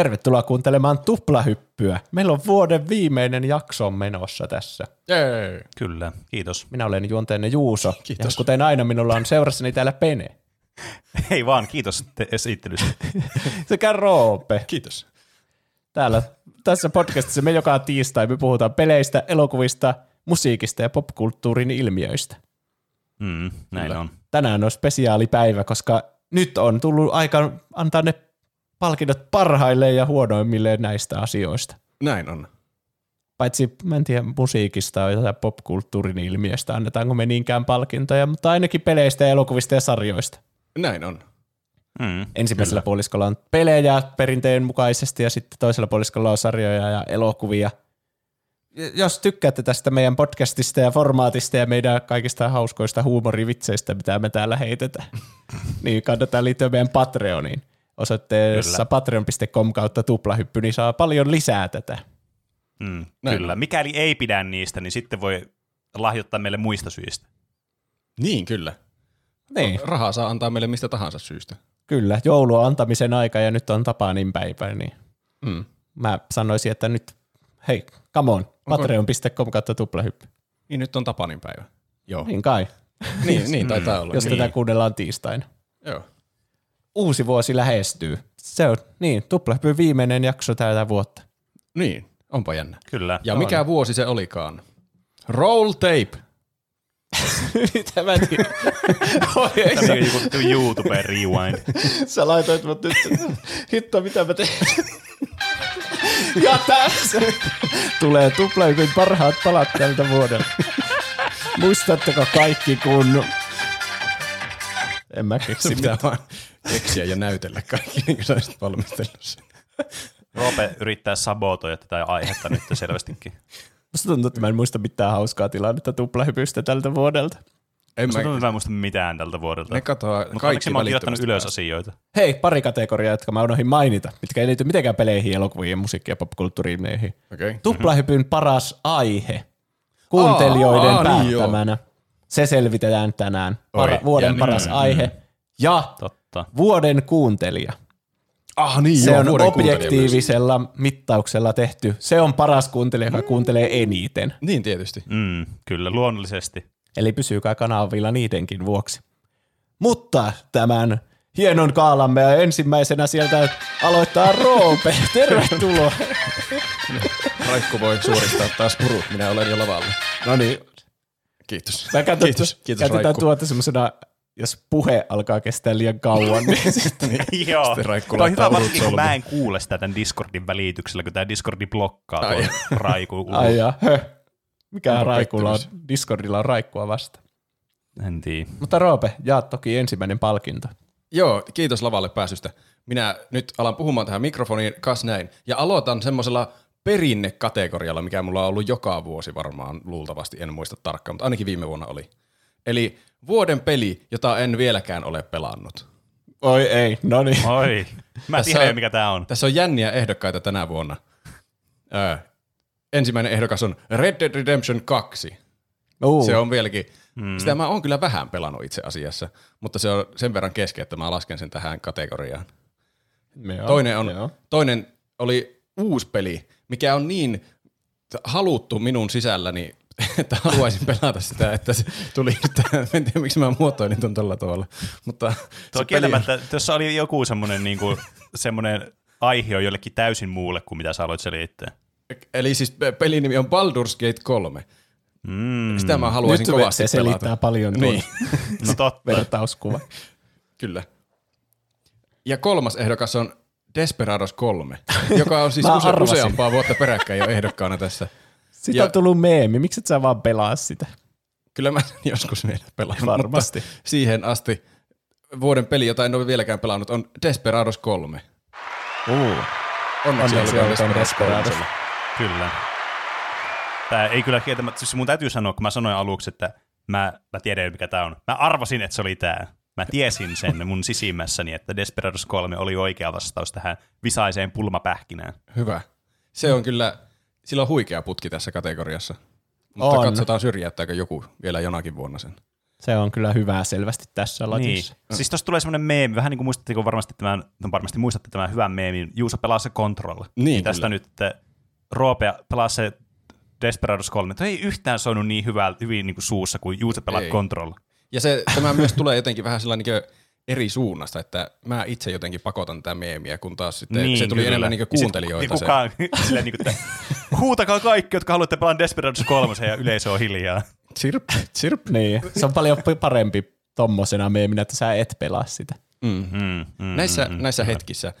Tervetuloa kuuntelemaan Tuplahyppyä. Meillä on vuoden viimeinen jakso menossa tässä. Jee. Kyllä, kiitos. Minä olen juonteenne Juuso. Kiitos. Ja kuten aina minulla on seurassani täällä Pene. Ei vaan, kiitos te- esittelystä. Sekä Roope. Kiitos. Täällä tässä podcastissa me joka tiistai me puhutaan peleistä, elokuvista, musiikista ja popkulttuurin ilmiöistä. Mm, näin Kyllä. on. Tänään on spesiaalipäivä, koska nyt on tullut aika antaa ne palkinnot parhaille ja huonoimmille näistä asioista. Näin on. Paitsi, mä en tiedä, musiikista tai popkulttuurin ilmiöstä annetaanko me niinkään palkintoja, mutta ainakin peleistä ja elokuvista ja sarjoista. Näin on. Mm. Ensimmäisellä puoliskolla on pelejä perinteen mukaisesti ja sitten toisella puoliskolla on sarjoja ja elokuvia. Jos tykkäätte tästä meidän podcastista ja formaatista ja meidän kaikista hauskoista huumorivitseistä, mitä me täällä heitetään, niin kannattaa liittyä meidän Patreoniin. Osoitteessa Kyllä. patreon.com kautta tuplahyppy, niin saa paljon lisää tätä. Mm, Näin kyllä. Mikäli ei pidä niistä, niin sitten voi lahjoittaa meille muista syistä. Niin, kyllä. Niin, Rahaa saa antaa meille mistä tahansa syystä. kyllä. Joulu on antamisen aika ja nyt on Tapanin päivä, niin Mm. mä sanoisin, että nyt, hei, come on, patreon.com kautta tuplahyppy. Niin nyt on Tapanin päivä. Joo. Niin kai, Niin, niin taitaa olla. jos niin. tätä kuunnellaan tiistaina. Joo. Uusi vuosi lähestyy. Se on, niin, tuplahyppyn viimeinen jakso tätä vuotta. Niin, onpa jännä. Kyllä. Ja mikä vuosi se olikaan? Roll tape. Mitä mä tiedän? Oi, ei, Tämä on joku YouTube rewind. sä laitoit mut nyt. Hitto, mitä mä teen? Ja tässä tulee tuplahypyn parhaat palat tältä vuodelta. Muistatteko kaikki, kun... En mä keksi mitään. vaan keksiä ja näytellä kaikki, niin kuin sä olisit valmistellut sen. Roope yrittää sabotoida tätä aihetta nyt selvästikin. Musta tuntuu, että mä en muista mitään hauskaa tilannetta tuplahypystä tältä vuodelta. En Musta mä, tuntuu, että mä en muista mitään tältä vuodelta. ne katoaa Mutta kaikki mä oon kirjoittanut ylös asioita. Hei, pari kategoriaa, jotka mä unohdin mainita, mitkä ei liity mitenkään peleihin, elokuviin, musiikkiin ja popkulttuuriin. Okei. Okay. Tuplahypyn paras aihe kuuntelijoiden Aa, aa, niin päättämänä. Se selvitetään tänään. Para, Oi, vuoden jännä. paras aihe. Ja Totta. Vuoden kuuntelija. Ah niin, Se joo, on objektiivisella mittauksella tehty. Se on paras kuuntelija, joka kuuntelee eniten. Niin tietysti. Mm, kyllä, luonnollisesti. Eli pysykää kanavilla niidenkin vuoksi. Mutta tämän hienon kaalamme ja ensimmäisenä sieltä aloittaa Roope. Tervetuloa. Raikku voi suorittaa taas purut, minä olen jo lavalla. No niin, Kiitos. Mä käytän, kiitos, kiitos käytetään Raikku. tuota semmoisena, jos puhe alkaa kestää liian kauan, niin sitten Joo. Sitten Raikku Toi on hyvä varsinkin, kun mä en kuule sitä tämän Discordin välityksellä, kun tämä Discordi blokkaa tuon Raiku. ai ja. Mikä Raikulla on. Discordilla on Raikkua vasta. En tiedä. Mutta Roope, jaat toki ensimmäinen palkinto. Joo, kiitos lavalle pääsystä. Minä nyt alan puhumaan tähän mikrofoniin, kas näin. Ja aloitan semmoisella perinnekategorialla, mikä mulla on ollut joka vuosi varmaan luultavasti, en muista tarkkaan, mutta ainakin viime vuonna oli. Eli vuoden peli, jota en vieläkään ole pelannut. Oi ei, no niin. Oi. Mä Tässä tiedän, on- mikä tää on. Tässä on jänniä ehdokkaita tänä vuonna. Öö, ensimmäinen ehdokas on Red Dead Redemption 2. Uh, Se on vieläkin, mm. sitä mä oon kyllä vähän pelannut itse asiassa, mutta se on sen verran kesken, että mä lasken sen tähän kategoriaan. Joo, Toinen, on, joo. toinen oli uusi peli, mikä on niin haluttu minun sisälläni, että haluaisin pelata sitä, että se tuli nyt, en tiedä miksi mä muotoilin tuon tällä tavalla, mutta Tuo se peli on, kieltämättä, tuossa oli joku semmoinen niinku, semmoinen aihe jollekin täysin muulle kuin mitä sä aloit selittää. eli siis pe- pelin nimi on Baldur's Gate 3. Mm. Sitä mä haluaisin Nyt kovasti se selittää pelata. paljon tuon Niin, No totta. vertauskuva. kyllä. Ja kolmas ehdokas on Desperados 3, joka on siis use, useampaa vuotta peräkkäin jo ehdokkaana tässä. Siitä Ja- on tullut meemi, miksi et sä vaan pelaa sitä? Kyllä mä sen joskus vielä pelaan, Varmasti. mutta siihen asti vuoden peli, jota en ole vieläkään pelannut, on Desperados 3. Uh. Onneksi Onneksi olkoon Desperados Desperados. 3. Kyllä. Tää ei kyllä kieltämättä, siis mun täytyy sanoa, kun mä sanoin aluksi, että mä, mä tiedän mikä tää on. Mä arvasin, että se oli tää. Mä tiesin sen mun sisimmässäni, että Desperados 3 oli oikea vastaus tähän visaiseen pulmapähkinään. Hyvä. Se on kyllä, sillä on huikea putki tässä kategoriassa. Mutta On. katsotaan syrjäyttääkö joku vielä jonakin vuonna sen. Se on kyllä hyvää selvästi tässä Niin. latissa. Siis tuossa tulee semmoinen meemi, vähän niin kuin muistatteko varmasti tämän, no varmasti muistatte tämän hyvän meemin, Juuso pelaa se Control. Niin, tästä kyllä. nyt että Roope pelaa se Desperados 3. Tuo ei yhtään soinut niin hyvää, hyvin niin kuin suussa kuin Juuso pelaa Ei. Control. Ja se, tämä myös tulee jotenkin vähän sellainen niin eri suunnasta, että mä itse jotenkin pakotan tätä meemiä, kun taas sitten niin, se tuli kyllä. enemmän niin Ja sit kuuntelijoita. se. Kukaan, silleen niin kuin, että huutakaa kaikki, jotka haluatte pelaa Desperados 3 ja yleisö on hiljaa. Chirp, chirp. Niin, se on paljon parempi tommosena meeminä, että sä et pelaa sitä. Mm. Mm, mm, Näissä, mm, mm, näissä kyllä. hetkissä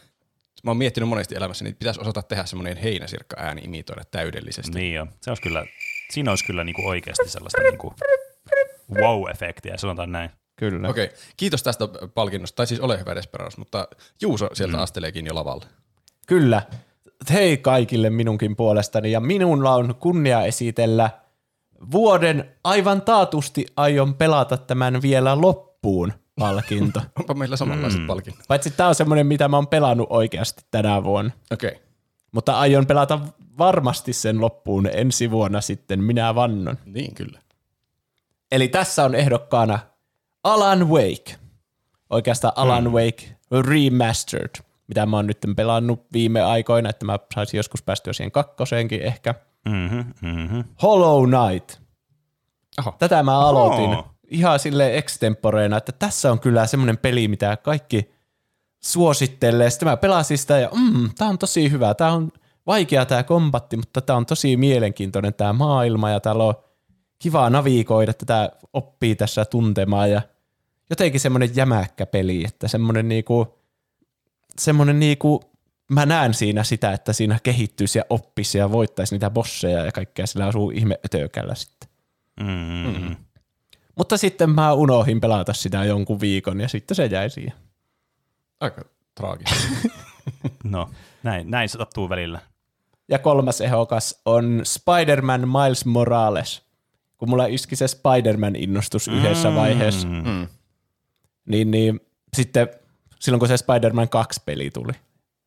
mä oon miettinyt monesti elämässä, niin pitäisi osata tehdä semmoinen heinäsirkka ääni imitoida täydellisesti. Niin jo. Se olisi kyllä, siinä olisi kyllä niin kuin oikeasti sellaista niin kuin wow-efektiä, sanotaan näin. Kyllä. Okei, okay. kiitos tästä palkinnosta, tai siis ole hyvä Desperados, mutta Juuso sieltä mm. asteleekin jo lavalle. Kyllä. Hei kaikille minunkin puolestani ja minulla on kunnia esitellä vuoden aivan taatusti aion pelata tämän vielä loppuun palkinto. Onpa meillä samanlaiset mm. palkinnot. Paitsi tämä on semmoinen, mitä mä oon pelannut oikeasti tänä vuonna. Okei. Okay. Mutta aion pelata varmasti sen loppuun ensi vuonna sitten, minä vannon. Niin kyllä. Eli tässä on ehdokkaana Alan Wake. Oikeastaan Alan Hmm. Wake Remastered, mitä mä oon nyt pelannut viime aikoina, että mä saisin joskus päästyä siihen kakkoseenkin ehkä. Mm-hmm, mm-hmm. Hollow Knight. Oho. Tätä mä aloitin Oo. ihan sille extemporeena, että tässä on kyllä semmoinen peli, mitä kaikki suosittelee. Sitten mä pelasin sitä ja mm, tää on tosi hyvä. Tää on vaikea tää kombatti, mutta tää on tosi mielenkiintoinen tää maailma ja täällä on kiva navigoida, tätä oppii tässä tuntemaan ja jotenkin semmoinen jämäkkä peli, että semmoinen niinku, semmoinen niinku, mä näen siinä sitä, että siinä kehittyisi ja oppisi ja voittaisi niitä bosseja ja kaikkea, sillä asuu ihme ötökällä sitten. Mm-hmm. Mutta sitten mä unohin pelata sitä jonkun viikon ja sitten se jäi siihen. Aika traagista. No, näin, näin se sattuu välillä. Ja kolmas ehdokas on Spider-Man Miles Morales. Kun mulla iski se Spider-Man-innostus yhdessä vaiheessa, mm. Niin, niin sitten silloin kun se Spider-Man 2-peli tuli.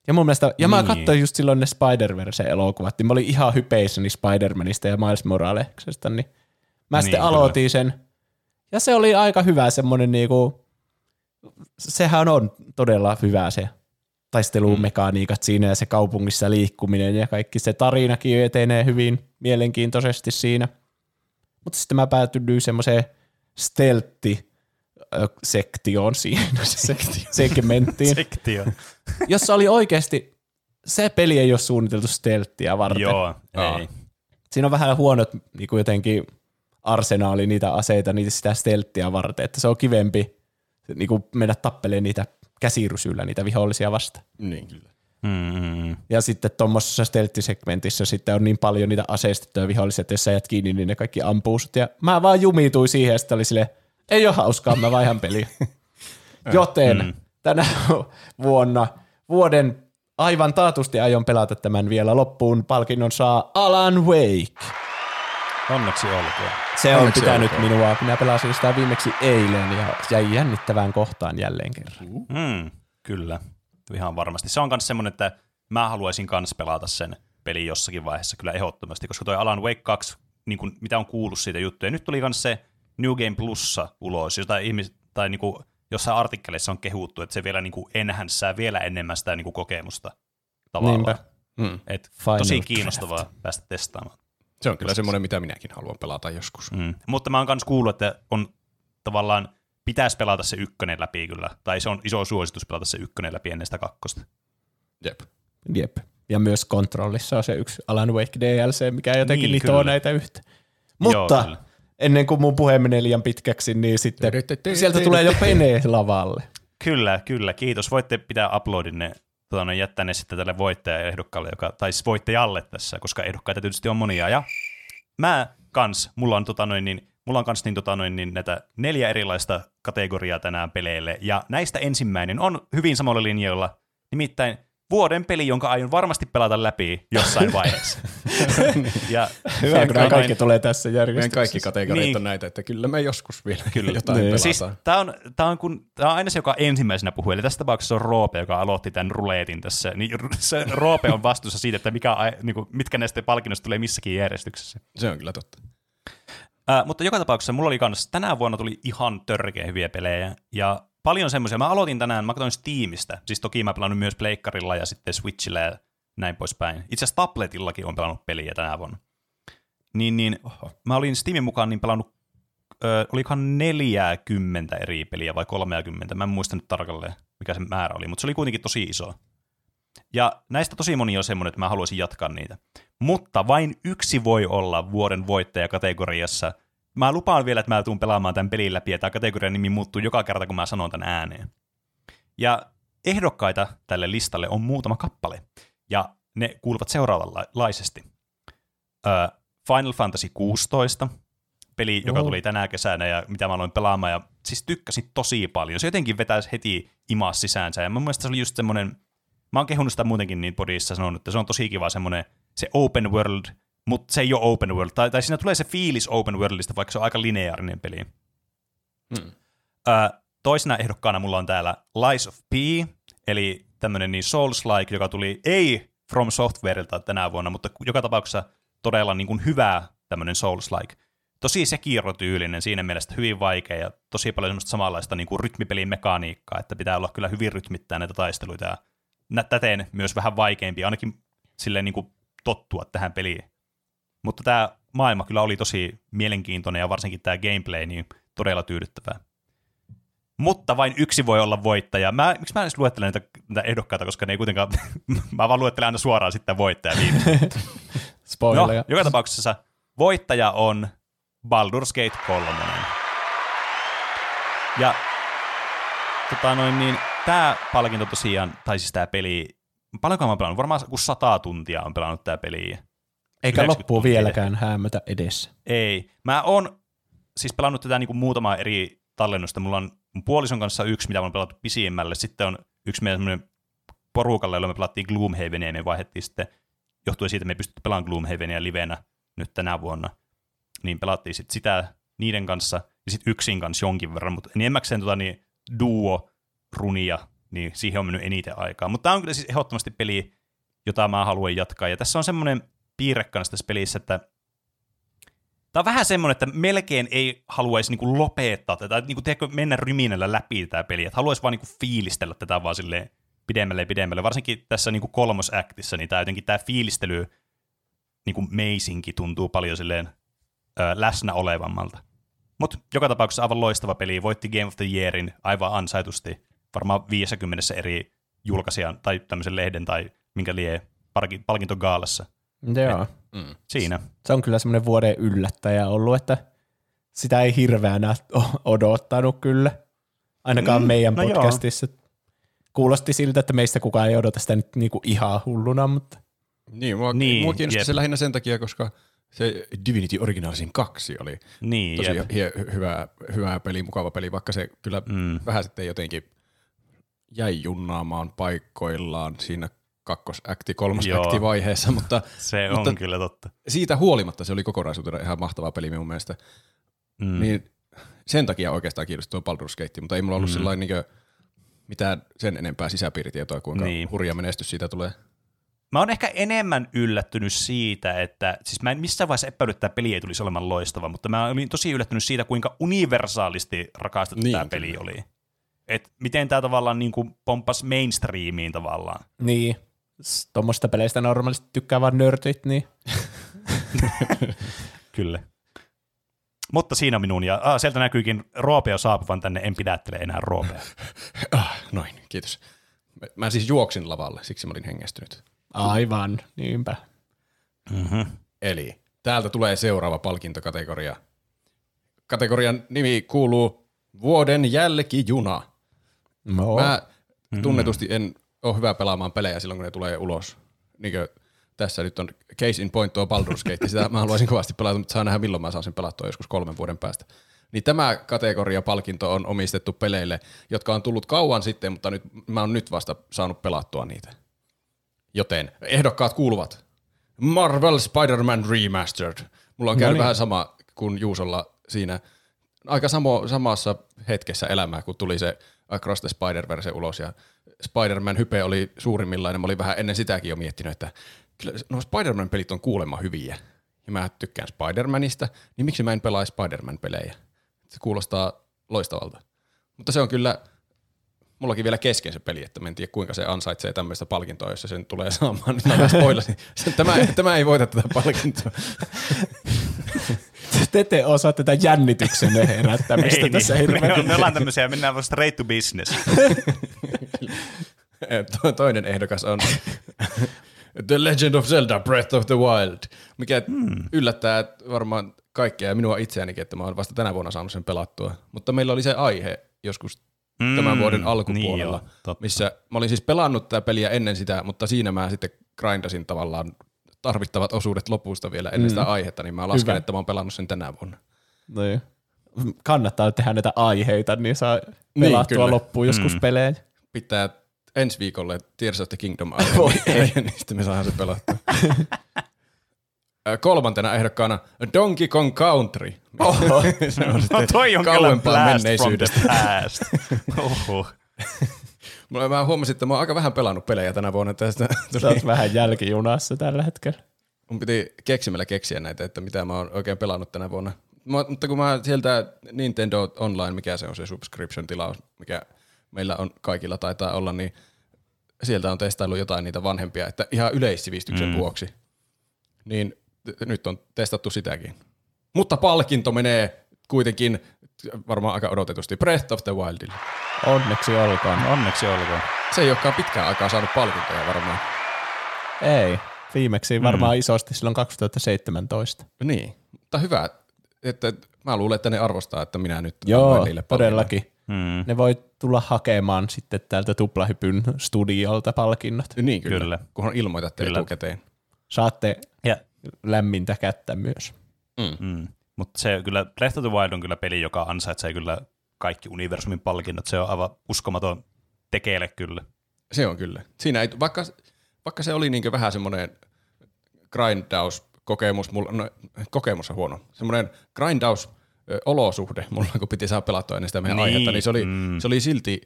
Ja mun mielestä, ja mä Niin. katsoin just silloin ne Spider-Verse-elokuvat, niin mä olin ihan hypeissäni Spider-Manista ja Miles Moralesesta, niin mä Niin, sitten kyllä. aloitin sen. Ja se oli aika hyvä semmonen niinku, sehän on todella hyvä se taistelumekaniikat siinä ja se kaupungissa liikkuminen ja kaikki se tarinakin etenee hyvin mielenkiintoisesti siinä. Mutta sitten mä päätyin semmoiseen steltti sektioon siinä, segmenttiin, Sektio. jossa oli oikeasti, se peli ei ole suunniteltu stelttiä varten. Joo, ei. Siinä on vähän huonot niin kuin jotenkin arsenaali niitä aseita, niitä sitä stelttiä varten, että se on kivempi niin kuin mennä tappelemaan niitä käsirysyllä niitä vihollisia vastaan. Niin kyllä. Mm-hmm. Ja sitten tuommoisessa stelttisegmentissä sitten on niin paljon niitä aseistettuja vihollisia, että jos sä jäät kiinni, niin ne kaikki ampuu sut. Ja mä vaan jumituin siihen, sitten oli silleen, ei ole hauskaa, mä vaihan peliä. Joten Mm. tänä vuonna vuoden aivan taatusti aion pelata tämän vielä loppuun. Palkinnon saa Alan Wake. Onneksi olkoon. Se on Onneksi pitänyt olkoon. minua. Minä pelasin sitä viimeksi eilen ja jäi jännittävään kohtaan jälleen kerran. Mm, kyllä, ihan varmasti. Se on myös semmoinen, että mä haluaisin kans pelata sen pelin jossakin vaiheessa kyllä ehdottomasti, koska toi Alan Wake 2, niin kun, mitä on kuullut siitä juttuja, nyt tuli myös se New Game Plussa ulos, jota ihmis, tai niin kuin, jossain artikkeleissa on kehuttu, että se vielä niin kuin enhänssää vielä enemmän sitä niin kuin kokemusta tavallaan. Mm. Et Final tosi Draft. kiinnostavaa päästä testaamaan. Se on kyllä semmoinen, mitä minäkin haluan pelata joskus. Mm. Mutta mä oon myös kuullut, että on tavallaan pitäisi pelata se ykkönen läpi kyllä, tai se on iso suositus pelata se ykkönen läpi ennen sitä kakkosta. Jep. Jep. Ja myös kontrollissa on se yksi Alan Wake DLC, mikä jotenkin Niin, litoo kyllä. näitä yhtä. Joo, Mutta kyllä. Ennen kuin mun puhe menee liian pitkäksi, niin sitten sieltä tulee jo Pene lavalle. Kyllä, kyllä. Kiitos. Voitte pitää uploadinne, tota, noin, jättää ne sitten tälle voittajaehdokkaalle, joka, tai siis voittajalle tässä, koska ehdokkaita tietysti on monia. Ja mä kans, mulla on, tota, noin, niin, mulla on kans niin, tota, noin, niin, näitä neljä erilaista kategoriaa tänään peleille, ja näistä ensimmäinen on hyvin samalla linjoilla, nimittäin vuoden peli, jonka aion varmasti pelata läpi jossain vaiheessa. ja Hyvä, kun nämä noin- kaikki tulee tässä Meidän järjestyksessä. kaikki kategoriat Niin. on näitä, että kyllä me joskus vielä Kyllä. jotain Niin. pelataan. Siis tämä on, tää on, kun, tää on aina se, joka ensimmäisenä puhuu, eli tässä tapauksessa on Roope, joka aloitti tämän ruleetin tässä. Niin se Roope on vastuussa siitä, että mikä, niinku, mitkä näistä palkinnoista tulee missäkin järjestyksessä. Se on kyllä totta. Ää, mutta joka tapauksessa mulla oli kans, tänä vuonna tuli ihan törkeä hyviä pelejä, ja paljon semmoisia. Mä aloitin tänään, mä katsoin Steamista, siis toki mä pelannut myös Pleikkarilla ja sitten Switchillä ja näin poispäin. Itse asiassa tabletillakin on pelannut peliä tänä vuonna. Niin, niin Oho. mä olin Steamin mukaan niin pelannut, ö, olikohan 40 eri peliä vai 30, mä en muista nyt tarkalleen, mikä se määrä oli, mutta se oli kuitenkin tosi iso. Ja näistä tosi moni on semmoinen, että mä haluaisin jatkaa niitä. Mutta vain yksi voi olla vuoden voittaja kategoriassa. Mä lupaan vielä, että mä tuun pelaamaan tämän pelin läpi, ja tämä kategorian nimi muuttuu joka kerta, kun mä sanon tämän ääneen. Ja ehdokkaita tälle listalle on muutama kappale, ja ne kuuluvat seuraavanlaisesti. Uh, Final Fantasy 16, peli, joka tuli tänä kesänä ja mitä mä aloin pelaamaan, ja siis tykkäsin tosi paljon. Se jotenkin vetäisi heti imaa sisäänsä, ja mun mielestä se oli just semmoinen mä oon kehunut sitä muutenkin niin podissa sanonut, että se on tosi kiva semmoinen se open world, mutta se ei ole open world. Tai, tai siinä tulee se fiilis open worldista, vaikka se on aika lineaarinen peli. Hmm. Ö, toisena ehdokkaana mulla on täällä Lies of P, eli tämmöinen niin Souls-like, joka tuli ei From Softwareilta tänä vuonna, mutta joka tapauksessa todella niin kuin hyvä tämmöinen Souls-like. Tosi sekirotyylinen siinä mielessä hyvin vaikea ja tosi paljon semmoista samanlaista niin kuin rytmipelin mekaniikkaa, että pitää olla kyllä hyvin rytmittää näitä taisteluita ja täten myös vähän vaikeampi, ainakin silleen niin kuin tottua tähän peliin. Mutta tämä maailma kyllä oli tosi mielenkiintoinen ja varsinkin tämä gameplay niin todella tyydyttävää. Mutta vain yksi voi olla voittaja. Mä, miksi mä en edes luettele näitä, näitä ehdokkaita, koska ne ei kuitenkaan, mä vaan luettelen aina suoraan sitten voittaja. No, joka tapauksessa voittaja on Baldur's Gate 3. Ja tota noin, niin tämä palkinto tosiaan, tai siis tämä peli, paljonko mä oon pelannut? Varmaan kuin sata tuntia on pelannut tämä peli. Eikä loppuu vieläkään häämötä edessä. Ei. Mä oon siis pelannut tätä niin kuin muutamaa eri tallennusta. Mulla on mun puolison kanssa yksi, mitä mä oon pelattu pisimmälle. Sitten on yksi meidän semmoinen porukalle, jolla me pelattiin Gloomhavenia, ja me vaihdettiin sitten, johtuen siitä, että me ei pystytty pelaamaan Gloomhavenia livenä nyt tänä vuonna. Niin pelattiin sitten sitä niiden kanssa, ja sitten yksin kanssa jonkin verran, mutta enimmäkseen tota, niin duo runia, niin siihen on mennyt eniten aikaa. Mutta tämä on kyllä siis ehdottomasti peli, jota mä haluan jatkaa. Ja tässä on semmoinen piirre kanssa tässä pelissä, että Tämä on vähän semmoinen, että melkein ei haluaisi niinku lopettaa tätä, niinku tiedätkö, mennä ryminällä läpi tätä peliä, että haluaisi vaan niinku fiilistellä tätä vaan silleen pidemmälle ja pidemmälle. Varsinkin tässä niinku kolmosaktissa, niin tämä jotenkin tämä fiilistely niinku meisinki tuntuu paljon silleen ö, läsnä olevammalta. Mutta joka tapauksessa aivan loistava peli, voitti Game of the Yearin aivan ansaitusti varmaan 50 eri julkaisijan tai tämmöisen lehden tai minkä lie palkintogaalassa. Joo. mm. Siinä. Se on kyllä semmoinen vuoden yllättäjä ollut, että sitä ei hirveänä odottanut kyllä. Ainakaan mm, meidän no podcastissa. Joo. Kuulosti siltä, että meistä kukaan ei odota sitä nyt niinku ihan hulluna, mutta... Niin, mua, niin, mua kiinnosti se lähinnä sen takia, koska se Divinity Originalsin 2 oli niin, tosi hie, hyvä, hyvä peli, mukava peli, vaikka se kyllä mm. vähän sitten jotenkin jäi junnaamaan paikkoillaan siinä kakkosakti, kolmosakti vaiheessa, mutta, se on mutta kyllä totta. Siitä huolimatta se oli kokonaisuutena ihan mahtava peli minun mielestä. Mm. Niin sen takia oikeastaan kiinnostuu Baldur's Gate, mutta ei mulla ollut mm. sellainen niin mitään sen enempää sisäpiiritietoa, kuinka niin. hurja menestys siitä tulee. Mä oon ehkä enemmän yllättynyt siitä, että, siis mä en missään vaiheessa epäillyt, että tämä peli ei tulisi olemaan loistava, mutta mä olin tosi yllättynyt siitä, kuinka universaalisti rakastettu niin, tämä peli oli. Et miten tämä tavallaan niin kuin pomppas mainstreamiin tavallaan. Niin, tuommoista peleistä normaalisti tykkää vaan nörtit, niin. Kyllä. Mutta siinä minun, ja ah, sieltä näkyykin Roopea saapuvan tänne, en pidättele enää Roopea. ah, noin, kiitos. Mä siis juoksin lavalle, siksi mä olin hengästynyt. Aivan, niinpä. Mm-hmm. Eli täältä tulee seuraava palkintokategoria. Kategorian nimi kuuluu Vuoden jälkijuna. No. Mä tunnetusti en ole hyvä pelaamaan pelejä silloin, kun ne tulee ulos. Niin tässä nyt on case in point tuo Baldur's Gate, sitä mä haluaisin kovasti pelata, mutta saa nähdä milloin mä saan sen pelattua joskus kolmen vuoden päästä. Niin tämä kategoria palkinto on omistettu peleille, jotka on tullut kauan sitten, mutta nyt, mä oon nyt vasta saanut pelattua niitä. Joten ehdokkaat kuuluvat Marvel Spider-Man Remastered. Mulla on käynyt no niin. vähän sama kuin Juusolla siinä aika samo, samassa hetkessä elämää, kun tuli se Across the Spider-Verse ulos ja Spider-Man hype oli suurimmillaan mä olin vähän ennen sitäkin jo miettinyt, että kyllä no Spider-Man pelit on kuulemma hyviä. ja mä tykkään Spider-Manista, niin miksi mä en pelaa Spider-Man-pelejä? Se kuulostaa loistavalta. Mutta se on kyllä, mullakin vielä kesken se peli, että mä en tiedä kuinka se ansaitsee tämmöistä palkintoa, jos se sen tulee saamaan. Niin. Tämä, tämä ei voita tätä palkintoa. Te ette osaa tätä jännityksen herättämistä Ei tässä niin. hirveän. me, me ollaan tämmöisiä, mennään vaan straight to business. To- Toinen ehdokas on The Legend of Zelda Breath of the Wild, mikä hmm. yllättää varmaan kaikkea ja minua itseänikin, että mä oon vasta tänä vuonna saanut sen pelattua. Mutta meillä oli se aihe joskus Mm, tämän vuoden niin alkupuolella, joo, totta. missä mä olin siis pelannut tätä peliä ennen sitä, mutta siinä mä sitten grindasin tavallaan tarvittavat osuudet lopusta vielä ennen sitä aihetta, niin mä lasken, Hyvä. että mä oon pelannut sen tänä vuonna. Niin. Kannattaa tehdä näitä aiheita, niin saa Niin, pelattua kyllä. loppuun joskus Mm. pelejä. Pitää ensi viikolle Tears of the Kingdom aihe, niin, niin sitten me saadaan se pelattua. Kolmantena ehdokkaana Donkey Kong Country. Oho. se on No sitten toi on kyllä kauempaa blast from menneisyydestä. the past. Oho. Mä huomasin, että mä oon aika vähän pelannut pelejä tänä vuonna. Tästä Sä oot vähän jälkijunassa tällä hetkellä. mun piti keksimällä keksiä näitä, että mitä mä oon oikein pelannut tänä vuonna. Mä, mutta kun mä sieltä Nintendo Online, mikä se on se subscription-tilaus, mikä meillä on kaikilla taitaa olla, niin sieltä on testaillut jotain niitä vanhempia, että ihan yleissivistyksen mm. vuoksi. Niin t- nyt on testattu sitäkin. Mutta palkinto menee kuitenkin varmaan aika odotetusti Breath of the Wildille. Onneksi olkoon. Onneksi olkoon. Se ei olekaan pitkään aikaa saanut palkintoja varmaan. Ei. Viimeksi varmaan isosti silloin 2017. Niin, mutta hyvä, että mä luulen, että ne arvostaa, että minä nyt Joo, niille todellakin. Mm. Ne voi tulla hakemaan sitten täältä Tuplahypyn studiolta palkinnot. Niin kyllä, Kyllä. kunhan ilmoitatte Kyllä. etukäteen. Saatte Ja, lämmintä kättä myös. mm. Mutta se kyllä, Breath of the Wild on kyllä peli, joka ansaitsee kyllä kaikki universumin palkinnot. Se on aivan uskomaton tekeelle kyllä. Se on kyllä. Siinä ei, vaikka, vaikka se oli niin vähän semmoinen grindaus-kokemus, mulla, no, kokemus on huono, semmoinen grindaus-olosuhde mulla, kun piti saada pelattua ennen sitä meidän Niin, aihetta, niin se oli, mm. mm. se oli silti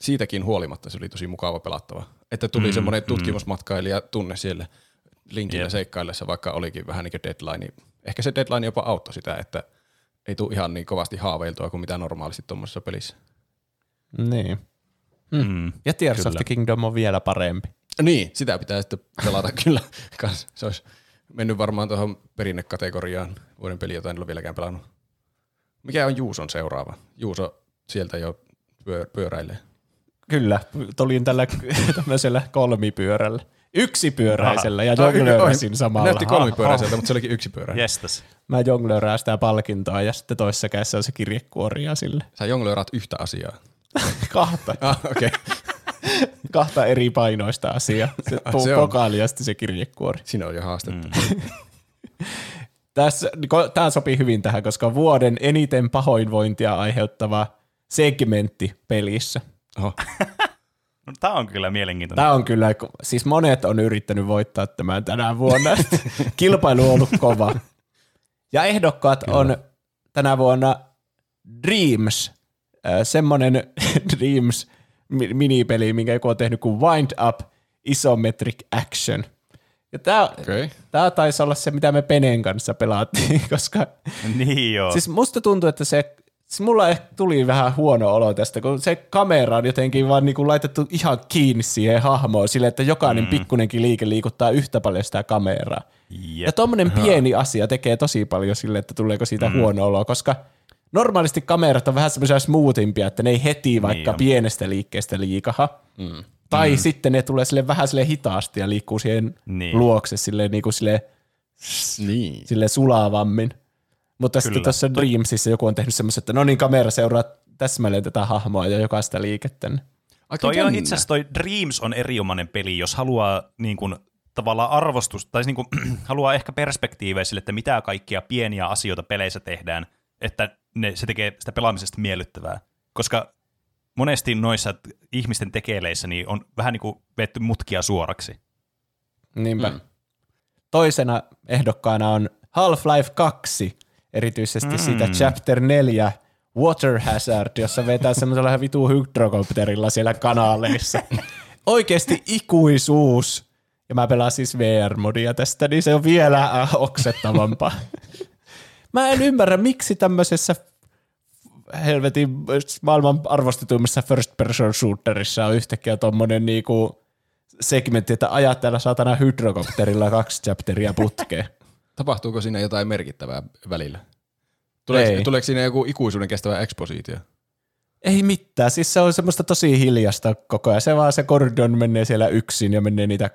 siitäkin huolimatta se oli tosi mukava pelattava. Että tuli mm, semmoinen tutkimusmatkailija tunne siellä linkillä Jep. seikkaillessa, vaikka olikin vähän niin kuin deadline. Ehkä se deadline jopa auttoi sitä, että ei tule ihan niin kovasti haaveiltua kuin mitä normaalisti tuommoisessa pelissä. Niin. Mm. Ja Tears of the Kingdom on vielä parempi. Niin, sitä pitää sitten pelata kyllä. Kans. Se olisi mennyt varmaan tuohon perinnekategoriaan vuoden peli, jota en ole vieläkään pelannut. Mikä on Juuson seuraava? Juuso sieltä jo pyö- pyöräilee. Kyllä, tulin tällä tämmöisellä kolmipyörällä. Yksipyöräisellä ja jonglöörasin samalla. Näytti kolmipyöräiseltä, mutta se olikin yksipyörä. Jestas. Mä jonglöörään sitä palkintoa ja sitten toisessa kädessä on se kirjekuoria sille. Sä jonglööraat yhtä asiaa. Kahta, Ah, okei. Okay. kahta eri painoista asiaa. Se, Ah, se on. pokaali ja sitten se kirjekuori. Siinä on jo haastetta. Mm. Tässä, tämä sopii hyvin tähän, koska vuoden eniten pahoinvointia aiheuttava segmentti pelissä. Oho. No, tämä on kyllä mielenkiintoinen. Tämä on kyllä, siis monet on yrittänyt voittaa tämän tänä vuonna. Kilpailu on ollut kova. Ja ehdokkaat kyllä. on tänä vuonna Dreams, äh, semmoinen Dreams mi- minipeli, minkä joku on tehnyt kuin Wind Up Isometric Action. Ja tämä, Okei. tämä taisi olla se, mitä me Penen kanssa pelattiin, koska Niin joo. Siis musta tuntuu, että se, siis mulla ehkä tuli vähän huono olo tästä, kun se kamera on jotenkin vaan niinku laitettu ihan kiinni siihen hahmoon sille, että jokainen mm. pikkunenkin liike liikuttaa yhtä paljon sitä kameraa. Jep. Ja tommonen pieni asia tekee tosi paljon sille, että tuleeko siitä mm. huono olo, koska normaalisti kamerat on vähän semmoisia smoothimpia, että ne ei heti vaikka on. pienestä liikkeestä liikaha. Mm. Tai mm. sitten ne tulee sille vähän sille hitaasti ja liikkuu siihen Niin. luokse sille, niinku sille Niin. sille sulavammin. Mutta Kyllä. sitten tuossa Dreamsissa joku on tehnyt semmoisen, että no niin, kamera seuraa täsmälleen tätä hahmoa ja jokaista liikettä. niin Aika Toi on itse asiassa toi Dreams on erinomainen peli, jos haluaa niin kuin, tavallaan arvostus, tai niin kuin, haluaa ehkä perspektiivejä sille, että mitä kaikkia pieniä asioita peleissä tehdään, että ne, se tekee sitä pelaamisesta miellyttävää. Koska monesti noissa ihmisten tekeleissä niin on vähän niin kuin vetty mutkia suoraksi. Niinpä. Mm. Toisena ehdokkaana on Half-Life 2, erityisesti mm. siitä Chapter 4 Water Hazard, jossa vetää semmoisella ihan vitu hydrokopterilla siellä kanaleissa. Oikeasti ikuisuus. ja mä pelaan siis VR-modia tästä, niin se on vielä äh, oksettavampaa. mä en ymmärrä, miksi tämmöisessä helvetin maailman arvostetuimmassa first person shooterissa on yhtäkkiä tommonen niinku segmentti, että ajat täällä saatana hydrokopterilla kaksi chapteria putkeen. Tapahtuuko siinä jotain merkittävää välillä? Tuleeko, Ei. tuleeko siinä joku ikuisuuden kestävä ekspositio? Ei mitään, siis se on semmoista tosi hiljasta koko ajan. Se vaan se Gordon menee siellä yksin ja menee niitä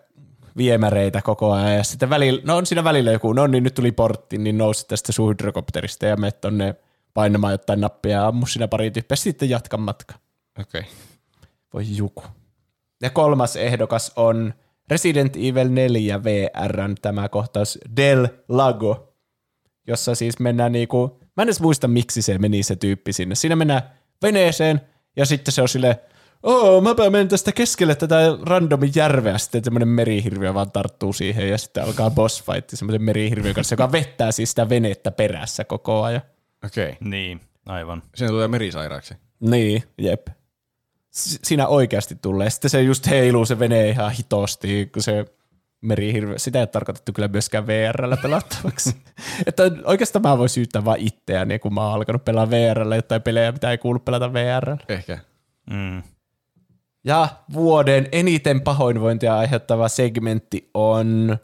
viemäreitä koko ajan. Ja sitten välillä, no on siinä välillä joku, no niin nyt tuli portti, niin nousi tästä sun hydrokopterista ja menet tonne painamaan jotain nappia ja ammu siinä pari tyyppiä, sitten jatka matka. Okei. Okay. Voi juku. Ja kolmas ehdokas on Resident Evil 4 VRn tämä kohtaus Del Lago, jossa siis mennään niinku, mä en edes muista miksi se meni se tyyppi sinne. Siinä mennään veneeseen ja sitten se on silleen, Oo, mäpä menen tästä keskelle tätä randomin järveä, sitten tämmöinen merihirviö vaan tarttuu siihen ja sitten alkaa boss fight semmoisen merihirviön kanssa, joka vettää siis sitä venettä perässä koko ajan. Okei. Okay. Niin, aivan. Siinä tulee merisairaaksi. Niin, jep. Siinä oikeasti tulee. Sitten se just heiluu se vene ihan hitosti, kun se merihirviö, sitä ei ole tarkoitettu kyllä myöskään VRllä pelattavaksi. että oikeastaan mä voin syyttää vaan itseäni, kun mä oon alkanut pelaa VRllä jotain pelejä, mitä ei kuulu pelata VRllä. Ehkä. Mm. Ja vuoden eniten pahoinvointia aiheuttava segmentti on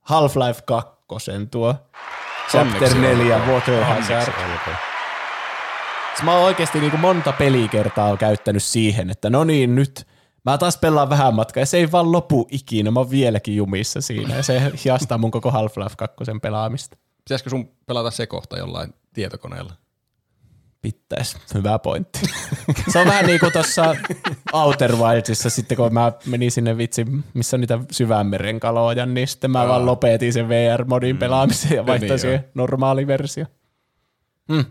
Half-Life 2 tuo Chapter Onneksi 4 olkoon. Water Hazard. Siis Mä oon oikeasti niin kuin monta pelikertaa käyttänyt siihen, että no niin nyt mä taas pelaan vähän matkaa ja se ei vaan lopu ikinä, mä oon vieläkin jumissa siinä ja se hiastaa mun koko Half-Life 2 pelaamista. Pitäisikö sun pelata se kohta jollain tietokoneella? Pittäis. Hyvä pointti. Se on vähän niin kuin tuossa Outer Wildsissa sitten, kun mä menin sinne vitsi, missä on niitä syvänmeren kaloja, niin sitten mä vaan lopetin sen VR-modin pelaamisen ja vaihtoin niin siihen normaali versio. Hmm.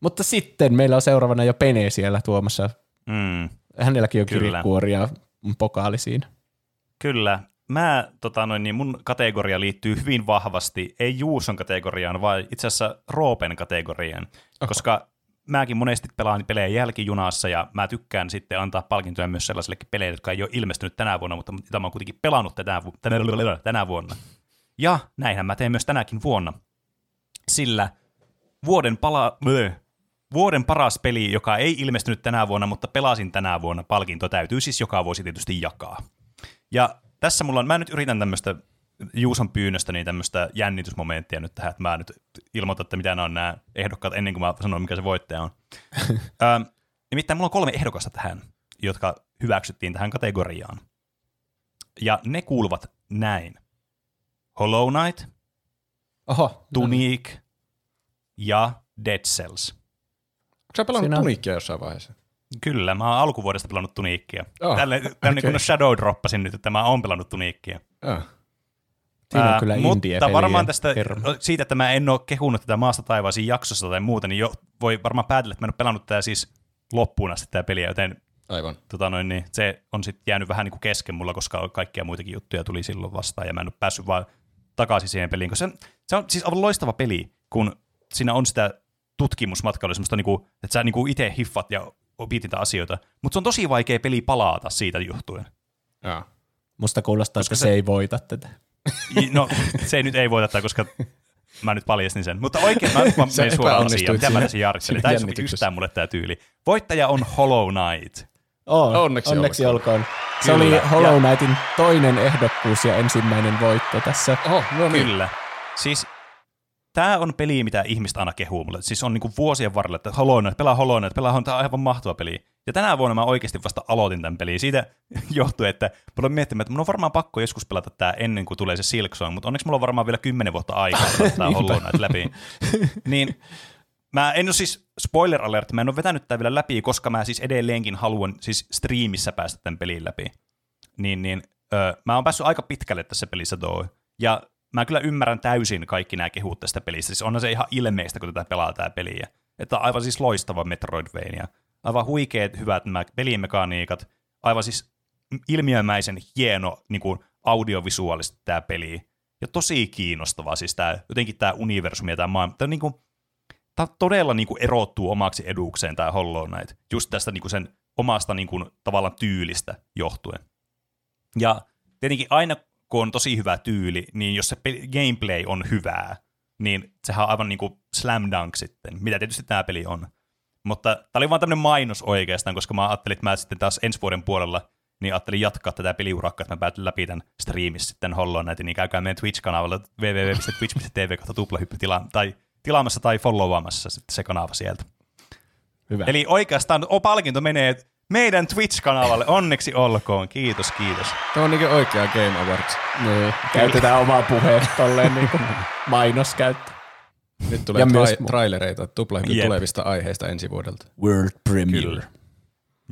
Mutta sitten meillä on seuraavana jo Pene siellä tuomassa. Mm. Hänelläkin on Kyllä. kirjekuori ja pokaali siinä. Kyllä. Mä, tota noin, niin mun kategoria liittyy hyvin vahvasti, ei Juuson kategoriaan, vaan itse asiassa Roopen kategoriaan, Oho. koska mäkin monesti pelaan pelejä jälkijunassa ja mä tykkään sitten antaa palkintoja myös sellaisillekin peleille, jotka ei ole ilmestynyt tänä vuonna, mutta mitä mä oon kuitenkin pelannut tänä, vu- tänä, tänä vuonna. Ja näinhän mä teen myös tänäkin vuonna. Sillä vuoden, pala- blö, vuoden paras peli, joka ei ilmestynyt tänä vuonna, mutta pelasin tänä vuonna, palkinto täytyy siis joka vuosi tietysti jakaa. Ja tässä mulla on, mä nyt yritän tämmöistä Juuson pyynnöstä niin tämmöistä jännitysmomenttia nyt tähän, että mä nyt ilmoitan, että mitä nämä on nämä ehdokkaat ennen kuin mä sanon, mikä se voittaja on. Ö, nimittäin mulla on kolme ehdokasta tähän, jotka hyväksyttiin tähän kategoriaan. Ja ne kuuluvat näin. Hollow Knight, Oho, Tunic ja Dead Cells. Onko sä pelannut Siinä Tunicia jossain vaiheessa? Kyllä, mä oon alkuvuodesta pelannut Tuniikkia. Oh, Oh, Tälle, okay. kun shadow droppasin nyt, että mä oon pelannut Tuniikkia. Ah. Siinä on kyllä Mutta indie-pelien varmaan tästä, hermo. siitä, että mä en ole kehunut tätä maasta taivaisiin jaksossa tai muuta, niin jo, voi varmaan päätellä, että mä en ole pelannut tätä siis loppuun asti tätä peliä, joten Aivan. tota noin, niin se on sitten jäänyt vähän niin kuin kesken mulla, koska kaikkia muitakin juttuja tuli silloin vastaan, ja mä en ole päässyt vaan takaisin siihen peliin, koska se, se on siis aivan loistava peli, kun siinä on sitä tutkimusmatkailua, semmoista niinku, että sä niinku itse hiffat ja opit niitä asioita, mutta se on tosi vaikea peli palata siitä johtuen. Ah. Musta kuulostaa, että se, se- ei voita tätä. No, se nyt ei voita tätä, koska mä nyt paljastin sen. Mutta oikein, mä, mä Sä menen suoraan asiaan. Mitä mä tässä jarrittelin? Tämä ei sovi yhtään mulle tämä tyyli. Voittaja on Hollow Knight. On, Onneksi onneksi olkoon. olkoon. Se Kyllä, oli ja- Hollow Knightin toinen ehdokkuus ja ensimmäinen voitto tässä. Oho, no niin. Kyllä. Siis tämä on peli, mitä ihmiset aina kehuu mulle. Siis on niinku vuosien varrella, että Hollow Knight, pelaa Hollow Knight, pelaa tämä on aivan mahtava peli. Ja tänä vuonna mä oikeasti vasta aloitin tämän pelin. Siitä johtui, että mä olen miettimään, että mun on varmaan pakko joskus pelata tämä ennen kuin tulee se Silk Song, mutta onneksi mulla on varmaan vielä kymmenen vuotta aikaa pelata tämä Hollow Knight läpi. Niin Mä en ole siis, spoiler alert, mä en ole vetänyt tätä vielä läpi, koska mä siis edelleenkin haluan siis striimissä päästä tämän pelin läpi. Niin, niin öö, mä oon päässyt aika pitkälle tässä pelissä tuo. Ja mä kyllä ymmärrän täysin kaikki nämä kehut tästä pelistä. Siis onhan se ihan ilmeistä, kun tätä pelaa tää peliä. Että on aivan siis loistava Metroidvania. Aivan huikeet, hyvät nämä pelimekaniikat. Aivan siis ilmiömäisen hieno niin kuin audiovisuaalisesti tämä peli. Ja tosi kiinnostavaa siis tämä, jotenkin tämä universumi ja tämä maailma. Tämä niin kuin, tämä todella niin kuin erottuu omaksi edukseen tämä Hollow Knight, just tästä niin kuin sen omasta niin kuin, tavallaan tyylistä johtuen. Ja tietenkin aina, kun on tosi hyvä tyyli, niin jos se gameplay on hyvää, niin sehän on aivan niin kuin slam dunk sitten, mitä tietysti tämä peli on. Mutta tämä oli vaan tämmöinen mainos oikeastaan, koska mä ajattelin, että mä sitten taas ensi vuoden puolella niin ajattelin jatkaa tätä peliurakkaa, että mä päätin läpi tämän striimissä sitten Hollow Knightin, niin käykää meidän Twitch-kanavalla www.twitch.tv tuplahyppy tila- tai tilaamassa tai followaamassa sitten se kanava sieltä. Hyvä. Eli oikeastaan o, palkinto menee meidän Twitch-kanavalle. Onneksi olkoon. Kiitos, kiitos. Tämä on niin oikea Game Awards. niin, käytetään omaa puheen tolleen niin mainoskäyttö. Nyt tulee Ja tra- myös- trailereita tuplahyppy Jep. tulevista aiheista ensi vuodelta. World Premiere. Kyllä.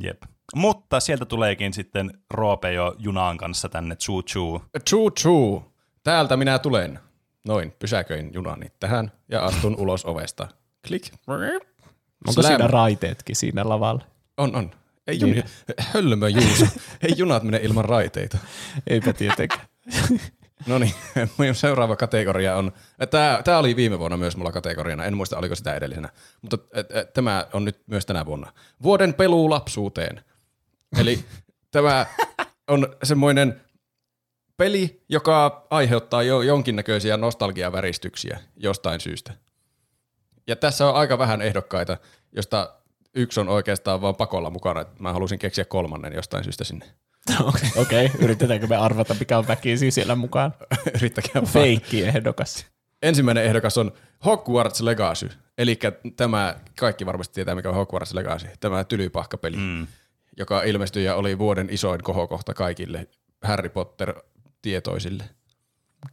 Jep. Mutta sieltä tuleekin sitten Roope jo junaan kanssa tänne Choo Choo. True, true. Täältä minä tulen. Noin, pysäköin junani tähän ja astun ulos ovesta. Klik. Onko Slam. siinä raiteetkin siinä lavalla? On, on. Ei juni, hölmö Juuso. Ei junat mene ilman raiteita. Eipä tietenkään. No niin, minun seuraava kategoria on, tämä, tämä oli viime vuonna myös mulla kategoriana, en muista oliko sitä edellisenä, mutta tämä on nyt myös tänä vuonna. Vuoden peluu lapsuuteen. Eli tämä on semmoinen peli, joka aiheuttaa jo jonkinnäköisiä nostalgiaväristyksiä jostain syystä. Ja tässä on aika vähän ehdokkaita, josta yksi on oikeastaan vaan pakolla mukana. Mä halusin keksiä kolmannen jostain syystä sinne. Okei, okay. yritetäänkö me arvata, mikä on väkisin siellä mukaan? Yrittäkää vaan. Feikki ehdokas. Ensimmäinen ehdokas on Hogwarts Legacy, eli tämä, kaikki varmasti tietää mikä on Hogwarts Legacy, tämä tylypahkapeli, mm. joka ilmestyi ja oli vuoden isoin kohokohta kaikille Harry Potter-tietoisille.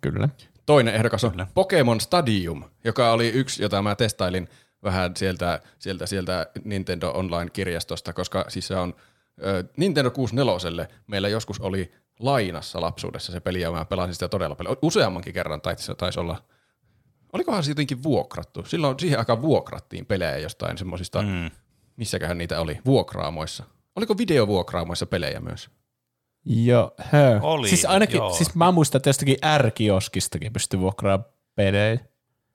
Kyllä. Toinen ehdokas on Kyllä. Pokemon Stadium, joka oli yksi, jota mä testailin vähän sieltä, sieltä, sieltä Nintendo Online-kirjastosta, koska siis se on ö, Nintendo 64 meillä joskus oli lainassa lapsuudessa se peli, ja mä pelasin sitä todella paljon. Useammankin kerran taisi, taisi olla, olikohan se jotenkin vuokrattu? Silloin siihen aikaan vuokrattiin pelejä jostain semmoisista, mm. missäköhän niitä oli, vuokraamoissa. Oliko videovuokraamoissa pelejä myös? Joo, hö. Oli, siis ainakin, joo. siis mä muistan, että jostakin R-kioskistakin pystyi vuokraamaan pelejä.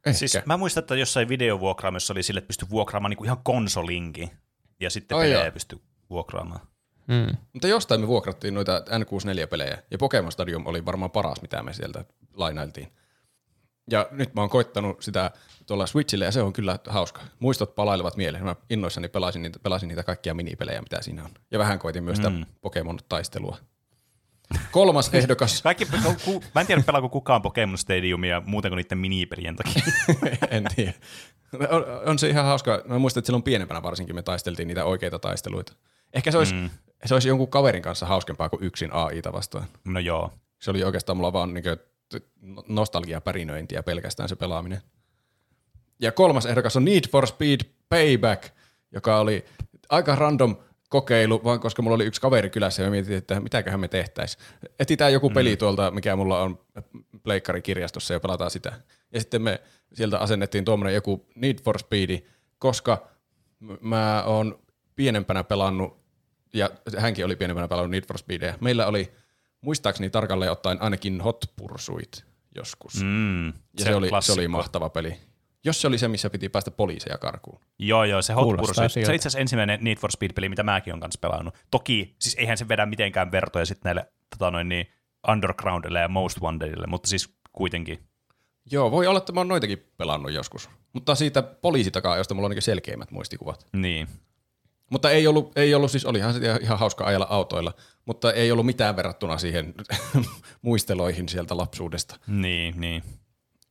Ehkä. Siis mä muistan, että jossain videovuokraamassa oli sille, että pystyi vuokraamaan niinku ihan konsolinkin. Ja sitten Ai pelejä pystyi vuokraamaan. Mm. Mutta jostain me vuokrattiin noita N64-pelejä, ja Pokemon Stadium oli varmaan paras, mitä me sieltä lainailtiin. Ja nyt mä oon koittanut sitä tuolla Switchille, ja se on kyllä hauska. Muistot palailevat mieleen. Mä innoissani pelasin niitä, pelasin niitä kaikkia minipelejä, mitä siinä on. Ja vähän koitin myös sitä Mm. Pokemon-taistelua. Kolmas ehdokas, Kaikki, ku, mä en tiedä pelaako kukaan Pokemon Stadiumia muuten kuin niiden minipelien takia. en tiedä. On, on, se ihan hauska. Mä muistan, että silloin pienempänä varsinkin me taisteltiin niitä oikeita taisteluita. Ehkä se olisi, mm. se olisi jonkun kaverin kanssa hauskempaa kuin yksin AIta vastaan. No joo. Se oli oikeastaan mulla vaan niin nostalgiapärinöintiä pelkästään se pelaaminen. Ja kolmas ehdokas on Need for Speed Payback, joka oli aika random kokeilu, vaan koska mulla oli yksi kaveri kylässä ja mietin, että mitäköhän me tehtäisiin. Etsitään joku peli tuolta, mikä mulla on pleikkarikirjastossa ja pelataan sitä. Ja sitten me sieltä asennettiin tuommoinen joku Need for Speed, koska mä oon pienempänä pelannut, ja hänkin oli pienempänä pelannut Need for Speedia. Meillä oli muistaakseni tarkalleen ottaen ainakin Hot Pursuit joskus. Mm, ja se, se, oli, se oli mahtava peli. Jos se oli se, missä piti päästä poliiseja karkuun. Joo, joo, se Hot Pursuit. Se on itse asiassa ensimmäinen Need for Speed-peli, mitä mäkin olen kanssa pelannut. Toki, siis eihän se vedä mitenkään vertoja sitten näille tota noin, niin, Undergroundille ja Most Wantedille, mutta siis kuitenkin. Joo, voi olla, että mä oon noitakin pelannut joskus. Mutta siitä poliisitakaa, josta mulla on niin selkeimmät muistikuvat. Niin. Mutta ei ollut, ei ollut siis olihan se ihan hauska ajella autoilla, mutta ei ollut mitään verrattuna siihen muisteloihin sieltä lapsuudesta. Niin, niin.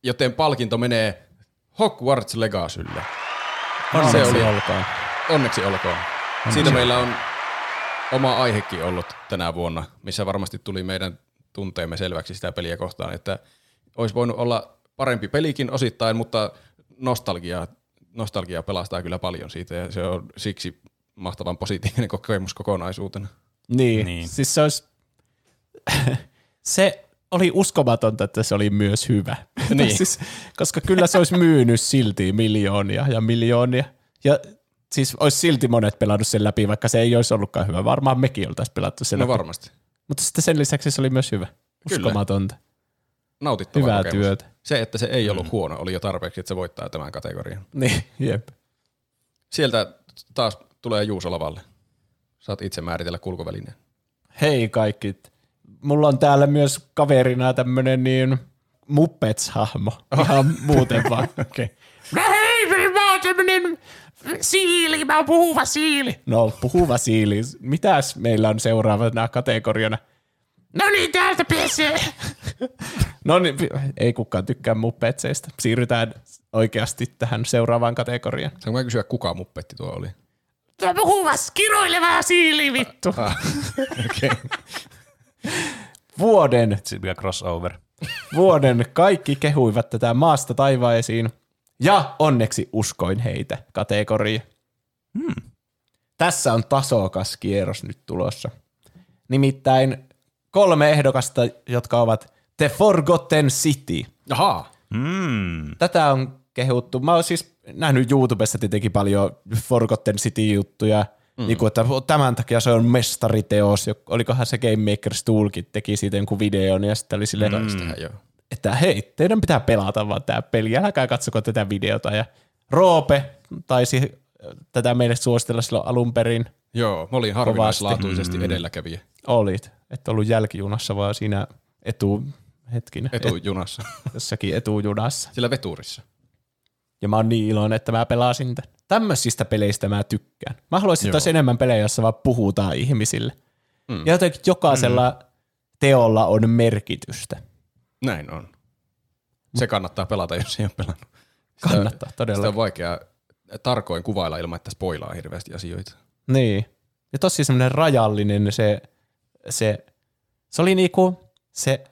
Joten palkinto menee Hogwarts Legacylle. Onneksi Se oli- olkoon. Onneksi olkoon. Siitä meillä on oma aihekin ollut tänä vuonna, missä varmasti tuli meidän tunteemme selväksi sitä peliä kohtaan, että olisi voinut olla parempi pelikin osittain, mutta nostalgia, nostalgia pelastaa kyllä paljon siitä ja se on siksi mahtavan positiivinen kokemus kokonaisuutena. Niin, Niin. niin. siis se olisi, se oli uskomatonta, että se oli myös hyvä. Niin. siis, koska kyllä se olisi myynyt silti miljoonia ja miljoonia. Ja siis olisi silti monet pelannut sen läpi, vaikka se ei olisi ollutkaan hyvä. Varmaan mekin oltaisiin pelattu sen No läpi. varmasti. Mutta sitten sen lisäksi se oli myös hyvä. Kyllä. Uskomatonta. Nautittava Hyvää kokemus. työtä. Se, että se ei ollut mm. huono, oli jo tarpeeksi, että se voittaa tämän kategorian. Niin, jep. Sieltä taas tulee Juuso lavalle. Saat itse määritellä kulkuvälineen. Hei kaikki. Mulla on täällä myös kaverina tämmönen niin Muppets-hahmo. Ihan muuten vaan. Okei. No hei, mä oon tämmönen siili, mä oon puhuva siili. No, puhuva siili. Mitäs meillä on seuraavana kategoriana? No niin, täältä pesee. no niin, ei kukaan tykkää muppetseista. Siirrytään oikeasti tähän seuraavaan kategoriaan. Saanko mä kysyä, kuka muppetti tuo oli? Tuo puhuvas, kiroileva siili, vittu. Ah, okei. Vuoden, mikä crossover. vuoden kaikki kehuivat tätä maasta taivaisiin. Ja onneksi uskoin heitä kategoria. Hmm. Tässä on tasokas kierros nyt tulossa. Nimittäin kolme ehdokasta, jotka ovat The Forgotten City. Ahaa. Mm. Tätä on kehuttu. Mä oon siis nähnyt YouTubessa tietenkin paljon Forgotten City-juttuja, mm. niin kuin, että tämän takia se on mestariteos. Olikohan se Game Maker's Toolkit teki siitä jonkun videon ja sitten oli silleen, Mm. Että hei, teidän pitää pelata vaan tämä peli, älkää katsoko tätä videota. Ja Roope taisi tätä meille suositella silloin alun perin. Joo, mä olin harvinaislaatuisesti mm. edelläkävijä Olit, et ollut jälkijunassa, vaan siinä etu, hetkinen, et, etujunassa. jossakin etujunassa. Sillä veturissa. Ja mä oon niin iloinen, että mä pelasin tän. Tämmöisistä peleistä mä tykkään. Mä haluaisin, Joo. olisi enemmän pelejä, joissa vaan puhutaan ihmisille. Mm. Ja jotenkin jokaisella mm. teolla on merkitystä. Näin on. Se kannattaa pelata, jos ei ole pelannut. Kannattaa Sitä todella. on vaikea tarkoin kuvailla ilman, että spoilaa hirveästi asioita. Niin. Ja tosi semmoinen rajallinen se, se, se oli niinku, se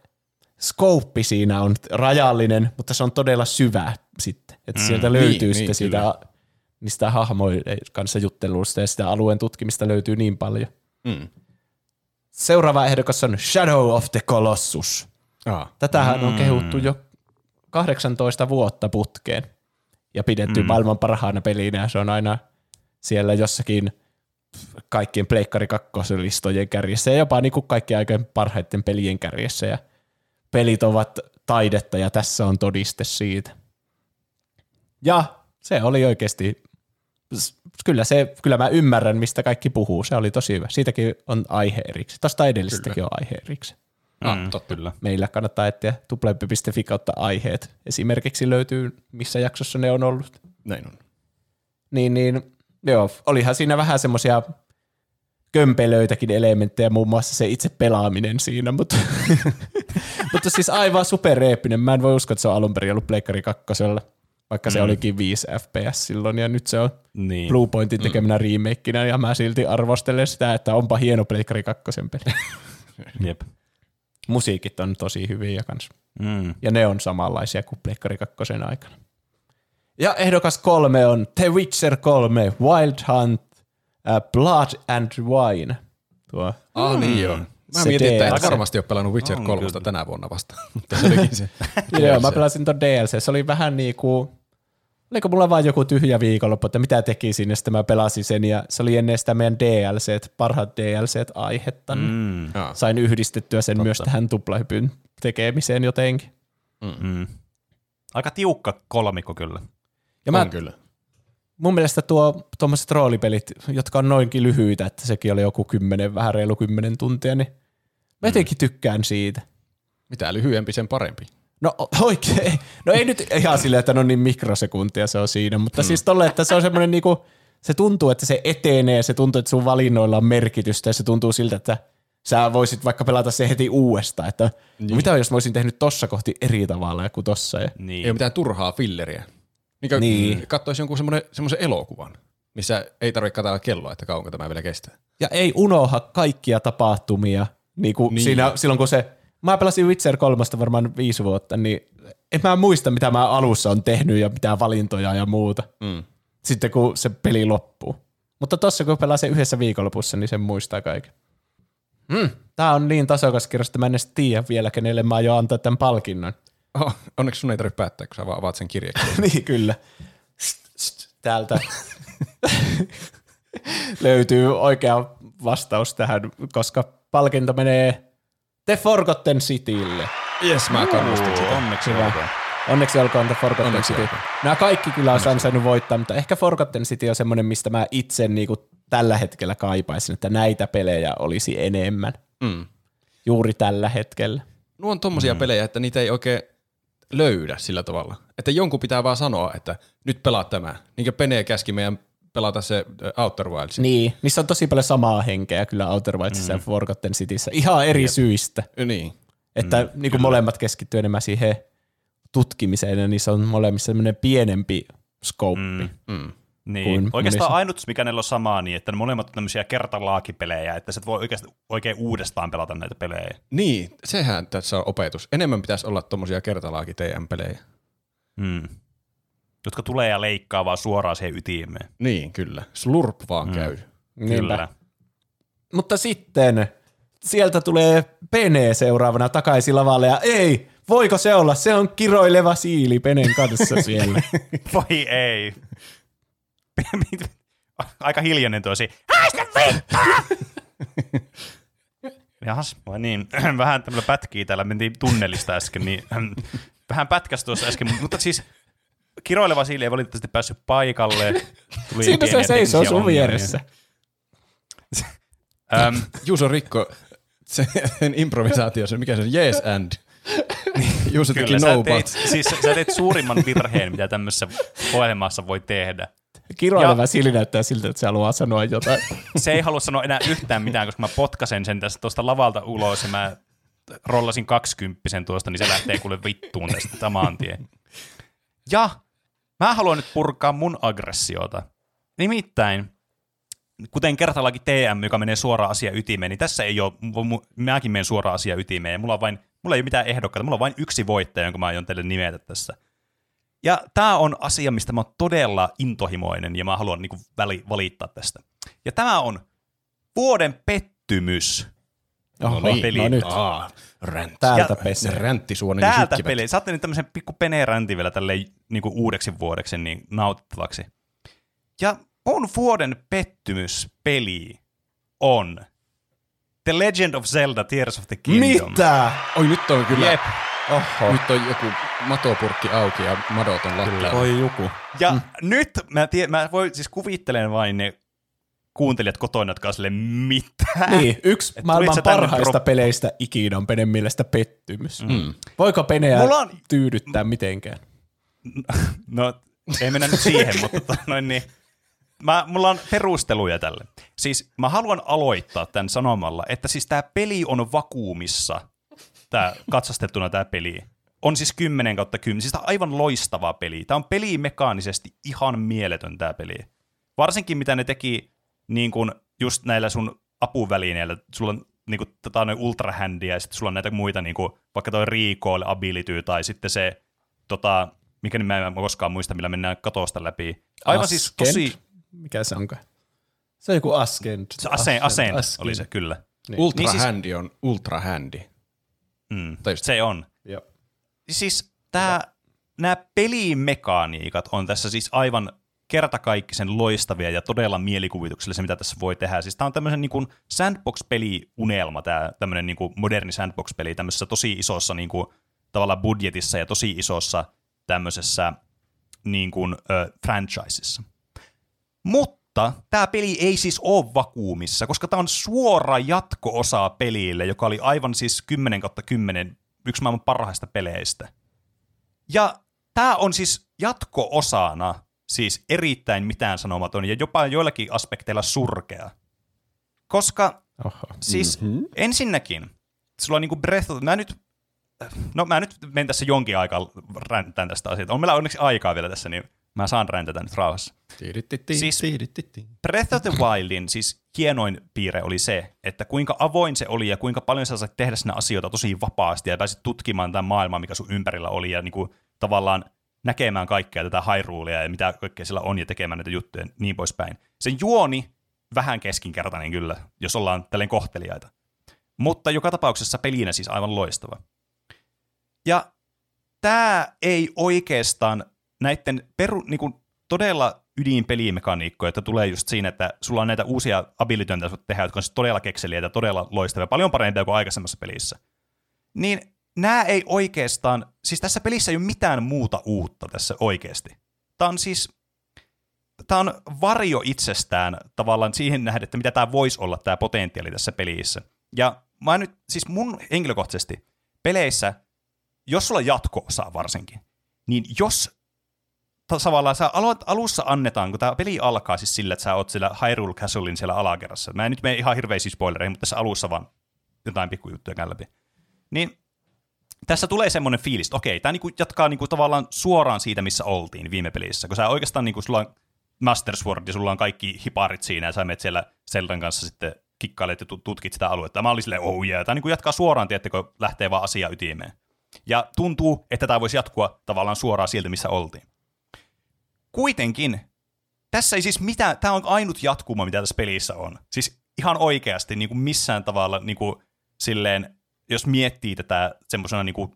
skouppi siinä on rajallinen, mutta se on todella syvä sitten. Että mm, sieltä löytyy niin, sitten niin, sitä, niistä hahmojen kanssa juttelusta ja sitä alueen tutkimista löytyy niin paljon. Mm. Seuraava ehdokas on Shadow of the Colossus. Ah. Tätähän on kehuttu jo 18 vuotta putkeen ja pidetty mm. maailman parhaana pelinä ja se on aina siellä jossakin kaikkien Pleikkari 2 listojen kärjessä ja jopa niin kuin kaikkien aikojen parhaiten pelien kärjessä ja pelit ovat taidetta ja tässä on todiste siitä. Ja se oli oikeasti, kyllä, se, kyllä mä ymmärrän, mistä kaikki puhuu. Se oli tosi hyvä. Siitäkin on aihe erikseen. Tuosta edellisestäkin on aihe erikseen Ah, Mm, totta. Kyllä. meillä kannattaa etsiä tuplempi.fi kautta aiheet. Esimerkiksi löytyy, missä jaksossa ne on ollut. Näin on. Niin, niin joo, olihan siinä vähän semmoisia kömpelöitäkin elementtejä, muun muassa se itse pelaaminen siinä, mutta, mutta siis aivan supereeppinen. Mä en voi uskoa, että se on alun perin ollut Pleikkari 2, vaikka se Mm. olikin 5 FPS silloin, ja nyt se on Niin. Blue Pointin tekemänä remakinä, ja mä silti arvostelen sitä, että onpa hieno Pleikkari 2 peli. Jep. Musiikit on tosi hyviä kans. Mm. Ja ne on samanlaisia kuin Pleikkari 2 aikana. Ja ehdokas kolme on The Witcher 3, Wild Hunt, uh, Blood and Wine. Tuo. Ah niin joo. Mä Se mietin, että en varmasti ole pelannut Witcher On 3 kyllä. tänä vuonna vasta. Mutta se olikin se. Joo, mä pelasin ton DLC. Se oli vähän niinku, oliko mulla vaan joku tyhjä viikonloppu, että mitä tekisin, ja sitten mä pelasin sen, ja se oli ennen sitä meidän DLC, parhaat DLC-aihetta. Mm. Mm. Sain yhdistettyä sen Totta. myös tähän tuplahypyn tekemiseen jotenkin. Mm. Aika tiukka kolmikko kyllä. Ja mä, On kyllä. mun mielestä tuo tuommoiset roolipelit, jotka on noinkin lyhyitä, että sekin oli joku kymmenen, vähän reilu kymmenen tuntia, niin mä jotenkin tykkään siitä. Mitä lyhyempi, sen parempi. No oikein. No ei nyt ihan silleen, että no niin mikrosekuntia se on siinä, mutta hmm. siis tolle, että se on semmoinen niinku, se tuntuu, että se etenee, se tuntuu, että sun valinnoilla on merkitystä ja se tuntuu siltä, että sä voisit vaikka pelata se heti uudestaan, että niin. mitä jos mä olisin tehnyt tossa kohti eri tavalla kuin tossa. Ja, Niin. Ei ole mitään turhaa filleriä. Niin, Niin. niin. Katsoisi jonkun semmoisen elokuvan, missä ei tarvitse katsella kelloa, että kauanko tämä vielä kestää. ja ei unoha kaikkia tapahtumia, niin kuin. Niin. Siinä, silloin kun se, mä pelasin Witcher 3 varmaan viisi vuotta, niin en mä muista, mitä mä alussa on tehnyt ja mitä valintoja ja muuta. Mm. sitten kun se peli loppuu. Mutta tossa kun pelaa sen yhdessä viikonlopussa, niin sen muistaa kaiken. Mm, tää on niin tasokas kirjoista, että mä en edes tiedä vielä, kenelle mä aion antaa tämän palkinnon. Oh, onneksi sun ei tarvitse päättää, kun sä vaan avaat sen kirjekirjan. niin kyllä. St- st- Täältä löytyy oikea vastaus tähän, koska palkinto menee The Forgotten Citylle. Yes, mä kannustin sitä. Onneksi Hyvä. olkoon. Onneksi olkoon The Forgotten Onneksi City. olkoon. Nämä kaikki kyllä on ansainnut voittaa, mutta ehkä Forgotten City on semmoinen, mistä mä itse niinku tällä hetkellä kaipaisin, että näitä pelejä olisi enemmän. Mm. juuri tällä hetkellä. Nuo on tommosia mm. pelejä, että niitä ei oikein löydä sillä tavalla. Että jonkun pitää vaan sanoa, että nyt pelaa tämä. Niin kuin Pene käski meidän pelata se äh, Outer Wilds. Niin, niissä on tosi paljon samaa henkeä kyllä Outer Wildsissa mm. ja Forgotten Cityssä, ihan eri Jep. syistä. Niin. Että mm, niin kuin molemmat keskittyy enemmän siihen tutkimiseen, ja niissä on molemmissa sellainen pienempi skouppi. Mm. Mm. Niin. Kuin Oikeastaan monissa. ainut, mikä ne on samaa, niin että ne molemmat on tämmöisiä kertalaakipelejä, että sä et voi oikeasti, oikein uudestaan pelata näitä pelejä. Niin, sehän tässä on opetus. Enemmän pitäisi olla tommosia kertalaaki pelejä Hmm. Jotka tulee ja leikkaa vaan suoraan siihen ytimeen. Niin, kyllä. Slurp vaan hmm. käy. Kyllä. Mutta sitten sieltä tulee Pene seuraavana takaisin lavalle ja ei, voiko se olla? Se on kiroileva siili Penen kanssa siellä. Voi ei. Aika hiljainen tosi. Haista Jahas, vai niin. Vähän tämmöllä pätkii täällä, mentiin tunnelista äsken, niin vähän pätkäs tuossa äsken, mutta siis kiroileva siili ei valitettavasti päässyt paikalle. Tuli Siinä se seisoo sun vieressä. um, Juuso Rikko, sen improvisaatio, se mikä se on, yes and. Juuso teki no sä teit, siis sä teit suurimman virheen, mitä tämmöisessä ohjelmassa voi tehdä. Kiroileva sili näyttää siltä, että se haluaa sanoa jotain. Se ei halua sanoa enää yhtään mitään, koska mä potkasen sen tästä tuosta lavalta ulos ja mä rollasin kaksikymppisen tuosta, niin se lähtee kuule vittuun tästä samaan tien. Ja mä haluan nyt purkaa mun aggressiota. Nimittäin, kuten kertallakin TM, joka menee suoraan asia ytimeen, niin tässä ei ole, mäkin menen suoraan asia ytimeen, mulla, on vain, mulla ei ole mitään ehdokkaita, mulla on vain yksi voittaja, jonka mä aion teille nimetä tässä – ja tämä on asia, mistä mä oon todella intohimoinen ja mä haluan niinku väli, valittaa tästä. Ja tämä on vuoden pettymys. Oho, no, niin, peli. no nyt. Aa, räntti. Täältä pesi. Räntti suoni Täältä peli. Saatte nyt tämmöisen pikku penee-ränti vielä tälle niinku uudeksi vuodeksi niin nautittavaksi. Ja mun vuoden pettymyspeli on The Legend of Zelda Tears of the Kingdom. Mitä? Oi nyt on kyllä. Jep. Oho. Nyt on joku matopurkki auki ja madot on lattialla. Oi joku. Ja mm. nyt mä, tie, mä voi, siis kuvittelen vain ne kuuntelijat kotona, jotka on silleen, mitä? Niin, yksi Et maailman parhaista pro... peleistä ikinä on Penen mielestä pettymys. Mm. Voiko Peneä on... tyydyttää mitenkään? No, ei mennä nyt siihen, mutta tota noin niin, mä, mulla on perusteluja tälle. Siis mä haluan aloittaa tämän sanomalla, että siis tämä peli on vakuumissa – tää, katsastettuna tämä peli. On siis 10 kautta 10, siis tämä on aivan loistava peli. Tämä on peli mekaanisesti ihan mieletön tämä peli. Varsinkin mitä ne teki niin kun just näillä sun apuvälineillä. Sulla on niin kuin, tota, noin ultrahändiä ja sitten sulla on näitä muita, niin kuin, vaikka toi recoil ability tai sitten se, tota, mikä mä en koskaan muista, millä mennään katosta läpi. Aivan Askent? siis tosi... Mikä se onko? Se on joku Askent. Se Ascent, Ascent, Ascent oli se, kyllä. Niin. Ultrahändi niin siis, on ultrahändi. Mm, se on. Joo. Siis tää, nämä pelimekaniikat on tässä siis aivan kertakaikkisen loistavia ja todella mielikuvituksellisia, mitä tässä voi tehdä. Siis tämä on tämmöisen niin sandbox-peli-unelma, tämä tämmöinen niin kuin moderni sandbox-peli tämmöisessä tosi isossa niin kuin, tavallaan budjetissa ja tosi isossa tämmöisessä niin kuin, ö, franchisessa. Mutta tämä peli ei siis ole vakuumissa, koska tämä on suora jatko-osa pelille, joka oli aivan siis 10 kautta 10 yksi maailman parhaista peleistä. Ja tämä on siis jatko-osana siis erittäin mitään sanomaton ja jopa joillakin aspekteilla surkea. Koska Oho. siis mm-hmm. ensinnäkin, sulla on niinku Breath of, mä nyt, no mä nyt menen tässä jonkin aikaa räntään tästä asiasta. On meillä onneksi aikaa vielä tässä, niin Mä saan räntätä nyt rauhassa. Siis Breath of the Wildin siis hienoin piirre oli se, että kuinka avoin se oli ja kuinka paljon sä sait tehdä sinä asioita tosi vapaasti ja pääsit tutkimaan tämän maailman, mikä sun ympärillä oli ja niinku tavallaan näkemään kaikkea tätä Hyruleia ja mitä kaikkea sillä on ja tekemään näitä juttuja ja niin poispäin. Sen juoni vähän keskinkertainen kyllä, jos ollaan tälleen kohteliaita. Mutta joka tapauksessa pelinä siis aivan loistava. Ja tämä ei oikeastaan näiden peru, niin kuin todella ydinpelimekaniikkoja, että tulee just siinä, että sulla on näitä uusia abilityitä, jotka tehdä, jotka on todella kekseliä todella loistavia, paljon parempia kuin aikaisemmassa pelissä. Niin nämä ei oikeastaan, siis tässä pelissä ei ole mitään muuta uutta tässä oikeasti. Tämä on siis, tämä on varjo itsestään tavallaan siihen nähden, että mitä tämä voisi olla tämä potentiaali tässä pelissä. Ja mä nyt, siis mun henkilökohtaisesti peleissä, jos sulla jatko-osa varsinkin, niin jos tavallaan sä aloit, alussa annetaan, kun tämä peli alkaa siis sillä, että sä oot siellä Hyrule Castlein siellä alakerrassa. Mä en nyt mene ihan hirveisiin spoilereihin, mutta tässä alussa vaan jotain pikkujuttuja käyn läpi. Niin tässä tulee semmoinen fiilis, että okei, tämä niinku jatkaa niinku tavallaan suoraan siitä, missä oltiin viime pelissä. Kun sä oikeastaan, niinku, sulla on Master Sword ja sulla on kaikki hiparit siinä ja sä menet siellä Zeldan kanssa sitten kikkailet ja tutkit sitä aluetta. Mä olin silleen, oh yeah. Tämä niinku jatkaa suoraan, tiettekö, lähtee vaan asia ytimeen. Ja tuntuu, että tämä voisi jatkua tavallaan suoraan sieltä, missä oltiin. Kuitenkin, tässä ei siis mitään, tämä on ainut jatkuma, mitä tässä pelissä on. Siis ihan oikeasti niin kuin missään tavalla niin kuin, silleen, jos miettii tätä semmoisena niin kuin,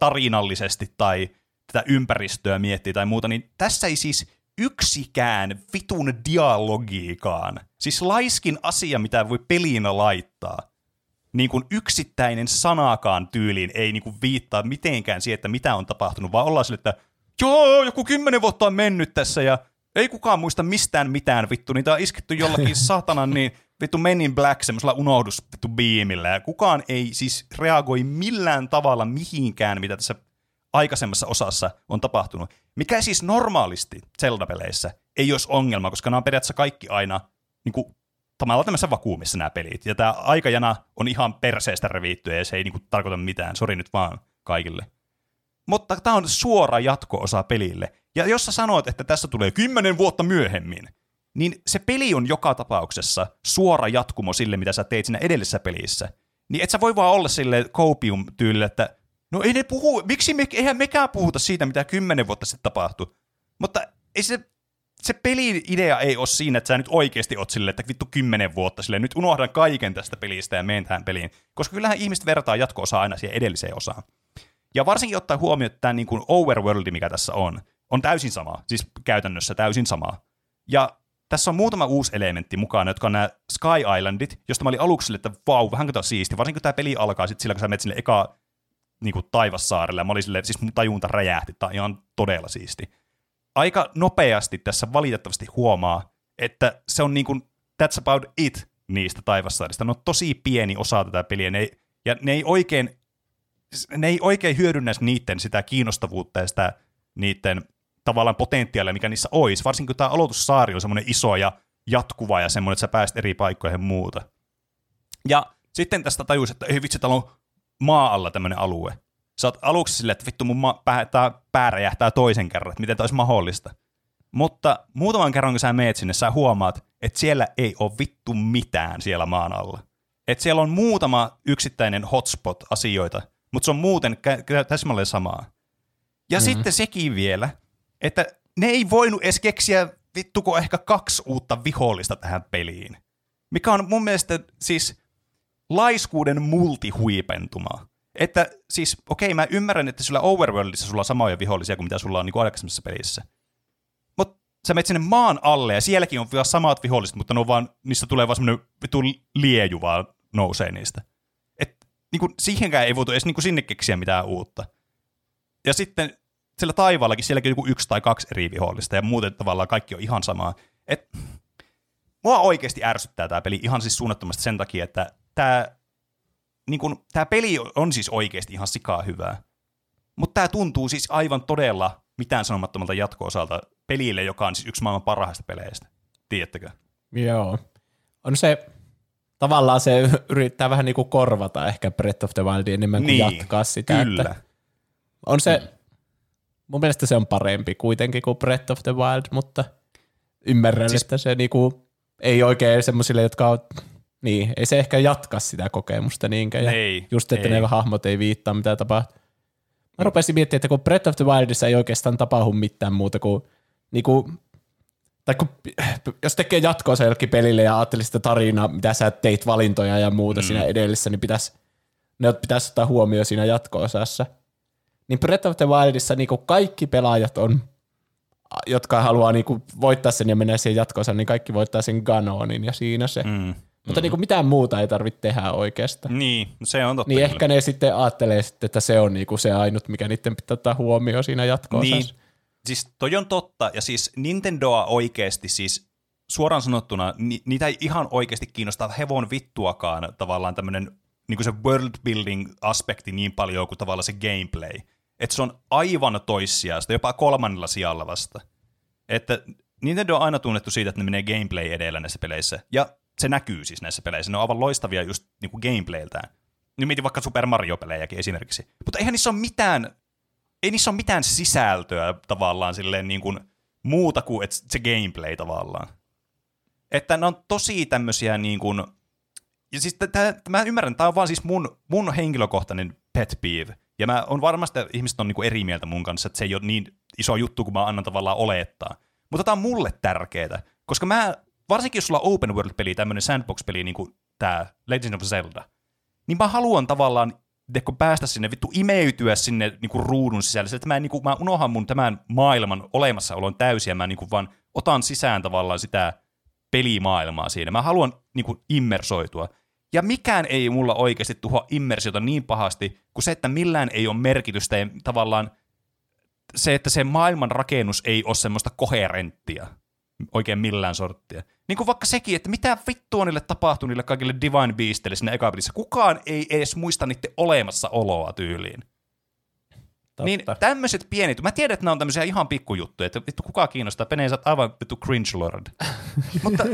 tarinallisesti tai tätä ympäristöä miettii tai muuta, niin tässä ei siis yksikään vitun dialogiikaan, siis laiskin asia, mitä voi peliin laittaa, niin kuin yksittäinen sanakaan tyyliin ei niin kuin viittaa mitenkään siihen, että mitä on tapahtunut, vaan ollaan sille, että joo, joku kymmenen vuotta on mennyt tässä ja ei kukaan muista mistään mitään vittu, niitä on isketty jollakin satanan niin vittu Men in Black semmoisella unohdus vittu biimillä ja kukaan ei siis reagoi millään tavalla mihinkään, mitä tässä aikaisemmassa osassa on tapahtunut. Mikä siis normaalisti Zelda-peleissä ei olisi ongelma, koska nämä on periaatteessa kaikki aina niin kuin, tavallaan tämmöisessä vakuumissa nämä pelit. Ja tämä aikajana on ihan perseestä revittyä ja se ei niin kuin, tarkoita mitään. Sori nyt vaan kaikille. Mutta tämä on suora jatko-osa pelille. Ja jos sä sanot, että tässä tulee kymmenen vuotta myöhemmin, niin se peli on joka tapauksessa suora jatkumo sille, mitä sä teit siinä edellisessä pelissä. Niin et sä voi vaan olla sille copium tyylille että no ei ne puhu, miksi me, eihän mekään puhuta siitä, mitä kymmenen vuotta sitten tapahtui. Mutta ei se, se pelin idea ei ole siinä, että sä nyt oikeasti oot silleen, että vittu kymmenen vuotta silleen, nyt unohdan kaiken tästä pelistä ja menen tähän peliin. Koska kyllähän ihmiset vertaa jatko-osaa aina siihen edelliseen osaan. Ja varsinkin ottaa huomioon, että tämä niin kuin overworld, mikä tässä on, on täysin sama, siis käytännössä täysin sama. Ja tässä on muutama uusi elementti mukana, jotka on nämä Sky Islandit, josta mä olin aluksi sille, että vau, vähän tämä siisti. Varsinkin kun tämä peli alkaa sitten sillä, kun sä menet sinne eka niin kuin taivassaarelle, mä olin silleen, siis mun tajunta räjähti, tämä on ihan todella siisti. Aika nopeasti tässä valitettavasti huomaa, että se on niin kuin, that's about it niistä taivassaarista. Ne on tosi pieni osa tätä peliä, ne ei, ja ne ei oikein, ne ei oikein hyödynnä niiden sitä kiinnostavuutta ja sitä niiden tavallaan potentiaalia, mikä niissä olisi, varsinkin kun tämä aloitussaari on semmoinen iso ja jatkuva ja semmoinen, että sä pääset eri paikkoihin ja muuta. Ja sitten tästä tajusin, että ei vitsi, täällä on maa alla tämmöinen alue. Sä oot aluksi silleen, että vittu mun ma- pää, tää pää räjähtää toisen kerran, että miten tämä olisi mahdollista. Mutta muutaman kerran, kun sä meet sinne, sä huomaat, että siellä ei ole vittu mitään siellä maan alla. Että siellä on muutama yksittäinen hotspot-asioita, mutta se on muuten kä- täsmälleen samaa. Ja mm-hmm. sitten sekin vielä, että ne ei voinut edes keksiä vittuko ehkä kaksi uutta vihollista tähän peliin. Mikä on mun mielestä siis laiskuuden multihuipentuma. Että siis, okei, mä ymmärrän, että sillä Overworldissa sulla on samoja vihollisia kuin mitä sulla on niin aikaisemmissa pelissä. Mutta sä menet sinne maan alle ja sielläkin on vielä samat viholliset, mutta ne on vaan, niistä tulee vaan semmoinen vitu lieju vaan nousee niistä. Et niin kuin, siihenkään ei voitu edes niin sinne keksiä mitään uutta. Ja sitten siellä taivaallakin sielläkin joku yksi tai kaksi eri vihollista ja muuten tavallaan kaikki on ihan samaa. Et, mua oikeasti ärsyttää tämä peli ihan siis suunnattomasti sen takia, että tämä niin kun, tää peli on siis oikeasti ihan sikaa hyvää. Mutta tämä tuntuu siis aivan todella mitään sanomattomalta jatko-osalta pelille, joka on siis yksi maailman parhaista peleistä. Tiedättekö? Joo. On se, tavallaan se yrittää vähän niin kuin korvata ehkä Breath of the Wildin enemmän kuin niin, jatkaa sitä. Kyllä. Että on se, mun mielestä se on parempi kuitenkin kuin Breath of the Wild, mutta ymmärrän, siis, että se niinku ei oikein semmoisille, jotka on, niin, ei se ehkä jatka sitä kokemusta niinkään. Ja ei, just, että ei. ne hahmot ei viittaa, mitä tapahtuu. Mä rupesin miettimään, että kun Breath of the Wildissa ei oikeastaan tapahdu mitään muuta kuin, niinku, tai kun, jos tekee jatkoa se jollekin pelille ja ajattelisi sitä tarinaa, mitä sä teit valintoja ja muuta mm. siinä edellisessä, niin pitäisi, ne pitäisi ottaa huomioon siinä jatko-osassa – niin Breath of the Wildissa niin kaikki pelaajat on, jotka haluaa niin voittaa sen ja mennä siihen jatkoonsa, niin kaikki voittaa sen Ganonin ja siinä se. Mm. Mutta mm. niin kuin mitään muuta ei tarvitse tehdä oikeastaan. Niin, se on totta. Niin kyllä. ehkä ne sitten ajattelee, sitten, että se on niin kuin se ainut, mikä niiden pitää ottaa huomioon siinä jatko Niin, siis toi on totta, ja siis Nintendoa oikeasti siis suoraan sanottuna, ni, niitä ei ihan oikeasti kiinnostaa hevon vittuakaan tavallaan tämmöinen niin kuin se world building aspekti niin paljon kuin tavallaan se gameplay. Että se on aivan toissijasta, jopa kolmannella sijalla vasta. Että Nintendo on aina tunnettu siitä, että ne menee gameplay edellä näissä peleissä. Ja se näkyy siis näissä peleissä. Ne on aivan loistavia just niin kuin gameplayltään. Nyt mietin vaikka Super Mario-pelejäkin esimerkiksi. Mutta eihän niissä ole mitään, ei niissä ole mitään sisältöä tavallaan silleen niin kuin muuta kuin että se gameplay tavallaan. Että ne on tosi tämmöisiä niin kuin, ja siis tää, mä ymmärrän, tämä on vaan siis mun, mun henkilökohtainen pet peeve. Ja mä on varmasti, että ihmiset on niinku eri mieltä mun kanssa, että se ei ole niin iso juttu, kuin mä annan tavallaan olettaa. Mutta tämä on mulle tärkeää, koska mä, varsinkin jos sulla on open world-peli, tämmöinen sandbox-peli, niin kuin tämä Legend of Zelda, niin mä haluan tavallaan kun päästä sinne, vittu imeytyä sinne niin kuin ruudun sisälle, että mä, niin kuin, mä unohan mun tämän maailman olemassaolon täysin, ja mä niin kuin vaan otan sisään tavallaan sitä pelimaailmaa siinä. Mä haluan niin kuin, immersoitua. Ja mikään ei mulla oikeasti tuhoa immersiota niin pahasti kuin se, että millään ei ole merkitystä ja tavallaan se, että se maailman rakennus ei ole semmoista koherenttia oikein millään sorttia. Niin kuin vaikka sekin, että mitä vittua niille tapahtui niille kaikille Divine Beastille sinne ekapelissä. Kukaan ei edes muista niiden olemassaoloa tyyliin. Totta. Niin tämmöiset pienet, mä tiedän, että nämä on tämmöisiä ihan pikkujuttuja, että vittu kuka kiinnostaa, Penee sä aivan vittu cringe lord. Mutta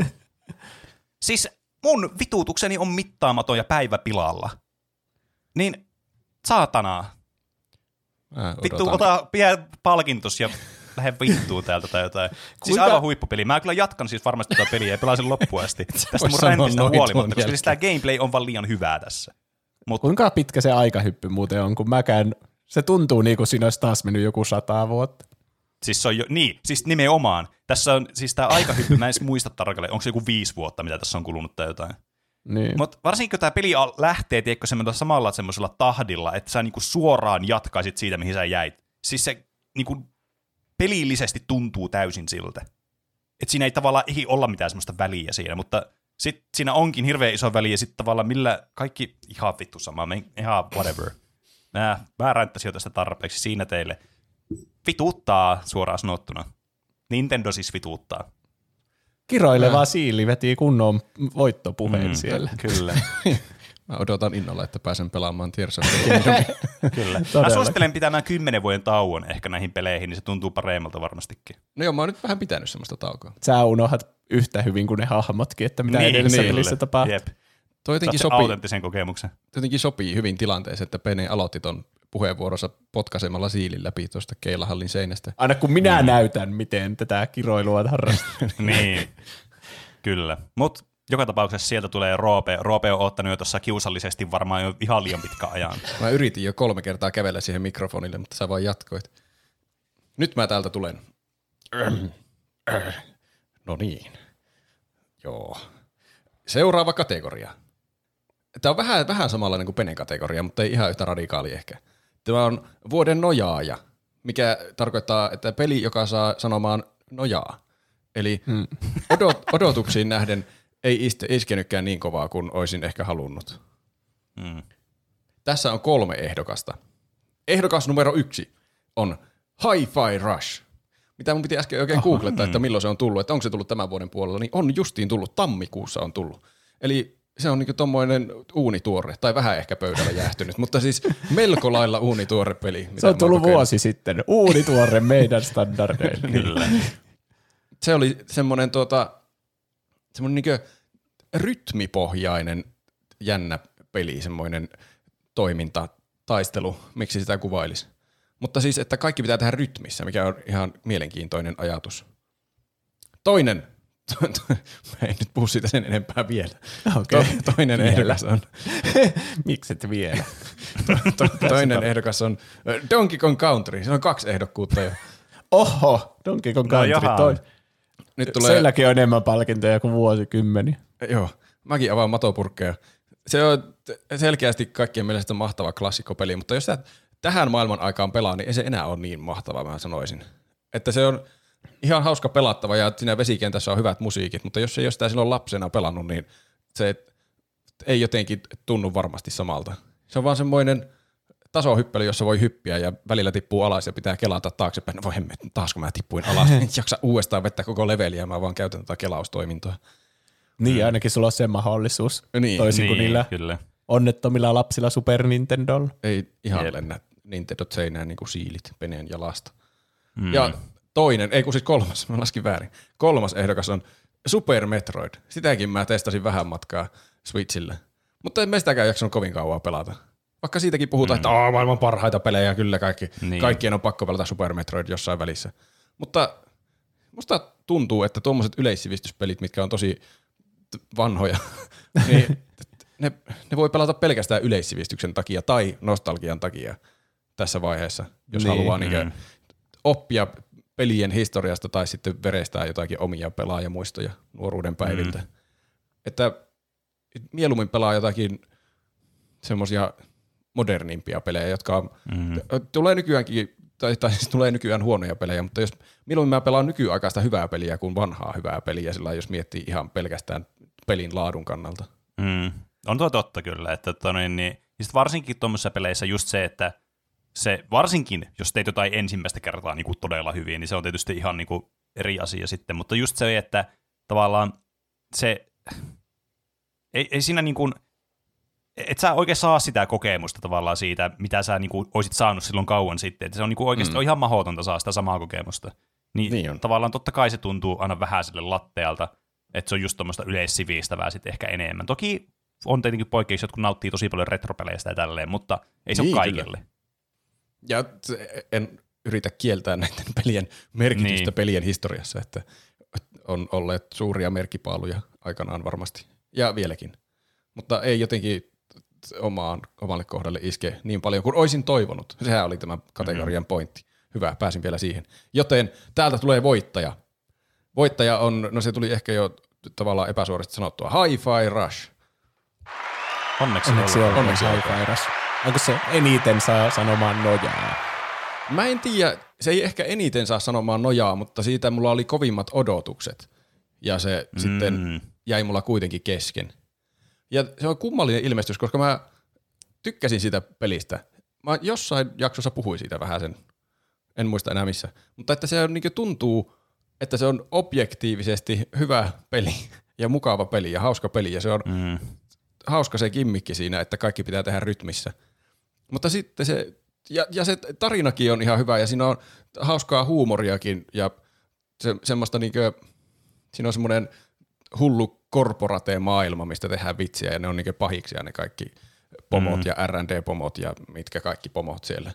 siis mun vituutukseni on mittaamaton ja päivä pilalla. Niin saatanaa. Vittu, ota pie palkintos ja lähde vittuun täältä tai jotain. Siis Kuinka? Aivan huippupeli. Mä kyllä jatkan siis varmasti tätä peliä ja pelaan sen loppuun asti. Tästä mun räntistä huolimatta, koska siis tämä gameplay on vaan liian hyvää tässä. Mut... Kuinka pitkä se aikahyppy muuten on, kun mäkään, se tuntuu niin kuin siinä olisi taas mennyt joku sata vuotta. Siis se on jo, niin, siis nimenomaan. Tässä on siis tämä aikahyppy, mä en muista tarkalleen, onko se joku viisi vuotta, mitä tässä on kulunut tai jotain. Niin. Mutta varsinkin kun tämä peli lähtee, tiedätkö, samalla semmoisella tahdilla, että sä niinku suoraan jatkaisit siitä, mihin sä jäit. Siis se niinku, pelillisesti tuntuu täysin siltä. Että siinä ei tavallaan ei olla mitään semmoista väliä siinä, mutta sitten siinä onkin hirveän iso väli, ja sitten tavallaan millä kaikki ihan vittu sama, ihan whatever. Mä, mä ränttäisin jo tästä tarpeeksi siinä teille. Vituuttaa suoraan sanottuna. Nintendo siis vituuttaa. Kiroileva siili veti kunnon voittopuheen mm, siellä. Kyllä. Mä odotan innolla, että pääsen pelaamaan Tears of Kyllä. Mä suosittelen pitämään kymmenen vuoden tauon ehkä näihin peleihin, niin se tuntuu paremmalta varmastikin. No joo, mä oon nyt vähän pitänyt semmoista taukoa. Sä unohdat yhtä hyvin kuin ne hahmotkin, että mitä niin, edellisessä niin, pelissä tapahtuu. Jep. Toi jotenkin sopii, autenttisen kokemuksen. Jotenkin sopii hyvin tilanteeseen, että Pene aloitti ton puheenvuorossa potkaisemalla siilin läpi tuosta keilahallin seinästä. Aina kun minä mm. näytän, miten tätä kiroilua harrastaa. niin, kyllä. Mutta joka tapauksessa sieltä tulee Roope. Roope on ottanut jo tuossa kiusallisesti varmaan jo ihan liian pitkä ajan. Mä yritin jo kolme kertaa kävellä siihen mikrofonille, mutta sä vaan jatkoit. Nyt mä täältä tulen. No niin. Joo. Seuraava kategoria. Tämä on vähän, vähän samanlainen kuin Penen kategoria, mutta ei ihan yhtä radikaali ehkä. Tämä on vuoden nojaaja, mikä tarkoittaa, että peli, joka saa sanomaan nojaa. Eli hmm. odot, odotuksiin nähden ei iskenytkään niin kovaa kuin olisin ehkä halunnut. Hmm. Tässä on kolme ehdokasta. Ehdokas numero yksi on Hi-Fi Rush. Mitä mun piti äsken oikein googlettaa, että milloin se on tullut, että onko se tullut tämän vuoden puolella, niin on justiin tullut, tammikuussa on tullut. Eli se on niinku tommoinen uunituore, tai vähän ehkä pöydällä jäähtynyt, mutta siis melko lailla uunituore peli. Se on tullut vuosi sitten, uunituore meidän standardeille. Kyllä. Se oli semmoinen tuota, semmoinen niinku rytmipohjainen jännä peli, semmoinen toiminta, taistelu, miksi sitä kuvailisi. Mutta siis, että kaikki pitää tehdä rytmissä, mikä on ihan mielenkiintoinen ajatus. Toinen Mä en nyt puhu siitä sen enempää vielä. Okay. To, toinen vielä. ehdokas on... Mikset vielä? to, to, toinen ehdokas on Donkey Kong Country. Se on kaksi ehdokkuutta jo. Oho, Donkey Kong no Country. No, toi. Nyt tulee... Sielläkin on enemmän palkintoja kuin vuosikymmeni. Joo, mäkin avaan matopurkkeja. Se on selkeästi kaikkien mielestä mahtava klassikkopeli, mutta jos sä tähän maailman aikaan pelaa, niin ei se enää ole niin mahtava, mä sanoisin. Että se on ihan hauska pelattava ja siinä vesikentässä on hyvät musiikit, mutta jos ei ole sitä silloin lapsena pelannut, niin se ei jotenkin tunnu varmasti samalta. Se on vaan semmoinen tasohyppely, jossa voi hyppiä ja välillä tippuu alas ja pitää kelata taaksepäin. No voi hemmet, taas kun mä tippuin alas, niin jaksa uudestaan vettä koko leveliä, mä vaan käytän tätä kelaustoimintoa. Niin, ainakin sulla on se mahdollisuus, niin, toisin niin, kuin niillä kyllä. onnettomilla lapsilla Super Nintendolla. Ei ihan Jep. lennä Nintendo seinään niin kuin siilit peneen jalasta. Mm. Ja toinen, ei kun siis kolmas, mä laskin väärin. Kolmas ehdokas on Super Metroid. Sitäkin mä testasin vähän matkaa Switchille. Mutta en mä sitäkään jaksanut kovin kauan pelata. Vaikka siitäkin puhutaan, mm. että on maailman parhaita pelejä, kyllä kaikki. Niin. Kaikkien on pakko pelata Super Metroid jossain välissä. Mutta musta tuntuu, että tuommoiset yleissivistyspelit, mitkä on tosi vanhoja, niin ne, ne voi pelata pelkästään yleissivistyksen takia tai nostalgian takia tässä vaiheessa, jos niin. haluaa niin Mm. oppia pelien historiasta tai sitten verestää jotakin omia pelaajamuistoja nuoruuden päiviltä. Mm. Että mieluummin pelaa jotakin semmoisia modernimpia pelejä, jotka on, Mm. tulee nykyäänkin, tai, tai siis tulee nykyään huonoja pelejä, mutta jos milloin mä pelaan nykyaikaista hyvää peliä kuin vanhaa hyvää peliä, sillä jos miettii ihan pelkästään pelin laadun kannalta. Mm. On tuo totta kyllä, että tota, niin, niin, varsinkin tuommoisissa peleissä just se, että se varsinkin, jos teet jotain ensimmäistä kertaa niin kuin todella hyvin, niin se on tietysti ihan niin kuin eri asia sitten, mutta just se, että tavallaan se, ei, ei siinä niin kuin, et sä oikein saa sitä kokemusta tavallaan siitä, mitä sä niin kuin olisit saanut silloin kauan sitten, että se on niin kuin oikeasti mm. on ihan mahdotonta saa sitä samaa kokemusta. Niin, Niin on. tavallaan totta kai se tuntuu aina vähän sille lattealta, että se on just tuommoista yleissivistävää sitten ehkä enemmän. Toki on tietenkin poikkeuksia, jotka nauttii tosi paljon retropeleistä ja tälleen, mutta ei se Niin, ole kyllä. Ja en yritä kieltää näiden pelien merkitystä Niin. pelien historiassa, että on olleet suuria merkkipaaluja aikanaan varmasti, ja vieläkin. Mutta ei jotenkin omaan, omalle kohdalle iske niin paljon kuin olisin toivonut. Sehän oli tämä kategorian Mm-hmm. pointti. Hyvä, pääsin vielä siihen. Joten täältä tulee voittaja. Voittaja on, no se tuli ehkä jo tavallaan epäsuorasti sanottua, Hi-Fi Rush. Onneksi, Onneksi olkoon Onneksi olkoon. Hi-Fi Rush. Onko se eniten saa sanomaan nojaa? Mä en tiedä, se ei ehkä eniten saa sanomaan nojaa, mutta siitä mulla oli kovimmat odotukset. Ja se mm. sitten jäi mulla kuitenkin kesken. Ja se on kummallinen ilmestys, koska mä tykkäsin siitä pelistä. Mä jossain jaksossa puhuin siitä vähän sen, en muista enää missä. Mutta että se on, niin tuntuu, että se on objektiivisesti hyvä peli ja mukava peli ja hauska peli. Ja se on Mm. Hauska se kimmikki siinä, että kaikki pitää tehdä rytmissä. Mutta sitten se, ja, ja se tarinakin on ihan hyvä ja siinä on hauskaa huumoriakin ja se, semmoista niinkö, siinä on semmoinen hullu korporate-maailma, mistä tehdään vitsiä ja ne on niinkö pahiksia ne kaikki pomot mm. ja R&D-pomot ja mitkä kaikki pomot siellä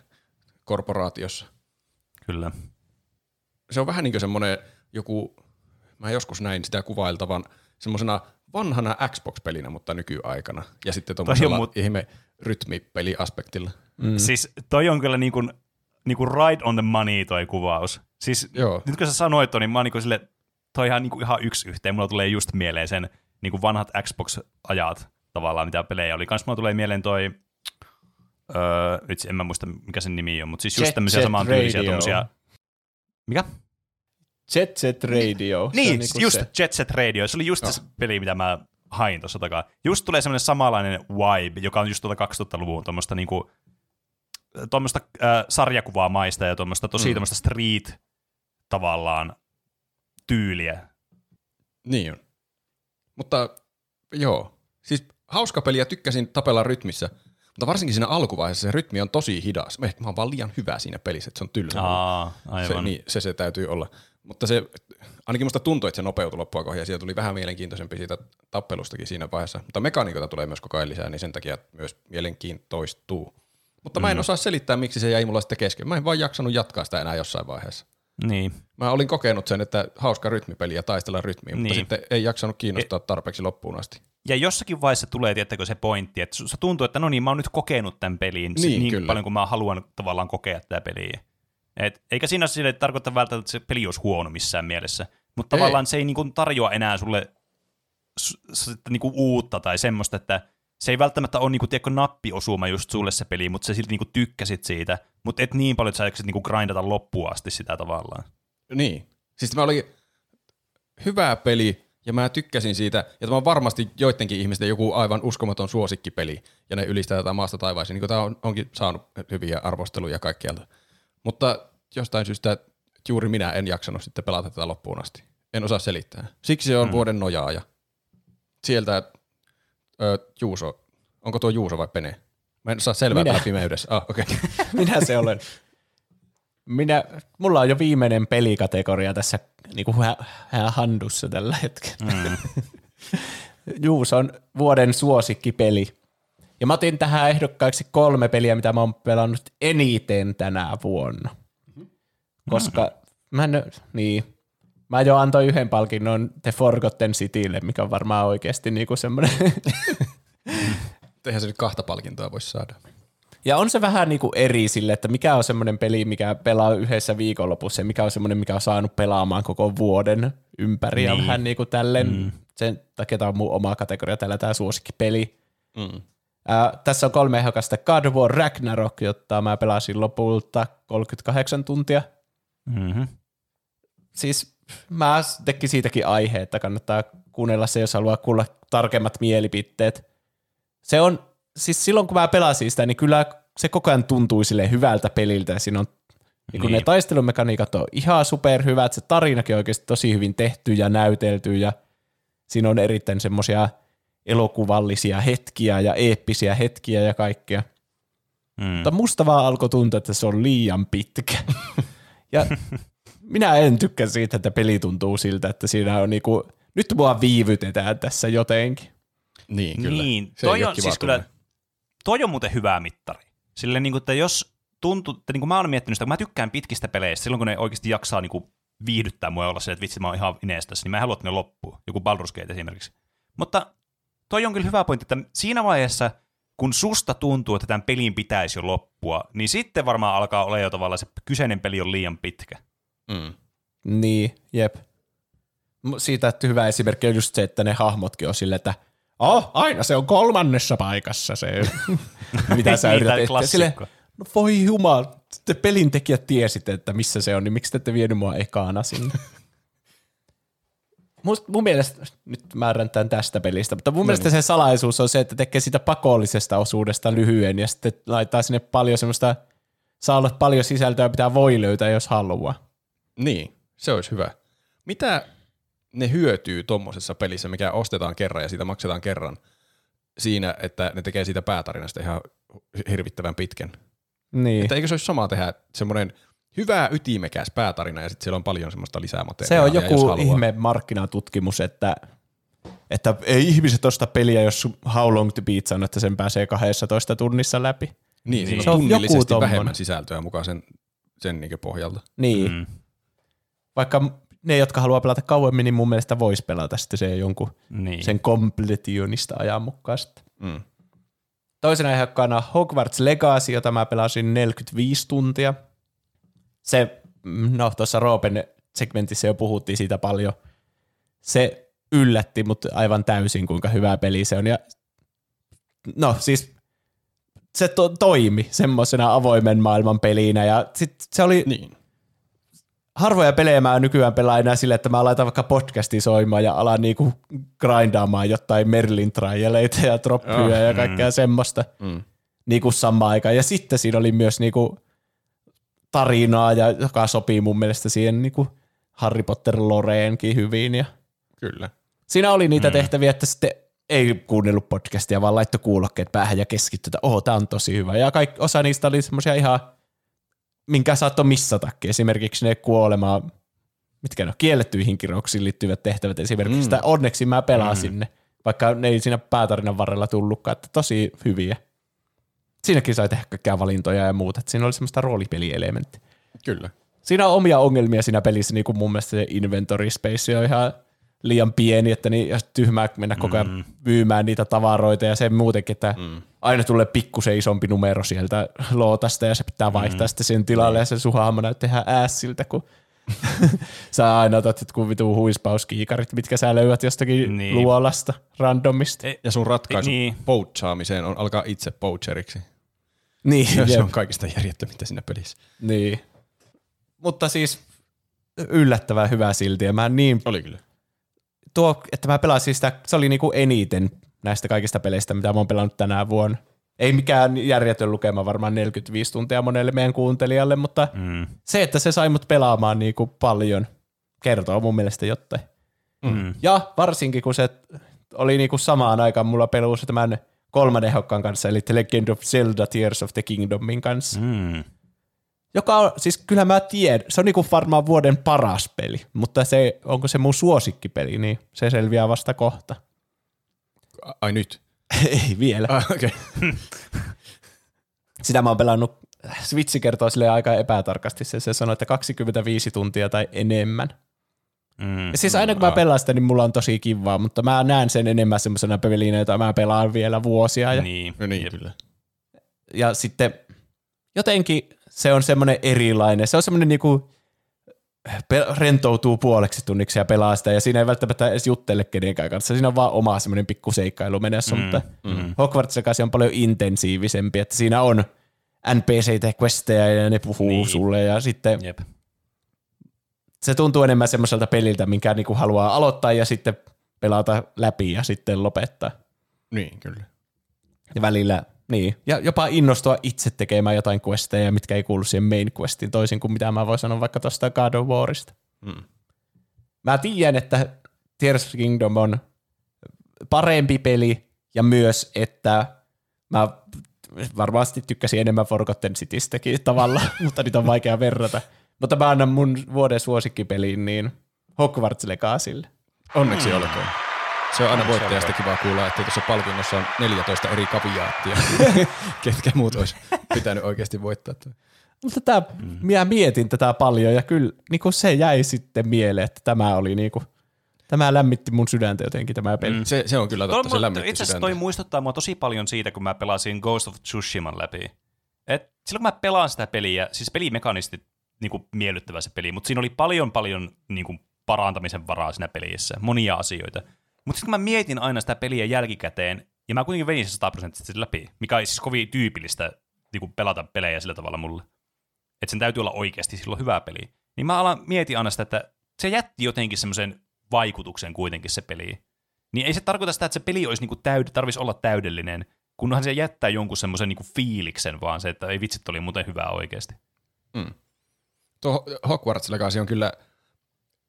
korporaatiossa. Kyllä. Se on vähän niin kuin semmoinen joku, mä joskus näin sitä kuvailtavan semmoisena vanhana Xbox-pelinä, mutta nykyaikana. Ja sitten tuommoisella mut- ihme rytmipeliaspektilla. Mm. Siis toi on kyllä niinku, niinku right on the money toi kuvaus. Siis Joo. nyt kun sä sanoit ton, niin mä oon niinku sille, toi ihan, niinku ihan yksi yhteen. Mulla tulee just mieleen sen niinku vanhat Xbox-ajat tavallaan, mitä pelejä oli. Kans mulla tulee mieleen toi, öö, itse en mä muista mikä sen nimi on, mutta siis just Jet tämmöisiä Set samantyylisiä tommosia, mikä? Jet Set Radio. Se Niin, niinku just se. Jet Set Radio. Se oli just se peli, mitä mä hain tuossa takaa. Just tulee semmoinen samanlainen vibe, joka on just tuolta 2000-luvun tuommoista niinku, tuommoista äh, sarjakuvaa maista ja tuommoista tosi Mm. tuommoista street tavallaan tyyliä. Niin on. Mutta joo, siis hauska peli ja tykkäsin tapella rytmissä, mutta varsinkin siinä alkuvaiheessa se rytmi on tosi hidas. Mä, mä oon vaan liian hyvä siinä pelissä, että se on tylsä. Aa, se, aivan. niin, se, se täytyy olla. Mutta se, ainakin musta tuntui, että se nopeutui loppua kohden ja siitä tuli vähän mielenkiintoisempi siitä tappelustakin siinä vaiheessa. Mutta mekaniikoita tulee myös koko ajan lisää, niin sen takia myös mielenkiintoistuu. Mutta mä en Mm. osaa selittää, miksi se jäi mulla sitten kesken. Mä en vaan jaksanut jatkaa sitä enää jossain vaiheessa. Niin. Mä olin kokenut sen, että hauska rytmipeli ja taistella rytmiä, mutta Niin. sitten ei jaksanut kiinnostaa tarpeeksi loppuun asti. Ja jossakin vaiheessa tulee, tiettäkö, se pointti, että se tuntuu, että no niin, mä oon nyt kokenut tämän pelin niin, Niin, niin kyllä. paljon kuin mä haluan tavallaan kokea tätä peliä. Et, eikä siinä sille tarkoita välttämättä, että se peli olisi huono missään mielessä, mutta Ei. tavallaan se ei niin kuin tarjoa enää sulle s- s- niin kuin uutta tai semmoista, että se ei välttämättä ole niin tiedätkö, nappiosuma just sulle se peli, mutta sä silti niin kuin tykkäsit siitä, mutta et niin paljon, että sä jaksit niin grindata loppuun asti sitä tavallaan. Niin. Siis mä oli hyvä peli ja mä tykkäsin siitä, ja tämä on varmasti joidenkin ihmisten joku aivan uskomaton suosikkipeli, ja ne ylistää tätä maasta taivaisiin, niin tämä on, onkin saanut hyviä arvosteluja kaikkialta. Mutta jostain syystä juuri minä en jaksanut sitten pelata tätä loppuun asti. En osaa selittää. Siksi se on Mm. vuoden nojaaja. Sieltä ö, Juuso Onko tuo Juuso vai Pene? Mä en saa selvää Minä. pimeydessä. Ah. Okay. Minä se olen. Minä, mulla on jo viimeinen pelikategoria tässä niin kuin hä, hä, handussa tällä hetkellä. Mm. Juus on vuoden suosikkipeli. Ja mä otin tähän ehdokkaiksi kolme peliä, mitä mä oon pelannut eniten tänä vuonna. Koska mä, en, niin, mä jo antoin yhden palkinnon The Forgotten Citylle, mikä on varmaan oikeasti niinku semmoinen Eihän se nyt kahta palkintoa voisi saada. Ja on se vähän niinku eri sille, että mikä on semmoinen peli, mikä pelaa yhdessä viikonlopussa ja mikä on semmoinen, mikä on saanut pelaamaan koko vuoden ympäri niin. ja Niin. vähän niinku tälleen. Mm. Sen takia tämä on mun oma kategoria täällä tämä suosikkipeli. Mm. Ää, tässä on kolme ehdokasta God of War Ragnarok, jotta mä pelasin lopulta 38 tuntia. Mm-hmm. Siis mä tekin siitäkin aihe, että kannattaa kuunnella se, jos haluaa kuulla tarkemmat mielipiteet. Se on, siis silloin kun mä pelasin sitä, niin kyllä se koko ajan tuntui sille hyvältä peliltä. Siinä on, niin kun Niin. ne taistelumekaniikat on ihan superhyvät, se tarinakin on oikeasti tosi hyvin tehty ja näytelty ja siinä on erittäin semmoisia elokuvallisia hetkiä ja eeppisiä hetkiä ja kaikkea. Mm. Mutta musta vaan alkoi tuntua, että se on liian pitkä. ja minä en tykkää siitä, että peli tuntuu siltä, että siinä on niinku, nyt mua viivytetään tässä jotenkin. Niin, kyllä. Niin, Se toi on siis kyllä, toi on muuten hyvä mittari. Sille niin kuin, että jos tuntuu, että niin kuin mä oon miettinyt sitä, kun mä tykkään pitkistä peleistä, silloin kun ne oikeasti jaksaa niin kuin viihdyttää mua ja olla se, että vitsi mä oon ihan ineestas, niin mä en halua, että ne loppuu. Joku Baldur's Gate esimerkiksi. Mutta toi on kyllä hyvä pointti, että siinä vaiheessa, kun susta tuntuu, että tämän pelin pitäisi jo loppua, niin sitten varmaan alkaa olla jo tavallaan se kyseinen peli on liian pitkä. Mm. Niin, jep. Siitä että hyvä esimerkki on just se, että ne hahmotkin on silleen, että oh, aina se on kolmannessa paikassa se, mitä sä Niin, yrität etsiä. Sille, no voi jumala, te pelin tekijät tiesitte, että missä se on, niin miksi te ette vienyt mua ekaana sinne? Must, mun mielestä, nyt mä räntään tästä pelistä, mutta mun no mielestä se salaisuus on se, että tekee sitä pakollisesta osuudesta lyhyen ja sitten laittaa sinne paljon semmoista, saa olla paljon sisältöä, mitä voi löytää, jos haluaa. Niin, se olisi hyvä. Mitä ne hyötyy tuommoisessa pelissä, mikä ostetaan kerran ja siitä maksetaan kerran, siinä, että ne tekee siitä päätarinasta ihan hirvittävän pitkän? Niin. Että eikö se olisi sama tehdä semmoinen hyvä ytimekäs päätarina ja sitten siellä on paljon semmoista Se lisämateriaalia, on jos joku ihme markkinatutkimus, että, että ei ihmiset osta peliä, jos How Long to Beat sanoo, että sen pääsee 12 tunnissa läpi. Niin, siinä Se on on joku tunnillisesti tommonen. vähemmän sisältöä mukaan sen, sen niin pohjalta. Niin. Mm. Mm. Vaikka ne, jotka haluaa pelata kauemmin, niin mun mielestä voisi pelata sitten se jonkun Niin. sen completionista ajan mukaan sitten. Mm. Toisena ehdokkaana Hogwarts Legacy, jota mä pelasin 45 tuntia. Se, mm, no tuossa Roopen segmentissä jo puhuttiin siitä paljon. Se yllätti mut aivan täysin, kuinka hyvä peli se on. Ja, no siis se to- toimi semmoisena avoimen maailman pelinä ja sit se oli Niin. harvoja pelejä mä nykyään pelaan enää sille, että mä laitan vaikka podcastin soimaan ja alan niinku grindaamaan jotain Merlin trialeita ja droppyjä Joo, ja kaikkea semmoista Mm. niinku samaan aikaan. Ja sitten siinä oli myös niinku tarinaa, ja, joka sopii mun mielestä siihen niinku Harry Potter Loreenkin hyvin. Ja Kyllä. siinä oli niitä mm. tehtäviä, että sitten ei kuunnellut podcastia, vaan laittoi kuulokkeet päähän ja keskittyi, että oho, tää on tosi hyvä. Ja kaikki, osa niistä oli semmoisia ihan, minkä saattoi missatakin. Esimerkiksi ne kuolemaa, mitkä ne on, kiellettyihin kirouksiin liittyvät tehtävät esimerkiksi. Mm. Sitä onneksi mä pelasin mm. ne, vaikka ne ei siinä päätarinan varrella tullutkaan, että tosi hyviä. Siinäkin sai tehdä kaikkia valintoja ja muuta, että siinä oli semmoista roolipelielementtiä. Kyllä. Siinä on omia ongelmia siinä pelissä, niin kuin mun mielestä se inventory space on ihan liian pieni, että niin, ja tyhmää mennä koko ajan mm. myymään niitä tavaroita ja se muutenkin, että mm. aina tulee pikkusen isompi numero sieltä lootasta ja se pitää vaihtaa mm. sitten sen tilalle ja se sun hahmo näyttää ihan ässiltä, kun sä aina otat jotkut vitu huispauskiikarit, mitkä sä löydät jostakin niin. Niin. luolasta randomista. Ei, Ja sun ratkaisu Niin. niin. poachaamiseen on alkaa itse poacheriksi. Niin, Se jep. on kaikista järjettömintä siinä pelissä. niin. Mutta siis yllättävän hyvä silti ja mä niin Oli kyllä. tuo, että mä pelasin sitä, se oli niinku eniten näistä kaikista peleistä, mitä mä oon pelannut tänä vuonna. Ei mikään järjetön lukema, varmaan 45 tuntia monelle meidän kuuntelijalle, mutta Mm. se, että se sai mut pelaamaan niinku paljon, kertoo mun mielestä jotain. Mm. Ja varsinkin, kun se oli niinku samaan aikaan mulla pelussa tämän kolmannen hokkaan kanssa, eli The Legend of Zelda Tears of the Kingdomin kanssa. Mm. Joka on, siis kyllä mä tiedän, se on niinku varmaan vuoden paras peli, mutta se, onko se mun suosikkipeli, niin se selviää vasta kohta. Ai nyt. Ei vielä. Ah, okay. Sitä mä oon pelannut, Switch kertoo sille aika epätarkasti, se, se sanoo, että 25 tuntia tai enemmän. Mm. Ja siis aina kun mä pelaan sitä, niin mulla on tosi kivaa, mutta mä näen sen enemmän semmoisena pelinä, jota mä pelaan vielä vuosia. Ja, Niin. No niin, kyllä. ja sitten jotenkin se on semmoinen erilainen, se on semmoinen niinku, pe- rentoutuu puoleksi tunniksi ja pelaa sitä, ja siinä ei välttämättä edes juttele kenenkään kanssa, siinä on vaan oma semmoinen pikku seikkailu menossa, mm, mutta mm. Hogwarts Legacy on paljon intensiivisempi, että siinä on NPCitä ja questeja ja ne puhuu. Niin. sulle, ja sitten Jep. Se tuntuu enemmän semmoiselta peliltä, minkä niinku haluaa aloittaa ja sitten pelata läpi ja sitten lopettaa. Niin, kyllä. Ja välillä, niin, ja jopa innostua itse tekemään jotain questeja, mitkä ei kuulu siihen main questiin, toisin kuin mitä mä voin sanoa vaikka tuosta God of Warista. Mm. Mä tiedän, että Tears of Kingdom on parempi peli, ja myös, että mä varmasti tykkäsin enemmän Forgotten Citystäkin tavallaan, mutta niitä on vaikea verrata. Mutta mä annan mun vuoden suosikkipeliin niin Hogwarts Legacylle. Onneksi mm. olkoon. Se on aina voittajasta kiva kuulla, että tuossa palkinnossa on 14 eri kaviaattia, ketkä muut olisi pitänyt oikeasti voittaa. tuon. Mutta tää, mm. minä mietin tätä paljon ja kyllä niin se jäi sitten mieleen, että tämä oli niin kuin, tämä lämmitti mun sydäntä jotenkin tämä peli. Mm. Se, se on kyllä totta, Toi, se lämmitti itse asiassa toi muistuttaa mua tosi paljon siitä, kun mä pelasin Ghost of Tsushiman läpi. Et silloin kun mä pelaan sitä peliä, siis pelimekanisti niinku miellyttävä se peli, mutta siinä oli paljon paljon niinku parantamisen varaa siinä pelissä, monia asioita. Mutta sitten kun mä mietin aina sitä peliä jälkikäteen, ja mä kuitenkin vein se 100 prosenttisesti läpi, mikä on siis kovin tyypillistä niinku pelata pelejä sillä tavalla mulle. Että sen täytyy olla oikeasti silloin hyvä peli. Niin mä alan mietin aina sitä, että se jätti jotenkin semmoisen vaikutuksen kuitenkin se peli. Niin ei se tarkoita sitä, että se peli olisi niinku täyd- tarvitsisi olla täydellinen, kunhan se jättää jonkun semmoisen niinku fiiliksen vaan se, että ei vitsit, oli muuten hyvää oikeasti. Tuo Hogwarts Legacy on kyllä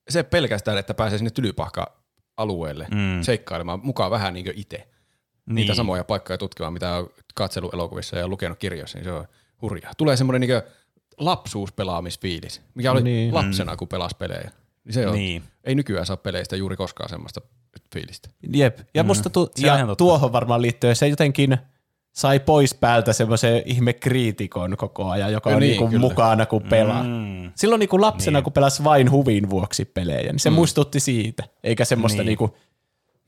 se pelkästään, että pääsee sinne tylypahka-alueelle mm. seikkailemaan mukaan vähän niin kuin itse. Niin. Niitä samoja paikkoja tutkimaan, mitä on katsellut elokuvissa ja lukenut kirjoissa, niin se on hurjaa. Tulee semmoinen niin lapsuuspelaamisfiilis, mikä oli Niin. lapsena, kun pelasi pelejä. Niin se on, Niin. ei nykyään saa peleistä juuri koskaan semmoista fiilistä. Jep. Ja, mm. musta tu- ja tuohon varmaan liittyen se jotenkin sai pois päältä semmoisen ihme kriitikon koko ajan, joka on niin, niinku kyllä. mukana kun pelaa. Mm. Silloin niinku lapsena, Niin. kun pelasi vain huvin vuoksi pelejä, niin se mm. muistutti siitä. Eikä semmoista Niin. niinku,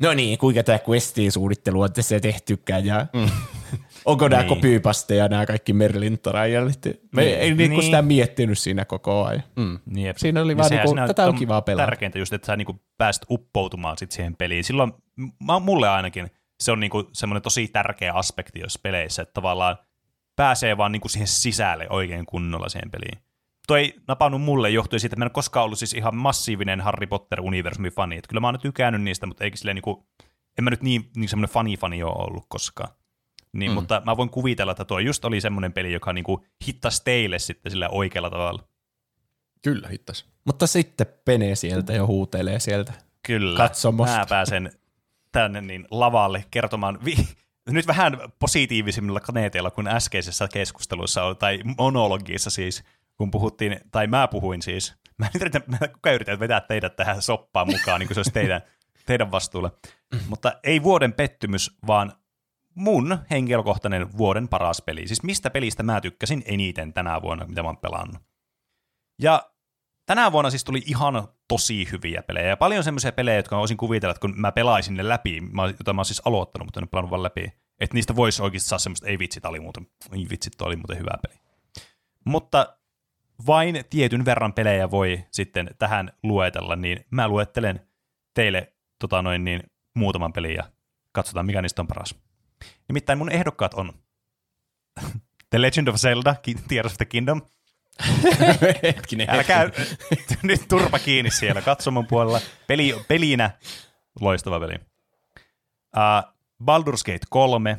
no niin, kuinka tämä questin suunnittelu on tässä tehtykään ja mm. onko nämä Niin. kopypasteja nämä kaikki Merlin tarajat. Me Niin. ei niinku Niin. sitä miettinyt siinä koko ajan. Mm. Jep. Siinä oli Ja vaan niinku, tätä on on kivaa pelata. Tärkeintä just, että sä niinku pääst uppoutumaan sit siihen peliin. Silloin mä, mulle ainakin se on niinku semmoinen tosi tärkeä aspekti jos peleissä, että tavallaan pääsee vaan niinku siihen sisälle oikein kunnolla siihen peliin. Toi ei napannut mulle johtuen siitä, että mä en ole koskaan ollut siis ihan massiivinen Harry Potter-universumin fani. Että kyllä mä oon nyt tykännyt niistä, mutta eikä silleen niinku, en mä nyt niin, niin semmoinen fani-fani ole ollut koskaan. Niin, mm. Mutta mä voin kuvitella, että tuo just oli semmoinen peli, joka niinku hittasi teille sitten sillä oikealla tavalla. Kyllä, hittas. Mutta sitten Pene sieltä jo huutelee sieltä. Kyllä. Katsomosta. Mä pääsen tänne niin lavalle kertomaan vi- nyt vähän positiivisimmilla kaneeteilla kuin äskeisessä keskustelussa tai monologissa siis, kun puhuttiin, tai mä puhuin siis. Mä nyt yritän, mä ajan yritän vetää teidät tähän soppaan mukaan, niin kuin se olisi teidän, teidän vastuulla. Mutta ei vuoden pettymys, vaan mun henkilökohtainen vuoden paras peli. Siis mistä pelistä mä tykkäsin eniten tänä vuonna, mitä mä oon pelannut. Ja tänä vuonna siis tuli ihan tosi hyviä pelejä. Ja paljon semmoisia pelejä, jotka mä voisin kuvitella, että kun mä pelaisin ne läpi, jota mä oon siis aloittanut, mutta en pelannut vaan läpi, että niistä voisi oikeasti saa semmoista, ei vitsit, oli muuten, ei vitsit, toi oli muuten hyvä peli. Mutta vain tietyn verran pelejä voi sitten tähän luetella, niin mä luettelen teille tota noin, niin, muutaman pelin ja katsotaan, mikä niistä on paras. Nimittäin mun ehdokkaat on The Legend of Zelda, Tears of the Kingdom, Hetkinen. Älkää nyt turpa kiinni siellä katsomon puolella. Peli, pelinä loistava peli. Uh, Baldur's Gate 3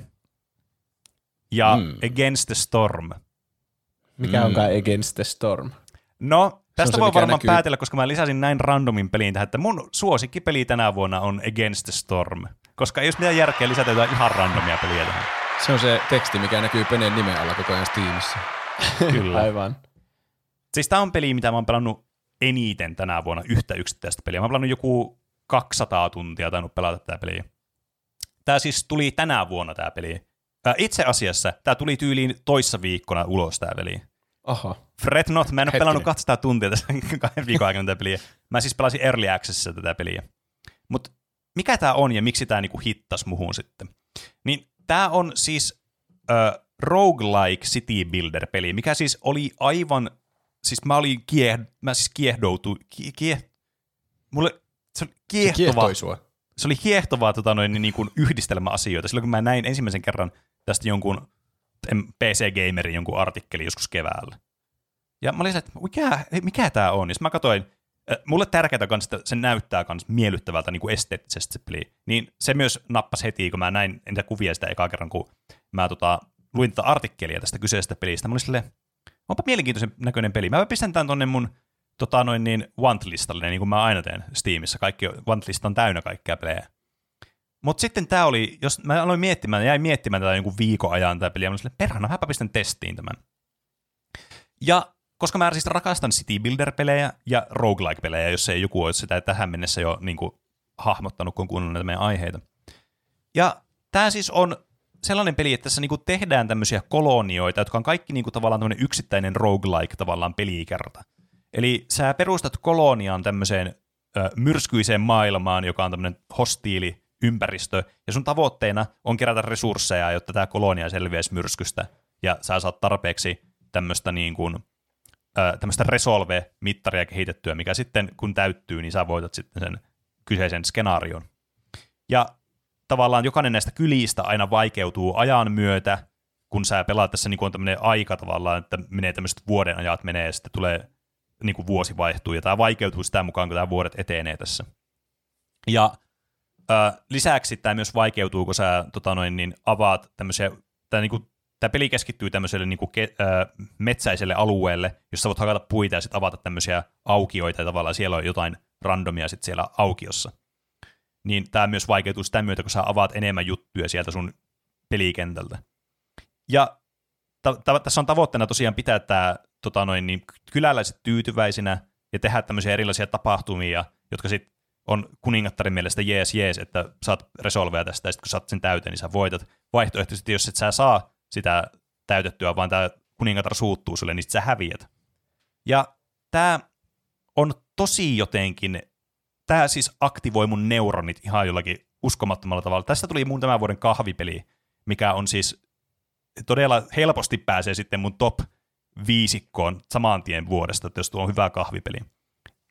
ja Mm. Against the Storm. Mikä Mm. onkaan Against the Storm? No, tästä se, voi varmaan näkyy. päätellä, koska mä lisäsin näin randomin peliin tähän, että mun suosikkipeli tänä vuonna on Against the Storm. koska ei olisi mitään järkeä lisätä jotain ihan randomia peliä tähän. Se on se teksti, mikä näkyy Peneen nimen alla koko ajan Steamissa. Kyllä. Aivan. Siis tämä on peli, mitä mä oon pelannut eniten tänä vuonna, yhtä yksittäistä peliä. Mä oon pelannut joku 200 tuntia tainnut pelata tätä peliä. Tämä siis tuli tänä vuonna tämä peli. Itse asiassa tämä tuli tyyliin toissa viikkona ulos tämä peli. Aha. Fret not, mä en ole pelannut 200 tuntia tässä kahden viikon aikana tätä peliä. Mä siis pelasin Early Accessissa tätä peliä. Mutta mikä tämä on ja miksi tämä niinku hittas muhun sitten? Niin tämä on siis äh, roguelike city builder peli, mikä siis oli aivan, siis mä olin kieh, mä siis kiehdoutu, kie, kie, mulle se oli Se kiehtova, sua. se oli kiehtovaa tota noin, niin kuin yhdistelmä asioita. Silloin kun mä näin ensimmäisen kerran tästä jonkun em, PC-gamerin jonkun artikkeli joskus keväällä. Ja mä olin se, että mikä, mikä tämä on? Ja mä katsoin, mulle tärkeää kans, että se näyttää kans miellyttävältä niin kuin esteettisesti se peli. Niin se myös nappasi heti, kun mä näin niitä kuvia sitä ekaa kerran, kun mä tota, luin tätä artikkelia tästä kyseisestä pelistä. Mä olin silleen, onpa mielenkiintoisen näköinen peli. Mä pistän tämän tonne mun tota noin niin want-listalle, niin kuin mä aina teen Steamissa. Kaikki want-lista on täynnä kaikkea pelejä. Mutta sitten tämä oli, jos mä aloin miettimään, jäin miettimään tätä jonkun viikon ajan tätä peliä, mä olin perhana, mäpä pistän testiin tämän. Ja koska mä siis rakastan City Builder-pelejä ja roguelike-pelejä, jos ei joku olisi sitä tähän mennessä jo niin kuin, hahmottanut, kun on näitä meidän aiheita. Ja tämä siis on sellainen peli, että tässä niinku tehdään tämmöisiä kolonioita, jotka on kaikki niinku tavallaan tämmöinen yksittäinen roguelike tavallaan pelikerta. Eli sä perustat koloniaan tämmöiseen ö, myrskyiseen maailmaan, joka on tämmöinen hostiili ympäristö, ja sun tavoitteena on kerätä resursseja, jotta tämä kolonia selviäisi myrskystä, ja sä saat tarpeeksi tämmöistä niin kuin, tämmöistä resolve-mittaria kehitettyä, mikä sitten kun täyttyy, niin sä voitat sitten sen kyseisen skenaarion. Ja tavallaan jokainen näistä kylistä aina vaikeutuu ajan myötä, kun sä pelaat tässä niin kuin on tämmöinen aika tavallaan, että menee tämmöiset vuoden ajat menee ja sitten tulee niin kuin vuosi vaihtuu ja tämä vaikeutuu sitä mukaan, kun tämä vuodet etenee tässä. Ja ö, lisäksi tämä myös vaikeutuu, kun sä tota noin, niin avaat tämmöisiä, tämä, niin kuin, tämä peli keskittyy tämmöiselle niin kuin, ke, ö, metsäiselle alueelle, jossa voit hakata puita ja sitten avata tämmöisiä aukioita ja tavallaan siellä on jotain randomia sitten siellä aukiossa niin tämä myös vaikeutuu sitä myötä, kun sä avaat enemmän juttuja sieltä sun pelikentältä. Ja ta- ta- tässä on tavoitteena tosiaan pitää tämä tota noin, niin kyläläiset tyytyväisinä ja tehdä tämmöisiä erilaisia tapahtumia, jotka sitten on kuningattarin mielestä jees jees, että saat resolveja tästä, ja sitten kun saat sen täyteen, niin sä voitat. Vaihtoehtoisesti, jos et sä saa sitä täytettyä, vaan tämä kuningatar suuttuu sulle, niin sit sä häviät. Ja tämä on tosi jotenkin tämä siis aktivoi mun neuronit ihan jollakin uskomattomalla tavalla. Tästä tuli mun tämän vuoden kahvipeli, mikä on siis todella helposti pääsee sitten mun top viisikkoon saman tien vuodesta, että jos tuo on hyvä kahvipeli.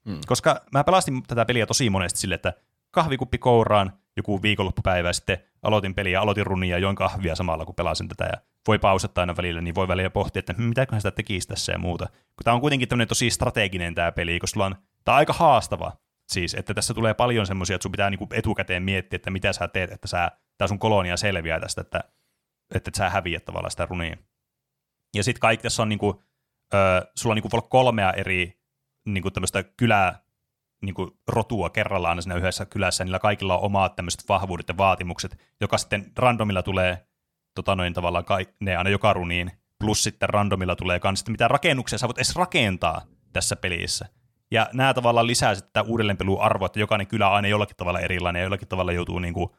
Mm. Koska mä pelastin tätä peliä tosi monesti sille, että kahvikuppi kouraan joku viikonloppupäivä ja sitten aloitin peliä, aloitin runia ja join kahvia samalla, kun pelasin tätä ja voi pausata aina välillä, niin voi välillä pohtia, että "Hmm, mitäköhän sitä tekisi tässä ja muuta. Kun tämä on kuitenkin tämmöinen tosi strateginen tämä peli, koska sulla on, tämä on aika haastava, Siis, että tässä tulee paljon semmoisia, että sun pitää niinku etukäteen miettiä, että mitä sä teet, että sä, tää sun kolonia selviää tästä, että, että et sä häviät tavallaan sitä runia. Ja sitten kaikki tässä on niinku, ö, sulla on niinku kolmea eri niinku tämmöistä kylää, niinku rotua kerrallaan siinä yhdessä kylässä, niillä kaikilla on omat tämmöiset vahvuudet ja vaatimukset, joka sitten randomilla tulee tota noin tavallaan kai, ne aina joka runiin, plus sitten randomilla tulee kans, että mitä rakennuksia sä voit edes rakentaa tässä pelissä. Ja nämä tavallaan lisää sitten tätä uudelleenpelun arvoa, että jokainen kylä on aina jollakin tavalla erilainen ja jollakin tavalla joutuu niinku,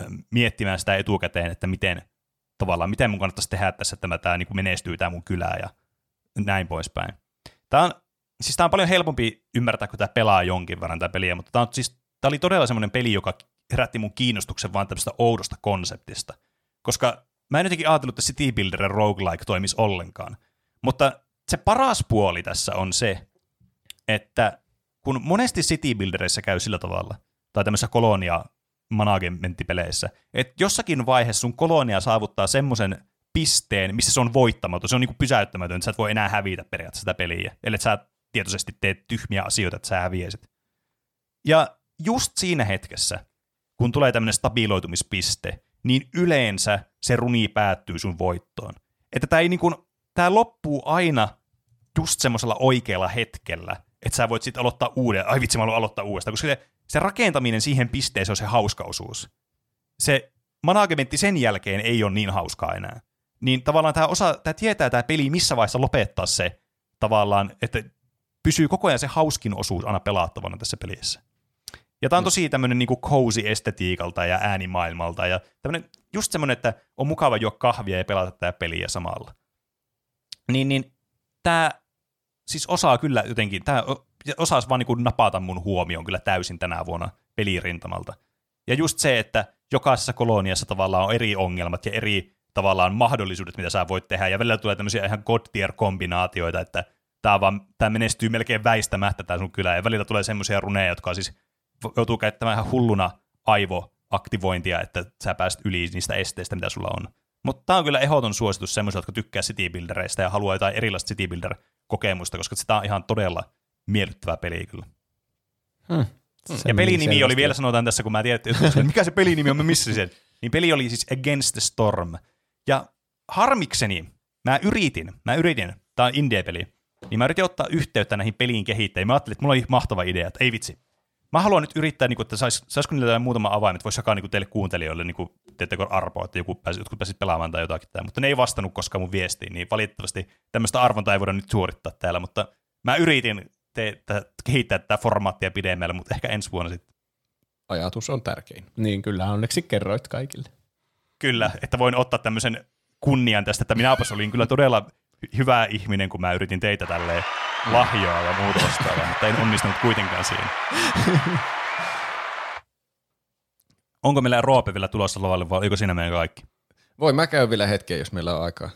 ö, miettimään sitä etukäteen, että miten tavallaan, miten mun kannattaisi tehdä tässä, että tämä, tämä niinku menestyy tämä mun kylä ja näin poispäin. Tämä on, siis tämä on paljon helpompi ymmärtää, kun tämä pelaa jonkin verran tämä peliä, mutta tämä, on, siis, tämä oli todella semmoinen peli, joka herätti mun kiinnostuksen vaan tämmöistä oudosta konseptista. Koska mä en jotenkin ajatellut, että City Builder ja roguelike toimisi ollenkaan. Mutta se paras puoli tässä on se, että kun monesti City Buildereissä käy sillä tavalla, tai tämmöisissä kolonia managementtipeleissä, että jossakin vaiheessa sun kolonia saavuttaa semmoisen pisteen, missä se on voittamaton, se on niinku pysäyttämätön, että sä et voi enää hävitä periaatteessa sitä peliä, ellei sä tietoisesti teet tyhmiä asioita, että sä häviäisit. Ja just siinä hetkessä, kun tulee tämmöinen stabiloitumispiste, niin yleensä se runi päättyy sun voittoon. Että tämä ei niinku, tää loppuu aina just semmoisella oikealla hetkellä, että sä voit sitten aloittaa uuden, ai vitsi mä haluan aloittaa uudestaan, koska se, se rakentaminen siihen pisteeseen on se hauska osuus. se managementti sen jälkeen ei ole niin hauskaa enää. Niin tavallaan tämä, osa, tämä tietää tämä peli missä vaiheessa lopettaa se tavallaan, että pysyy koko ajan se hauskin osuus aina pelattavana tässä pelissä. Ja tämä on tosi tämmöinen niin cozy estetiikalta ja äänimaailmalta ja tämmöinen just semmoinen, että on mukava juo kahvia ja pelata tämä peliä samalla. Niin, niin tämä siis osaa kyllä jotenkin, tämä osaisi vaan niin napata mun huomioon kyllä täysin tänä vuonna pelirintamalta. Ja just se, että jokaisessa koloniassa tavallaan on eri ongelmat ja eri tavallaan mahdollisuudet, mitä sä voit tehdä, ja välillä tulee tämmöisiä ihan god kombinaatioita, että tämä, vaan, tämä menestyy melkein väistämättä tämä sun kylä, ja välillä tulee semmoisia runeja, jotka siis joutuu käyttämään ihan hulluna aivoaktivointia, että sä pääset yli niistä esteistä, mitä sulla on. Mutta tämä on kyllä ehdoton suositus semmoisille, jotka tykkää citybuildereista ja haluaa jotain erilaista citybuilder-kokemusta, koska tämä on ihan todella miellyttävä peli kyllä. Hmm. Ja pelinimi oli vielä sanotaan tässä, kun mä tiedän, että mikä se pelinimi on, mä missasin sen. Niin peli oli siis Against the Storm. Ja harmikseni, mä yritin, mä yritin, tää on indie-peli, niin mä yritin ottaa yhteyttä näihin pelin kehittäjiin. Mä ajattelin, että mulla oli mahtava idea, että ei vitsi. Mä haluan nyt yrittää, niin kuin, että sais, saisiko niillä muutama avain, että voisi jakaa niin kuin teille kuuntelijoille, niin kuin, teettekö arpoa, että joku pääsi, jotkut pääsit pelaamaan tai jotakin. Tää. Mutta ne ei vastannut koskaan mun viestiin, niin valitettavasti tämmöistä arvontaa ei voida nyt suorittaa täällä, mutta mä yritin te, te, kehittää tätä formaattia pidemmälle, mutta ehkä ensi vuonna sitten. Ajatus on tärkein. Niin, kyllä onneksi kerroit kaikille. Kyllä, että voin ottaa tämmöisen kunnian tästä, että minäpäs olin kyllä todella hyvä ihminen, kun mä yritin teitä tälleen lahjoa ja muuta vastaavaa, mutta en onnistunut kuitenkaan siinä. Onko meillä Roope vielä tulossa lavalle vai oliko siinä meidän kaikki? Voi mä käyn vielä hetken, jos meillä on aikaa.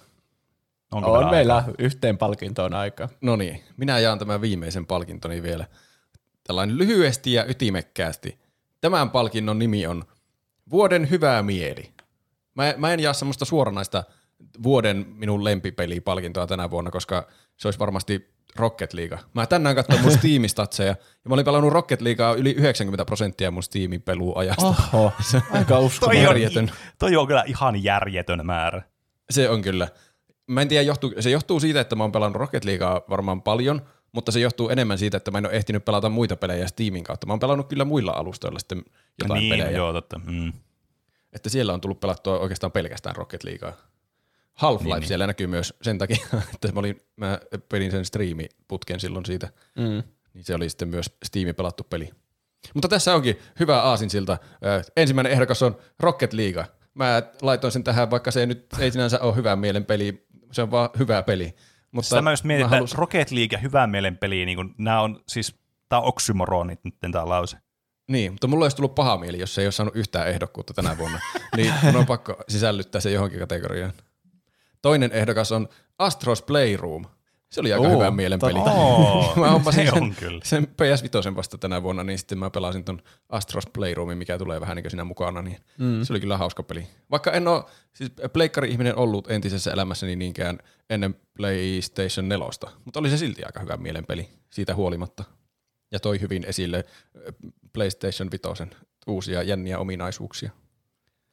Onko on meillä aikaa? yhteen palkintoon aikaa. No niin, minä jaan tämän viimeisen palkintoni vielä. Tällainen lyhyesti ja ytimekkäästi. Tämän palkinnon nimi on Vuoden hyvää mieli. Mä, mä en jaa semmoista suoranaista vuoden minun lempipelipalkintoa tänä vuonna, koska se olisi varmasti Rocket League. Mä tänään katsoin mun Steam-statseja, ja mä olin pelannut Rocket Leaguea yli 90 prosenttia mun Steamin peluajasta. Oho, aika uskomaton. toi, on, toi on kyllä ihan järjetön määrä. Se on kyllä. Mä en tiedä, johtuu, se johtuu siitä, että mä oon pelannut Rocket Leaguea varmaan paljon, mutta se johtuu enemmän siitä, että mä en ole ehtinyt pelata muita pelejä Steamin kautta. Mä oon pelannut kyllä muilla alustoilla sitten jotain niin, pelejä. joo, totta. Mm. Että siellä on tullut pelattua oikeastaan pelkästään Rocket Leaguea. Half-Life niin, niin. siellä näkyy myös sen takia, että mä, olin, mä pelin sen striimiputken silloin siitä. Mm. Niin se oli sitten myös Steamin pelattu peli. Mutta tässä onkin hyvä aasinsilta. ensimmäinen ehdokas on Rocket League. Mä laitoin sen tähän, vaikka se ei nyt ei sinänsä ole hyvä mielen peli, se on vaan hyvä peli. Mutta Sitä mä just mietin, että halus... Rocket League ja hyvä mielen peli, niin kun, nämä on siis, tämä on oksymoronit nyt tämä lause. Niin, mutta mulla olisi tullut paha mieli, jos se ei ole saanut yhtään ehdokkuutta tänä vuonna. niin mun on pakko sisällyttää se johonkin kategoriaan. Toinen ehdokas on Astros Playroom. Se oli aika oh, hyvä mielenpeli. Oh, mä hommasin sen, kyllä. sen PS5 vasta tänä vuonna, niin sitten mä pelasin ton Astros Playroomin, mikä tulee vähän niin siinä mukana, niin mm. se oli kyllä hauska peli. Vaikka en ole siis pleikkari-ihminen ollut entisessä elämässäni niinkään ennen PlayStation 4, mutta oli se silti aika hyvä mielenpeli siitä huolimatta. Ja toi hyvin esille PlayStation 5 uusia jänniä ominaisuuksia.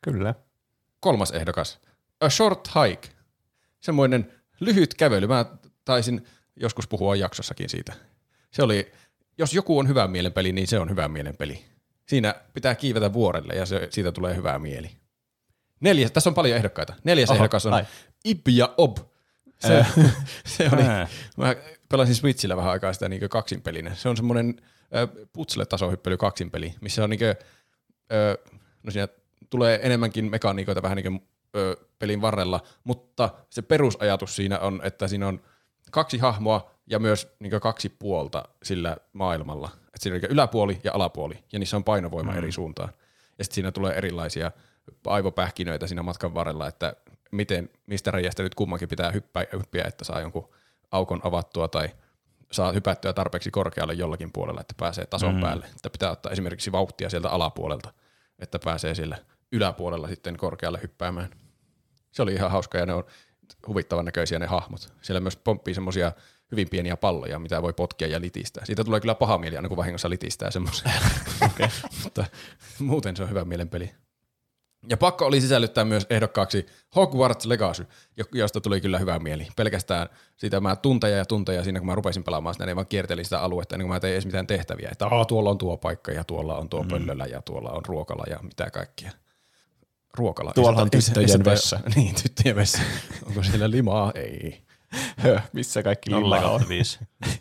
Kyllä. Kolmas ehdokas. A Short Hike semmoinen lyhyt kävely. Mä taisin joskus puhua jaksossakin siitä. Se oli, jos joku on hyvä mielen peli, niin se on hyvä mielen peli. Siinä pitää kiivetä vuorelle ja se, siitä tulee hyvää mieli. Neljäs, tässä on paljon ehdokkaita. Neljäs Oho, ehdokas on ai. Ib ja Ob. Se, äh. se oli, mä pelasin Switchillä vähän aikaa sitä niin kaksinpelinen. Se on semmoinen äh, putsle-tasohyppely kaksinpeli, missä on niin kuin, äh, no siinä tulee enemmänkin mekaniikoita vähän niin kuin ö, pelin varrella, mutta se perusajatus siinä on, että siinä on kaksi hahmoa ja myös niin kaksi puolta sillä maailmalla. Et siinä on niin yläpuoli ja alapuoli, ja niissä on painovoima mm. eri suuntaan. Ja sitten siinä tulee erilaisia aivopähkinöitä siinä matkan varrella, että miten, mistä reiästä nyt kummankin pitää hyppää, hyppiä, että saa jonkun aukon avattua tai saa hypättyä tarpeeksi korkealle jollakin puolella, että pääsee tason mm. päälle. Että pitää ottaa esimerkiksi vauhtia sieltä alapuolelta, että pääsee sillä yläpuolella sitten korkealle hyppäämään. Se oli ihan hauska ja ne on huvittavan näköisiä ne hahmot. Siellä myös pomppii semmoisia hyvin pieniä palloja, mitä voi potkia ja litistää. Siitä tulee kyllä paha mieli aina, kun vahingossa litistää semmoisia. okay. Mutta muuten se on hyvä mielenpeli. Ja pakko oli sisällyttää myös ehdokkaaksi Hogwarts Legacy, josta tuli kyllä hyvä mieli. Pelkästään siitä mä tunteja ja tunteja siinä, kun mä rupesin pelaamaan sitä, niin vaan kiertelin sitä aluetta, niin kun mä tein edes mitään tehtäviä. Että tuolla on tuo paikka ja tuolla on tuo mm. pöllöllä ja tuolla on ruokala ja mitä kaikkia ruokala. Tuolla on tyttöjen vessa. Niin, tyttöjen vessa. Onko siellä limaa? Ei. Höh, missä kaikki 0 lima on. kautta 5.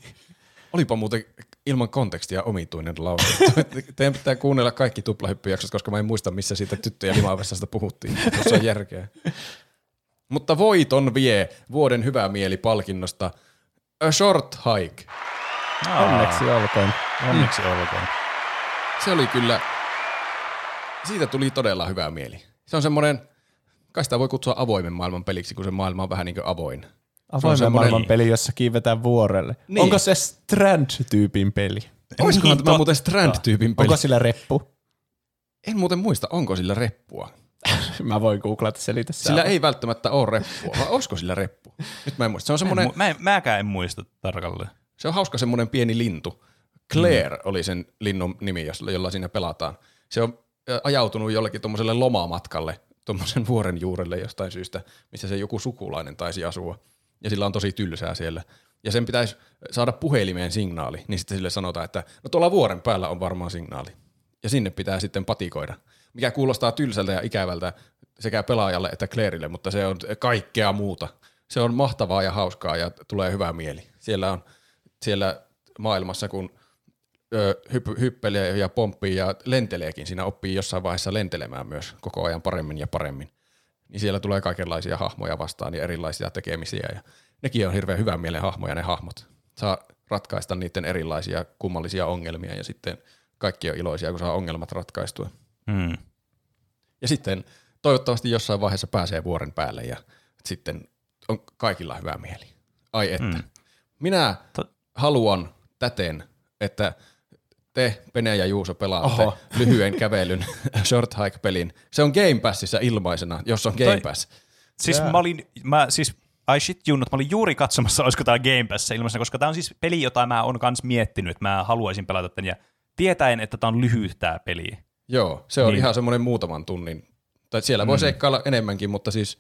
Olipa muuten ilman kontekstia omituinen lause. Teidän pitää kuunnella kaikki tuplahyppyjaksot, koska mä en muista, missä siitä tyttöjen limavessasta puhuttiin. Tuossa on järkeä. Mutta voiton vie vuoden hyvää mieli palkinnosta A Short Hike. Onneksi olkoon. Onneksi olkoon. Se oli kyllä, siitä tuli todella hyvää mieli. Se on semmoinen, kai sitä voi kutsua avoimen maailman peliksi, kun se maailma on vähän niin kuin avoin. Avoimen semmoinen- maailman peli, jossa kiivetään vuorelle. Niin. Onko se Strand-tyypin peli? Olisikohan Niin tämä muuten Strand-tyypin peli? Onko sillä reppu? En muuten muista, onko sillä reppua. Mä voin googlata selitä se. Sillä ei välttämättä ole reppua, vai olisiko sillä reppu? Nyt mä en muista. Se on semmoinen, Mä, en, mäkään en muista tarkalleen. se on hauska semmoinen pieni lintu. Claire mm. oli sen linnun nimi, jos- jolla siinä pelataan. Se on ajautunut jollekin tuommoiselle lomamatkalle, tuommoisen vuoren juurelle jostain syystä, missä se joku sukulainen taisi asua. Ja sillä on tosi tylsää siellä. Ja sen pitäisi saada puhelimeen signaali, niin sitten sille sanotaan, että no tuolla vuoren päällä on varmaan signaali. Ja sinne pitää sitten patikoida. Mikä kuulostaa tylsältä ja ikävältä sekä pelaajalle että Clairille, mutta se on kaikkea muuta. Se on mahtavaa ja hauskaa ja tulee hyvä mieli. Siellä on siellä maailmassa, kun ö, hyp- hyppelee ja pomppii ja lenteleekin, siinä oppii jossain vaiheessa lentelemään myös koko ajan paremmin ja paremmin. Niin siellä tulee kaikenlaisia hahmoja vastaan ja erilaisia tekemisiä ja nekin on hirveän hyvän mielen hahmoja ne hahmot. Saa ratkaista niiden erilaisia kummallisia ongelmia ja sitten kaikki on iloisia, kun saa ongelmat ratkaistua. Mm. Ja sitten toivottavasti jossain vaiheessa pääsee vuoren päälle ja sitten on kaikilla hyvä mieli. Ai että. Mm. Minä To- haluan täten, että te, Pene ja Juuso, pelaatte Oho. lyhyen kävelyn short hike-pelin. Se on Game Passissa ilmaisena, jos on Game Toi- Pass. Siis Jaa. mä olin, mä siis, I shit junnut, mä olin juuri katsomassa, olisiko tää Game Pass ilmaisena, koska tää on siis peli, jota mä oon kans miettinyt, että mä haluaisin pelata tän, ja tietäen, että tää on lyhyt tää peli. Joo, se on niin. ihan semmoinen muutaman tunnin. Tai siellä voi mm. seikkailla enemmänkin, mutta siis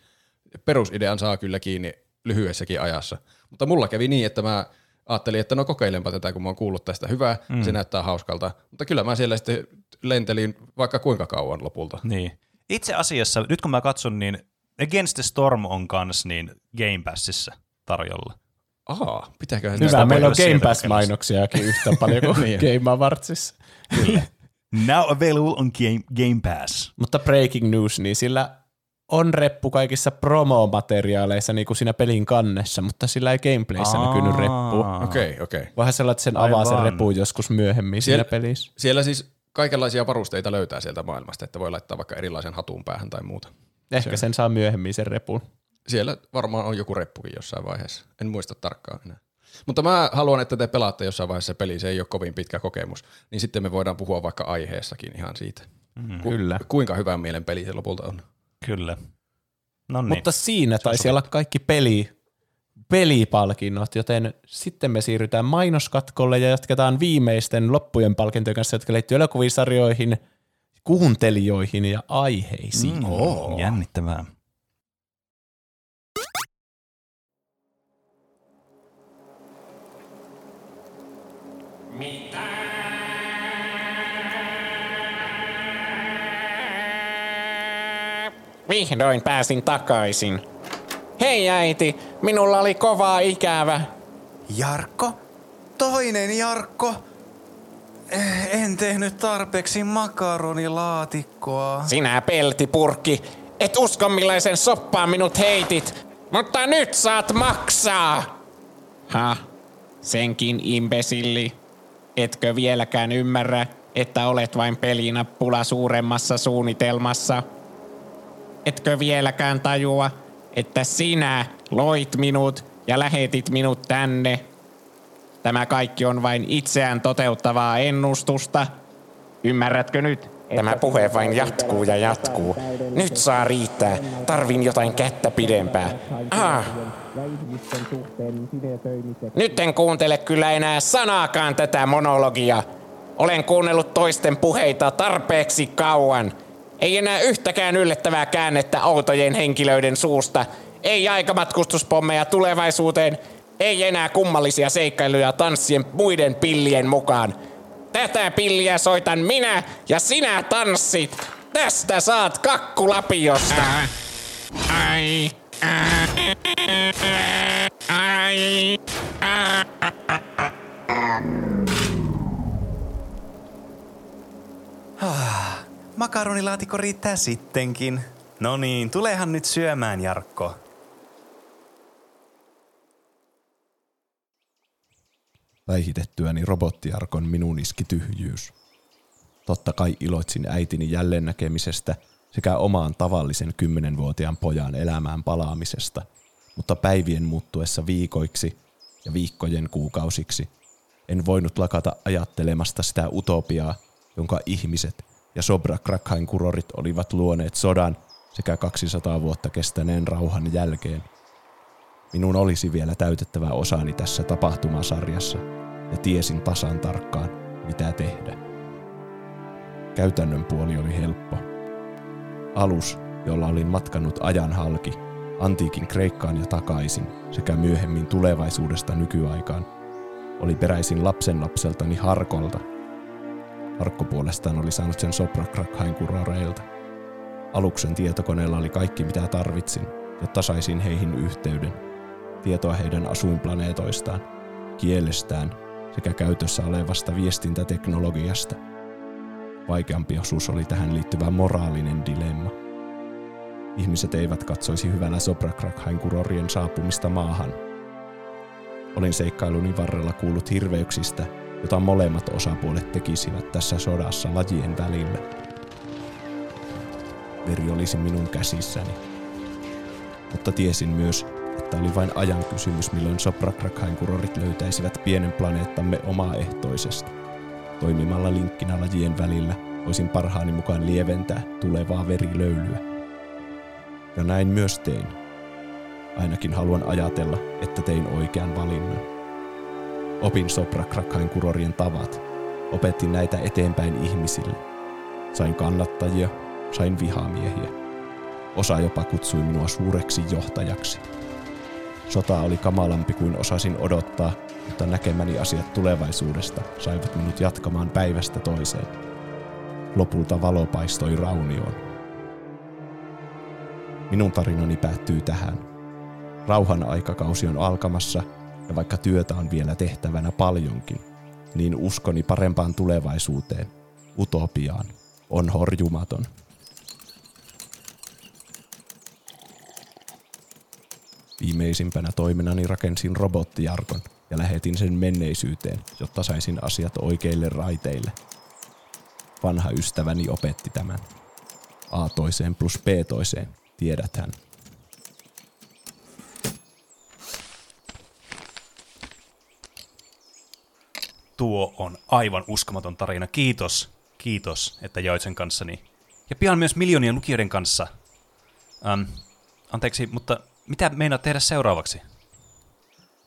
perusidean saa kyllä kiinni lyhyessäkin ajassa. Mutta mulla kävi niin, että mä ajattelin, että no kokeilenpa tätä, kun mä oon kuullut tästä hyvää, mm. se näyttää hauskalta. Mutta kyllä mä siellä sitten lentelin vaikka kuinka kauan lopulta. Niin. Itse asiassa, nyt kun mä katson, niin Against the Storm on kans niin Game Passissa tarjolla. Aa, pitääköhän Hyvä, sitä meillä on Game. Pass-mainoksiakin yhtä paljon kuin Niin. Game Awardsissa. Now available on Game, Game Pass. Mutta breaking news, niin sillä on reppu kaikissa promomateriaaleissa niin kuin siinä pelin kannessa, mutta sillä ei gameplayssä Aa. näkynyt reppu. Okei, okay, okei. Okay. Vähän sellainen, että sen avaa sen reppu joskus myöhemmin Siellä- siinä pelissä. Siellä siis kaikenlaisia varusteita löytää sieltä maailmasta, että voi laittaa vaikka erilaisen hatun päähän tai muuta. Ehkä sen saa myöhemmin sen repun. Siellä varmaan on joku reppukin jossain vaiheessa. En muista tarkkaan enää. Mutta mä haluan, että te pelaatte jossain vaiheessa peli, se ei ole kovin pitkä kokemus, niin sitten me voidaan puhua vaikka aiheessakin ihan siitä. Mm, Ku- Kyllä. Kuinka hyvän mielen peli se lopulta on. Kyllä. No niin. Mutta siinä taisi olla kaikki peli, pelipalkinnot, joten sitten me siirrytään mainoskatkolle ja jatketaan viimeisten loppujen palkintojen kanssa, jotka liittyy elokuvisarjoihin, kuuntelijoihin ja aiheisiin. Mm, Oo. Jännittävää. Vihdoin pääsin takaisin. Hei äiti, minulla oli kovaa ikävä. Jarkko? Toinen Jarkko? Eh, En tehnyt tarpeeksi makaronilaatikkoa. Sinä peltipurkki, et usko millaisen soppaan minut heitit, mutta nyt saat maksaa. Ha, senkin imbesilli. Etkö vieläkään ymmärrä, että olet vain pelinappula suuremmassa suunnitelmassa? Etkö vieläkään tajua, että sinä loit minut ja lähetit minut tänne? Tämä kaikki on vain itseään toteuttavaa ennustusta. Ymmärrätkö nyt? Tämä puhe vain jatkuu ja jatkuu. Nyt saa riittää. Tarvin jotain kättä pidempää. Ah. Nyt en kuuntele kyllä enää sanaakaan tätä monologia. Olen kuunnellut toisten puheita tarpeeksi kauan. Ei enää yhtäkään yllättävää käännettä outojen henkilöiden suusta. Ei aikamatkustuspommeja tulevaisuuteen. Ei enää kummallisia seikkailuja tanssien muiden pillien mukaan. Tätä pilliä soitan minä ja sinä tanssit. Tästä saat kakkulapiosta. Ai. Ai. Makaronilaatikko riittää sittenkin. No niin, tulehan nyt syömään, Jarkko. Päihitettyäni robottiarkon minun iski tyhjyys. Totta kai iloitsin äitini jälleen näkemisestä sekä omaan tavallisen kymmenenvuotiaan pojan elämään palaamisesta, mutta päivien muuttuessa viikoiksi ja viikkojen kuukausiksi en voinut lakata ajattelemasta sitä utopiaa, jonka ihmiset ja Sobra Krakhain kurorit olivat luoneet sodan sekä 200 vuotta kestäneen rauhan jälkeen. Minun olisi vielä täytettävä osani tässä tapahtumasarjassa ja tiesin tasan tarkkaan, mitä tehdä. Käytännön puoli oli helppo. Alus, jolla olin matkannut ajan halki, antiikin Kreikkaan ja takaisin, sekä myöhemmin tulevaisuudesta nykyaikaan, oli peräisin lapsenlapseltani Harkolta. Harkko puolestaan oli saanut sen Soprakrakhain kuroreilta. Aluksen tietokoneella oli kaikki mitä tarvitsin, jotta saisin heihin yhteyden. Tietoa heidän asuinplaneetoistaan, kielestään sekä käytössä olevasta viestintäteknologiasta. Vaikeampi osuus oli tähän liittyvä moraalinen dilemma. Ihmiset eivät katsoisi hyvällä Soprakrakhain kurorien saapumista maahan. Olin seikkailuni varrella kuullut hirveyksistä, jota molemmat osapuolet tekisivät tässä sodassa lajien välillä. Veri olisi minun käsissäni. Mutta tiesin myös, että oli vain ajan kysymys, milloin Soprakrakhain kurorit löytäisivät pienen planeettamme omaehtoisesti. Toimimalla linkkinä lajien välillä voisin parhaani mukaan lieventää tulevaa verilöylyä. Ja näin myös tein. Ainakin haluan ajatella, että tein oikean valinnan. Opin Soprakrakhain kurorien tavat. Opetin näitä eteenpäin ihmisille. Sain kannattajia, sain vihamiehiä. Osa jopa kutsui minua suureksi johtajaksi. Sota oli kamalampi kuin osasin odottaa, mutta näkemäni asiat tulevaisuudesta saivat minut jatkamaan päivästä toiseen. Lopulta valo paistoi raunioon. Minun tarinani päättyy tähän. Rauhan aikakausi on alkamassa, ja vaikka työtä on vielä tehtävänä paljonkin, niin uskoni parempaan tulevaisuuteen, utopiaan, on horjumaton. Viimeisimpänä toimenani rakensin robottijarkon ja lähetin sen menneisyyteen, jotta saisin asiat oikeille raiteille. Vanha ystäväni opetti tämän. A toiseen plus B toiseen, tiedäthän. Tuo on aivan uskomaton tarina. Kiitos, kiitos, että jaoit sen kanssani. Ja pian myös miljoonien lukijoiden kanssa. Ähm, anteeksi, mutta mitä meinaat tehdä seuraavaksi?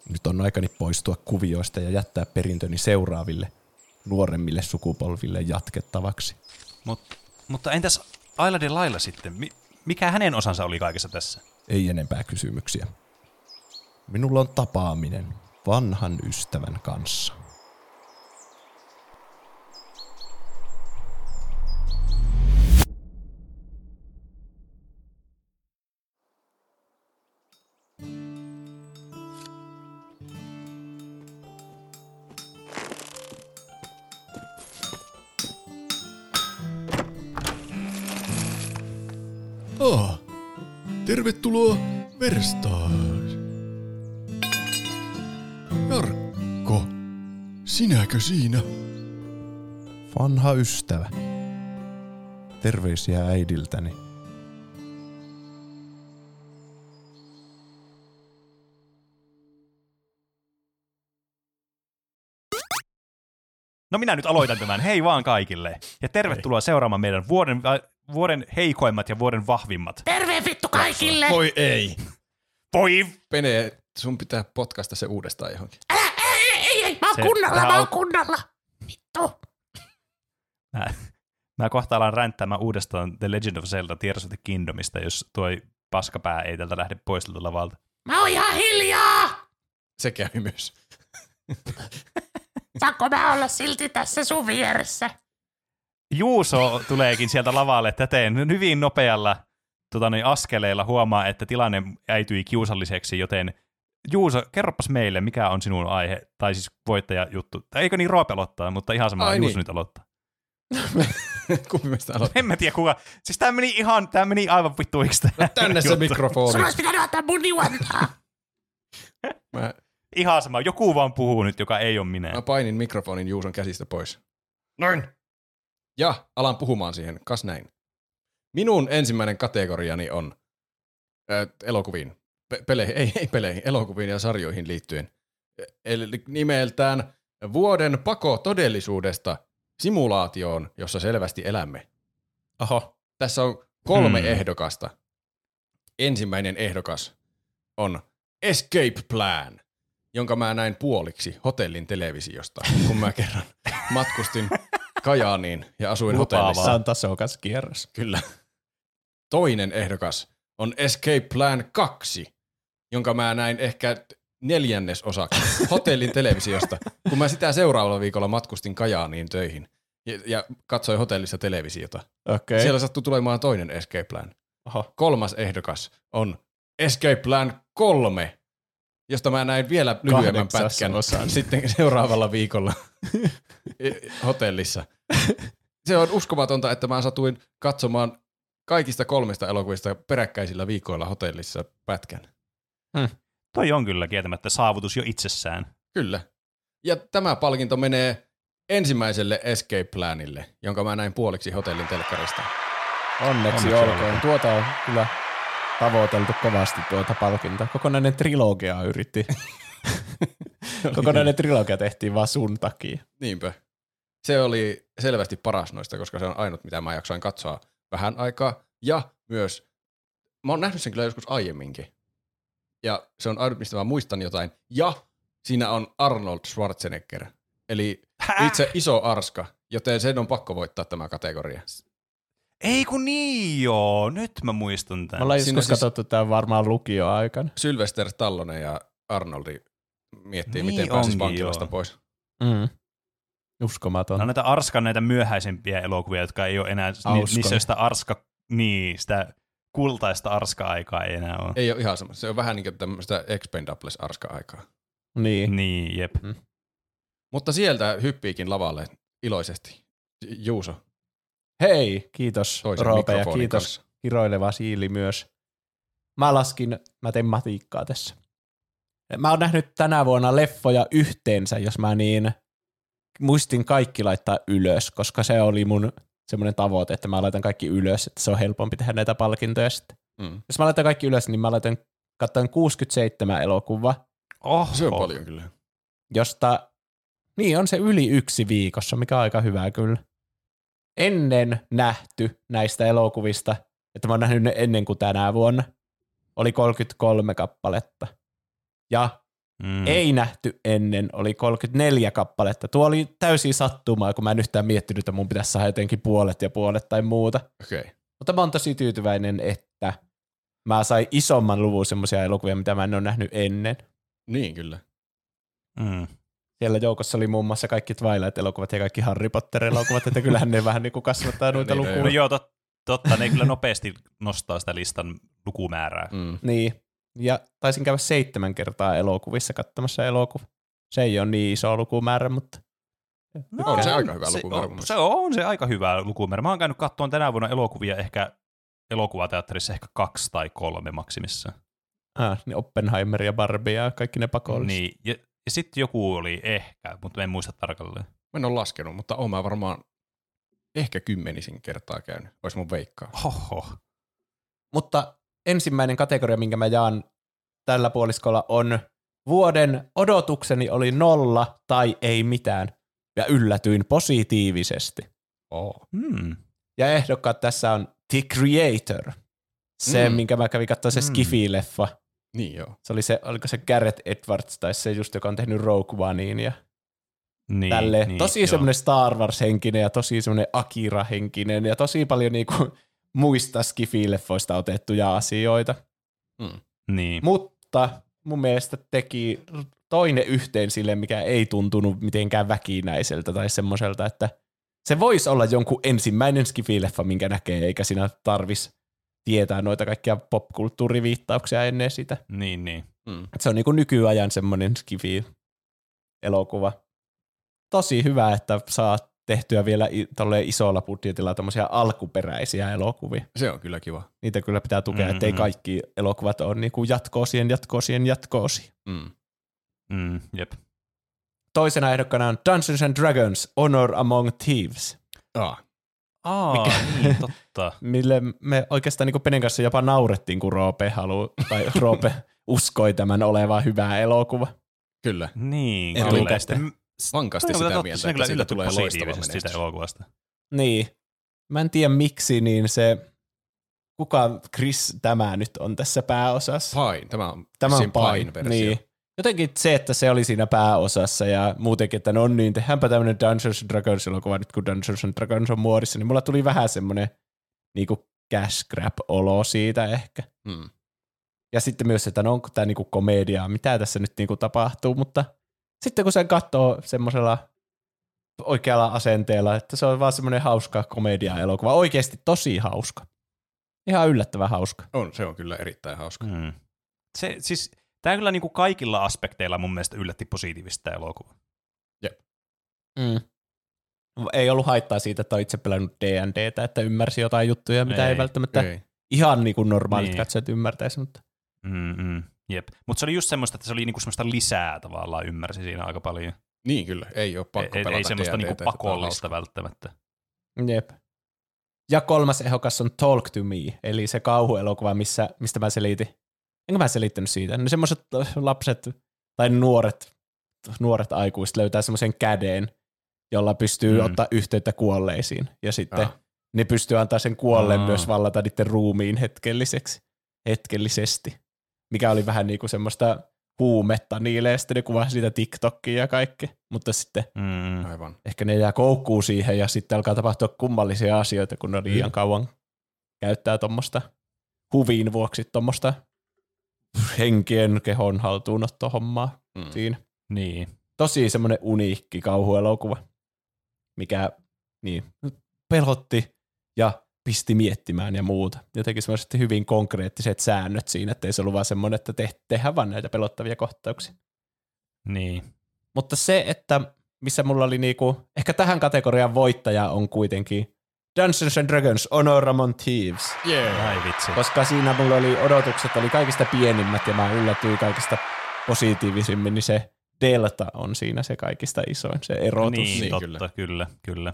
Nyt on aikani poistua kuvioista ja jättää perintöni seuraaville, nuoremmille sukupolville jatkettavaksi. Mut, mutta entäs Ailadin lailla sitten? Mi- mikä hänen osansa oli kaikessa tässä? Ei enempää kysymyksiä. Minulla on tapaaminen vanhan ystävän kanssa. Ah, tervetuloa Verstaan. Jarkko, sinäkö siinä? Vanha ystävä. Terveisiä äidiltäni. No minä nyt aloitan tämän. Hei vaan kaikille. Ja tervetuloa seuraamaan meidän vuoden, vuoden heikoimmat ja vuoden vahvimmat. Terve vittu kaikille! Voi ei. Voi! Pene, sun pitää potkasta se uudestaan johonkin. Älä, ei, ei, ei, ei, mä oon Se- kunnalla, mä on- oon kunnalla. Vittu. Mä, mä kohta alan ränttämään uudestaan The Legend of Zelda Tears of the Kingdomista, jos tuo paskapää ei tältä lähde pois tältä lavalta. Mä oon ihan hiljaa. Se käy myös. Saanko mä olla silti tässä sun vieressä? Juuso tuleekin sieltä lavalle täten hyvin nopealla tota, niin, askeleilla huomaa, että tilanne äityi kiusalliseksi, joten Juuso, kerropas meille, mikä on sinun aihe, tai siis voittaja juttu. Tai eikö niin Roope aloittaa, mutta ihan sama, Ai Juuso niin. nyt aloittaa. Kumpi meistä aloittaa? En mä tiedä kuka. Siis tää meni ihan, tää meni aivan vittuiksi tää Tänne se mikrofoni. Sun olisi pitänyt antaa mun juontaa. Mä, Ihan sama, joku vaan puhuu nyt, joka ei ole minä. mä painin mikrofonin Juuson käsistä pois. Noin. Ja alan puhumaan siihen, kas näin. Minun ensimmäinen kategoriani on äh, elokuviin, pe- peleihin, ei, ei peleihin, elokuviin ja sarjoihin liittyen. Eli nimeltään Vuoden pako todellisuudesta simulaatioon, jossa selvästi elämme. Oho. Tässä on kolme Hmm. ehdokasta. Ensimmäinen ehdokas on Escape Plan, jonka mä näin puoliksi hotellin televisiosta, kun mä kerran matkustin Kajaaniin ja asuin Lupaavaa. hotellissa. Se on tasokas kierros. Kyllä. Toinen ehdokas on Escape Plan 2, jonka mä näin ehkä neljännes osaksi hotellin televisiosta, kun mä sitä seuraavalla viikolla matkustin Kajaaniin töihin ja, ja katsoin hotellissa televisiota. Okei. Okay. Siellä sattui tulemaan toinen Escape Plan. Oho. Kolmas ehdokas on Escape Plan 3, josta mä näin vielä lyhyemmän Kahdeksas pätkän osan. sitten seuraavalla viikolla hotellissa. Se on uskomatonta, että mä satuin katsomaan kaikista kolmesta elokuvista peräkkäisillä viikoilla hotellissa pätkän. Toi on kyllä kieltämättä saavutus jo itsessään. Kyllä. Ja tämä palkinto menee ensimmäiselle Escape Planille, jonka mä näin puoliksi hotellin telkkarista. Onneksi, Onneksi olkoon. olkoon. Tuota on kyllä tavoiteltu kovasti tuota palkintoa. Kokonainen trilogia yritti. Kokonainen trilogia tehtiin vaan sun takia. Niinpä. Se oli selvästi paras noista, koska se on ainut, mitä mä jaksoin katsoa vähän aikaa. Ja myös, mä oon nähnyt sen kyllä joskus aiemminkin. Ja se on ainut, mistä mä muistan jotain. Ja siinä on Arnold Schwarzenegger. Eli itse iso arska, joten sen on pakko voittaa tämä kategoria. Ei kun niin joo, nyt mä muistan Me tämän. ollaan Siinä joskus siis- katsottu tämän varmaan lukioaikana. Sylvester Stallone ja Arnoldi miettii, Niin miten pääsisi vankilasta pois. Mm. Uskomaton. No näitä Arskan näitä myöhäisempiä elokuvia, jotka ei ole enää, ni, niissä sitä Arska, niin, sitä kultaista Arska-aikaa ei enää ole. Ei ole ihan sama. Se on vähän niin kuin tämmöistä Expendables-arska-aikaa. Niin. Niin, jep. Mutta sieltä hyppiikin lavalle iloisesti. Juuso, Hei, kiitos toisen Roope ja kiitos kanssa. kiroileva siili myös. Mä laskin matematiikkaa tässä. Mä oon nähnyt tänä vuonna leffoja yhteensä, jos mä niin muistin kaikki laittaa ylös, koska se oli mun semmoinen tavoite, että mä laitan kaikki ylös, että se on helpompi tehdä näitä palkintoja sitten. Mm. Jos mä laitan kaikki ylös, niin mä laitan katsoin 67 elokuvaa, Oho. Se on paljon kyllä. josta niin on se yli yksi viikossa, mikä on aika hyvä kyllä. Ennen nähty näistä elokuvista, että mä oon nähnyt ne ennen kuin tänä vuonna, oli 33 kappaletta. Ja Mm. ei nähty ennen, oli 34 kappaletta. Tuo oli täysin sattumaa, kun mä en yhtään miettinyt, että mun pitäisi saada jotenkin puolet ja puolet tai muuta. Okay. Mutta mä oon tosi tyytyväinen, että mä sain isomman luvun semmoisia elokuvia, mitä mä en ole nähnyt ennen. Niin kyllä. Mm. Siellä joukossa oli muun muassa kaikki Twilight-elokuvat ja kaikki Harry Potter-elokuvat, että kyllähän ne vähän niin kuin kasvattaa noita Niin, lukuja. No joo, tot, totta, ne kyllä nopeasti nostaa sitä listan lukumäärää. Mm. Niin. Ja taisin käydä seitsemän kertaa elokuvissa katsomassa elokuva. Se ei ole niin iso lukumäärä, mutta On se aika hyvä se, lukumäärä mun on, se on se aika hyvä lukumäärä. Mä oon käynyt katsomaan tänä vuonna elokuvia ehkä elokuvateatterissa ehkä kaksi tai kolme maksimissa. ah, niin Oppenheimer ja Barbie ja kaikki ne pakolliset. Niin, ja, ja sitten joku oli ehkä, mutta en muista tarkalleen. Mä en ole laskenut, mutta oon mä varmaan ehkä kymmenisin kertaa käynyt. Ois mun veikkaa. Hoho. Mutta ensimmäinen kategoria, minkä mä jaan tällä puoliskolla on vuoden odotukseni oli nolla tai ei mitään. Ja yllätyin positiivisesti. Oh. Hmm. Ja ehdokkaat tässä on The Creator. Se, Mm. minkä mä kävin katsoa se Mm. Skifi-leffa. Niin joo. Se oli se, oliko se Gareth Edwards tai se just, joka on tehnyt Rogue Onein ja Niin, tälleen. niin, tosi joo. semmoinen Star Wars-henkinen ja tosi semmoinen Akira-henkinen ja tosi paljon niinku muista Skifi-leffoista otettuja asioita. Mm. Niin. Mutta mun mielestä teki toinen yhteen sille, mikä ei tuntunut mitenkään väkinäiseltä tai semmoiselta, että se voisi olla jonkun ensimmäinen skifileffa, minkä näkee, eikä siinä tarvis tietää noita kaikkia popkulttuuriviittauksia ennen sitä. Niin, niin. Mm. Se on niinku nykyajan semmoinen skifi-elokuva. Tosi hyvä, että saa tehtyä vielä isolla budjetilla tämmöisiä alkuperäisiä elokuvia. Se on kyllä kiva. Niitä kyllä pitää tukea, mm-hmm. ettei kaikki elokuvat ole niinku jatkoosien, jatkoosien, jatkoosien. Mm. Mm, jep. Toisena ehdokkana on Dungeons and Dragons Honor Among Thieves, Ah. Aa, niin, totta. mille me oikeastaan niin Penen kanssa jopa naurettiin, kun Roope, halu, tai Roope uskoi tämän olevan hyvä elokuva. Kyllä. Niin, kyllä. Vankasti sitä totta, mieltä, että siitä yllätty tulee loistava menestys. elokuvasta. Niin. Mä en tiedä miksi, niin se, kuka Chris tämä nyt on tässä pääosassa? Pine, tämä on Tämä on Pine, Pine-versio. niin. Jotenkin se, että se oli siinä pääosassa ja muutenkin, että no niin, tehdäänpä tämmöinen Dungeons and Dragons elokuva nyt, kun Dungeons and Dragons on muodissa, niin mulla tuli vähän semmoinen niinku cash grab-olo siitä ehkä. Mm. Ja sitten myös, että no onko tämä niinku komediaa, mitä tässä nyt niinku tapahtuu, mutta sitten kun sen katsoo semmoisella oikealla asenteella, että se on vaan semmoinen hauska komedia-elokuva, oikeasti tosi hauska. Ihan yllättävän hauska. On, se on kyllä erittäin hauska. Mm. Se, siis, tämä kyllä niin kuin kaikilla aspekteilla mun mielestä yllätti positiivisesti tämä elokuva. Mm. Ei ollut haittaa siitä, että on itse pelannut D&Dtä, että ymmärsi jotain juttuja, mitä ei, Ei, välttämättä ei. Ihan niin kuin normaalit Niin. katsojat ymmärtäisi, mutta Mm, mm, jep. Mutta se oli just semmoista, että se oli niinku semmoista lisää tavallaan, ymmärsi siinä aika paljon. Niin kyllä, ei ole pakko ei, pelata ei semmoista niinku pakollista välttämättä. jep. Ja kolmas ehdokas on Talk to Me, eli se kauhuelokuva, missä, mistä mä selitin. Enkö mä selittänyt siitä? Ne semmoiset lapset tai nuoret, nuoret aikuiset löytää semmoisen käden, jolla pystyy Mm. ottaa yhteyttä kuolleisiin. Ja sitten Ah. ne pystyy antaa sen kuolleen Aa. myös vallata niiden ruumiin hetkelliseksi, hetkellisesti. Mikä oli vähän niin kuin semmoista huumetta niille, ja sitten ne kuvasi siitä TikTokia ja kaikki. Mutta sitten Mm. Aivan. ehkä ne jää koukkuun siihen, ja sitten alkaa tapahtua kummallisia asioita, kun ne liian kauan käyttää tuommoista huvin vuoksi tuommoista henkien kehon haltuunottohommaa Mm. siinä Niin. tosi semmoinen uniikki kauhuelokuva, mikä niin, pelotti ja pisti miettimään ja muuta. Jotenkin semmoiset hyvin konkreettiset säännöt siinä, ettei se ollut vaan semmoinen, että te, tehdään vaan näitä pelottavia kohtauksia. Niin. Mutta se, että missä mulla oli niinku, ehkä tähän kategorian voittaja on kuitenkin Dungeons and Dragons Honor Among Thieves, Yeah. Ai vitsi. koska siinä mulla oli odotukset oli kaikista pienimmät ja mä yllätyin kaikista positiivisimmin, niin se delta on siinä se kaikista isoin, se erotus. Niin, Niin, totta, kyllä. kyllä, kyllä.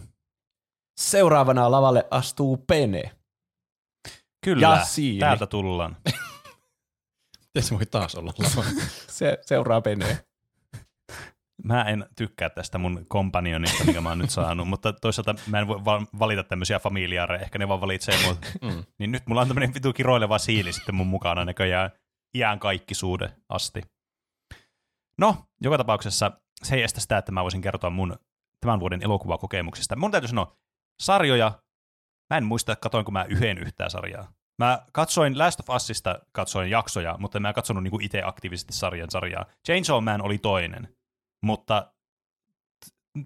Seuraavana lavalle astuu Pene. Kyllä, Ja täältä tullaan. Miten se voi taas olla lava? Se seuraa Pene. Mä en tykkää tästä mun kompanionista, mikä mä oon nyt saanut, mutta toisaalta mä en voi va- valita tämmöisiä familiaareja, ehkä ne vaan valitsee mut. Mm. Niin nyt mulla on tämmönen vitu kiroileva siili sitten mun mukana näköjään iän kaikki suhde asti. No, joka tapauksessa se ei estä sitä, että mä voisin kertoa mun tämän vuoden elokuvakokemuksista. Mun täytyy sanoa, sarjoja, mä en muista, katoinko mä yhden yhtään sarjaa. Mä katsoin Last of Usista, katsoin jaksoja, mutta mä en katsonut niinku itse aktiivisesti sarjan sarjaa. Chainsaw Man oli toinen, mutta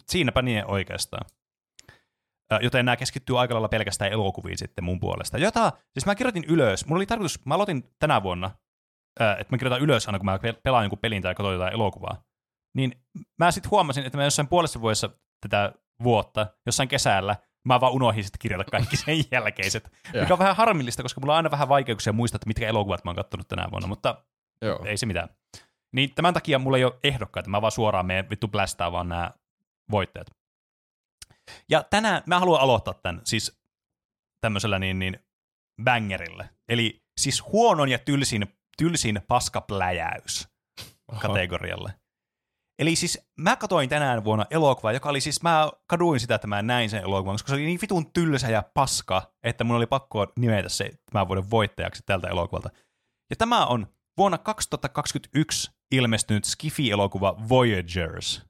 siinäpä niin oikeastaan. Joten nämä keskittyy aika lailla pelkästään elokuviin sitten mun puolesta. Jota, siis mä kirjoitin ylös, mulla oli tarkoitus, mä aloitin tänä vuonna, että mä kirjoitan ylös aina kun mä pe- pelaan jonkun pelin tai katson jotain elokuvaa. Niin mä sitten huomasin, että mä jossain puolessa vuodessa tätä vuotta, jossain kesällä, mä vaan unohdin sitten kirjata kaikki sen jälkeiset. mikä on vähän harmillista, koska mulla on aina vähän vaikeuksia muistaa, että mitkä elokuvat mä oon kattonut tänä vuonna, mutta Joo. ei se mitään. Niin tämän takia mulla ei ole ehdokkaita, mä vaan suoraan menen vittu blästää vaan nämä voittajat. Ja tänään mä haluan aloittaa tämän siis tämmöisellä niin, niin bangerille. Eli siis huonon ja tylsin, tylsin paskapläjäys kategorialle. Eli siis mä katoin tänään vuonna elokuvaa, joka oli siis, mä kaduin sitä, että mä näin sen elokuvan, koska se oli niin vitun tylsä ja paska, että mun oli pakko nimetä se tämän vuoden voittajaksi tältä elokuvalta. Ja tämä on vuonna 2021 ilmestynyt Skifi-elokuva Voyagers.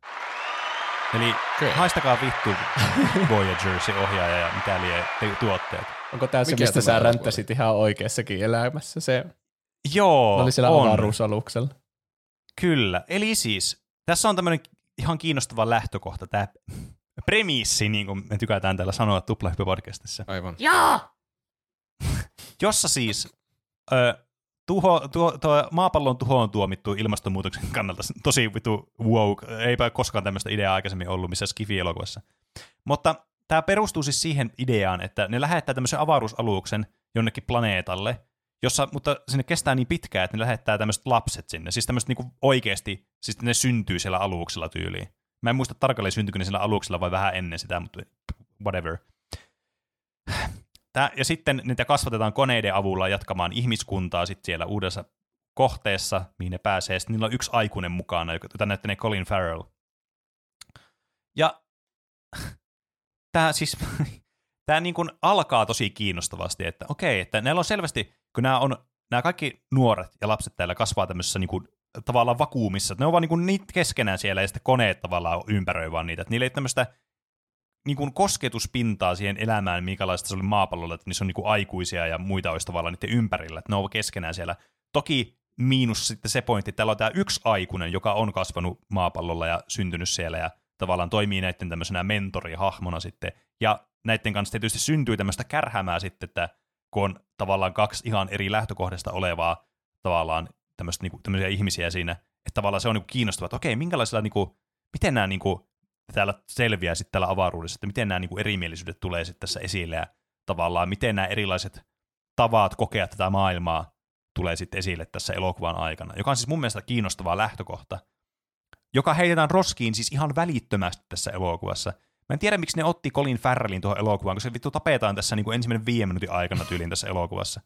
Eli Okei. haistakaa vittu Voyagersin ohjaaja ja mitä lie te- tuotteet. Onko tämä se, mistä sä ränttäsit ihan oikeassakin elämässä? Se Joo, oli siellä on. avaruusaluksella. Kyllä. Eli siis, tässä on tämmöinen ihan kiinnostava lähtökohta, tämä premissi, niin kuin me tykätään täällä sanoa Tuplahyppy-podcastissa. Aivan. Joo! jossa siis ö, tuho, tuo, tuo maapallon tuhoon tuomittu ilmastonmuutoksen kannalta tosi vitu woke. Eipä koskaan tämmöistä ideaa aikaisemmin ollut missä Skifi-elokuvassa. Mutta tämä perustuu siis siihen ideaan, että ne lähettää tämmöisen avaruusaluksen jonnekin planeetalle, jossa, mutta sinne kestää niin pitkään, että ne lähettää tämmöiset lapset sinne. Siis tämmöiset niinku oikeasti, siis ne syntyy siellä aluksella tyyliin. Mä en muista tarkalleen syntyykö ne siellä aluksella vai vähän ennen sitä, mutta whatever. Tää, ja sitten niitä kasvatetaan koneiden avulla jatkamaan ihmiskuntaa sit siellä uudessa kohteessa, mihin ne pääsee. Sitten niillä on yksi aikuinen mukana, jota näyttelee Colin Farrell. Ja tämä siis, tämä niin kuin alkaa tosi kiinnostavasti, että okei, että näillä on selvästi, kun nämä on, nämä kaikki nuoret ja lapset täällä kasvaa tämmöisessä niin kuin, tavallaan vakuumissa, ne on vaan niin kuin niitä keskenään siellä ja sitten koneet tavallaan ympäröi vaan niitä, että niillä ei tämmöistä niin kuin kosketuspintaa siihen elämään, minkälaista se oli maapallolla, että niissä on niin kuin aikuisia ja muita olisi tavallaan niiden ympärillä, että ne on keskenään siellä. Toki miinus sitten se pointti, että täällä on tämä yksi aikuinen, joka on kasvanut maapallolla ja syntynyt siellä ja tavallaan toimii näiden tämmöisenä mentorihahmona sitten. Ja näiden kanssa tietysti syntyy tämmöistä kärhämää sitten, että kun on tavallaan kaksi ihan eri lähtökohdasta olevaa tavallaan tämmöistä, niinku, tämmöisiä ihmisiä siinä, että tavallaan se on niinku kiinnostavaa, että okei, minkälaisilla, niinku, miten nämä niinku, täällä selviää sitten täällä avaruudessa, että miten nämä niinku erimielisyydet tulee sitten tässä esille ja tavallaan miten nämä erilaiset tavat kokea tätä maailmaa tulee sitten esille tässä elokuvan aikana, joka on siis mun mielestä kiinnostava lähtökohta, joka heitetään roskiin siis ihan välittömästi tässä elokuvassa. Mä en tiedä, miksi ne otti Colin Farrellin tuohon elokuvaan, koska se vittu tapetaan tässä niin kuin ensimmäinen viiden minuutin aikana tyyliin tässä elokuvassa.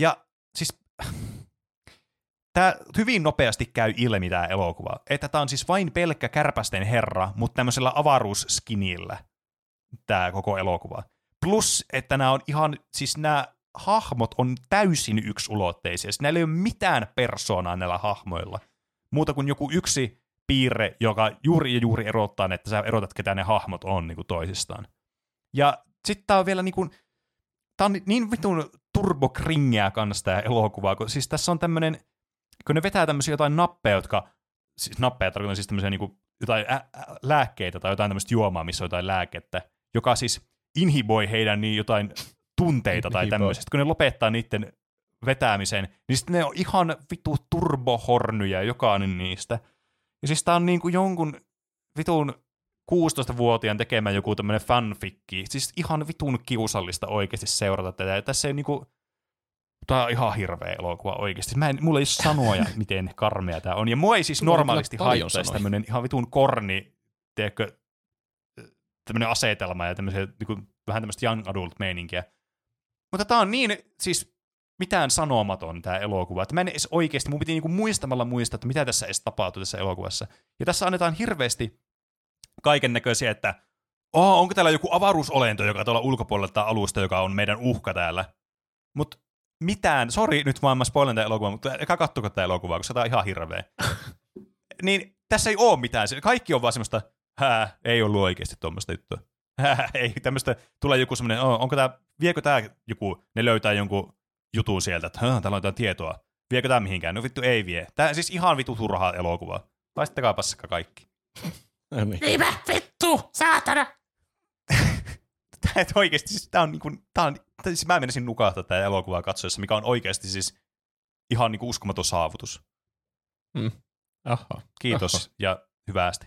Ja siis tämä hyvin nopeasti käy ilmi tämä elokuva, että tämä on siis vain pelkkä kärpästen herra, mutta tämmöisellä avaruusskinillä tämä koko elokuva. Plus, että nämä on ihan, siis nämä hahmot on täysin yksulotteisia. Siis näillä ei ole mitään persoonaa näillä hahmoilla. Muuta kuin joku yksi piirre, joka juuri ja juuri erottaa, että sä erotat, ketä ne hahmot on niin kuin toisistaan. Ja sitten tää on vielä niin kuin, tää on niin vitun turbokringiä kanssa tää elokuva, kun siis tässä on tämmönen, kun ne vetää tämmöisiä jotain nappeja, jotka, siis nappeja tarkoitan siis tämmöisiä niin kuin jotain ä, ä, lääkkeitä tai jotain tämmöistä juomaa, missä on jotain lääkettä, joka siis inhiboi heidän niin jotain tunteita tai tämmöisestä. Kun ne lopettaa niiden vetämisen, niin sitten ne on ihan vitu turbohornyja jokainen niistä. Ja siis tää on niinku jonkun vitun 16-vuotiaan tekemä joku tämmönen fanfikki. Siis ihan vitun kiusallista oikeasti seurata tätä. Ja tässä ei niinku... Tää on ihan hirveä elokuva oikeasti. Mä en, mulla ei ole sanoja, miten karmea tää on. Ja mua ei siis normaalisti haittaisi sanoja. tämmönen ihan vitun korni, tiedätkö, tämmönen asetelma ja tämmöisiä, niinku, vähän tämmöistä young adult meininkiä. Mutta tää on niin, siis mitään sanomaton tämä elokuva. Että mä en edes oikeasti, mun piti niinku muistamalla muistaa, että mitä tässä edes tapahtuu tässä elokuvassa. Ja tässä annetaan hirveästi kaiken näköisiä, että oh, onko täällä joku avaruusolento, joka tuolla ulkopuolella tai alusta, joka on meidän uhka täällä. Mutta mitään, sori nyt vaan mä spoilen tämän elokuvan, mutta älkää kattokaa tämä elokuva, koska tämä on ihan hirveä. niin tässä ei ole mitään. Kaikki on vaan semmoista, hää, ei ollut oikeasti tuommoista juttua. Hää, ei tämmöistä, tulee joku semmoinen, onko tämä, viekö tämä joku, ne löytää jonkun jutun sieltä, että "Hää, täällä on jotain tietoa. Viekö tämä mihinkään? No vittu ei vie. Tämä siis ihan vitu turhaa elokuvaa. Laittakaa passikka kaikki. No niin. Niinpä, vittu, saatana. Tämä et oikeasti, siis tämä on niinku, tää on, tää, siis mä menisin nukahtaa tätä elokuvaa katsoessa, mikä on oikeasti siis ihan niinku uskomaton saavutus. Oho. Kiitos Oho. ja hyvästi.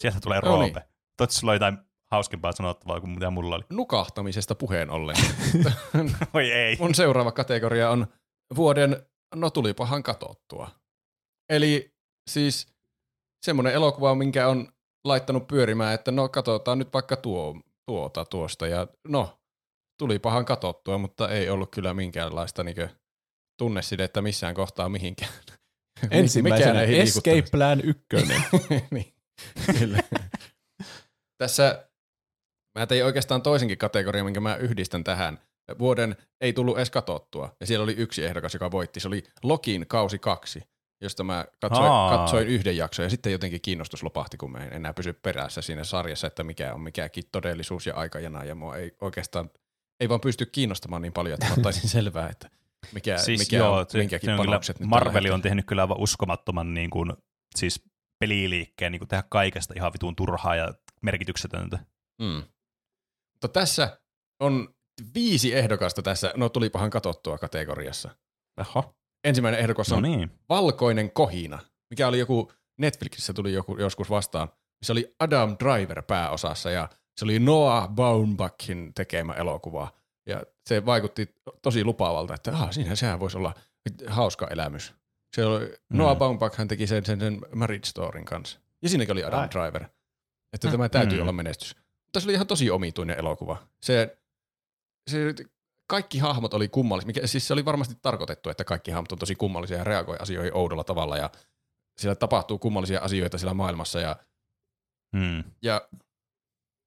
Sieltä tulee No niin. Roope. Toivottavasti sulla on jotain hauskempaa sanottavaa kuin mitä mulla oli. Nukahtamisesta puheen ollen. Voi ei. Mun seuraava kategoria on vuoden no tulipahan katottua. Eli siis semmoinen elokuva, minkä on laittanut pyörimään, että no katsotaan nyt vaikka tuo, tuota tuosta ja no tulipahan katottua, mutta ei ollut kyllä minkäänlaista niinkö tunnesidettä missään kohtaa mihinkään. Ensimmäisenä Escape. Plan 1. niin, kyllä. Tässä mä tein oikeastaan toisenkin kategorian, minkä mä yhdistän tähän. Vuoden ei tullut edes katottua. Ja siellä oli yksi ehdokas, joka voitti. Se oli Lokin kausi kaksi, josta mä katsoin, Aa. katsoin yhden jakson. Ja sitten jotenkin kiinnostus lopahti, kun mä en enää pysy perässä siinä sarjassa, että mikä on mikäkin todellisuus ja aikajana. Ja mua ei oikeastaan, ei vaan pysty kiinnostamaan niin paljon, että mä ottaisin selvää, että mikä, siis mikä joo, on se, minkäkin se on kyllä, panokset. hetkellä. on tehnyt kyllä aivan uskomattoman niin kuin, siis peliliikkeen niin kuin tehdä kaikesta ihan vitun turhaa ja merkityksetöntä. Mm. Mutta tässä on viisi ehdokasta tässä, no tulipahan katsottua kategoriassa. Oho. Ensimmäinen ehdokas No on niin. Valkoinen kohina, mikä oli joku, Netflixissä tuli joku, joskus vastaan, missä oli Adam Driver pääosassa ja se oli Noah Baumbachin tekemä elokuva. Ja se vaikutti tosi lupaavalta, että ah, siinä sehän voisi olla hauska elämys. Se oli, mm. Noah Baumbach hän teki sen, sen, sen Marriage Storyn kanssa. Ja siinäkin oli Adam Ai. Driver. Että tämä täytyy Mm. olla menestys. Se oli ihan tosi omituinen elokuva. Se, se kaikki hahmot oli kummallisia. Mikä, siis se oli varmasti tarkoitettu, että kaikki hahmot on tosi kummallisia ja reagoi asioihin oudolla tavalla ja siellä tapahtuu kummallisia asioita siellä maailmassa ja, Hmm. ja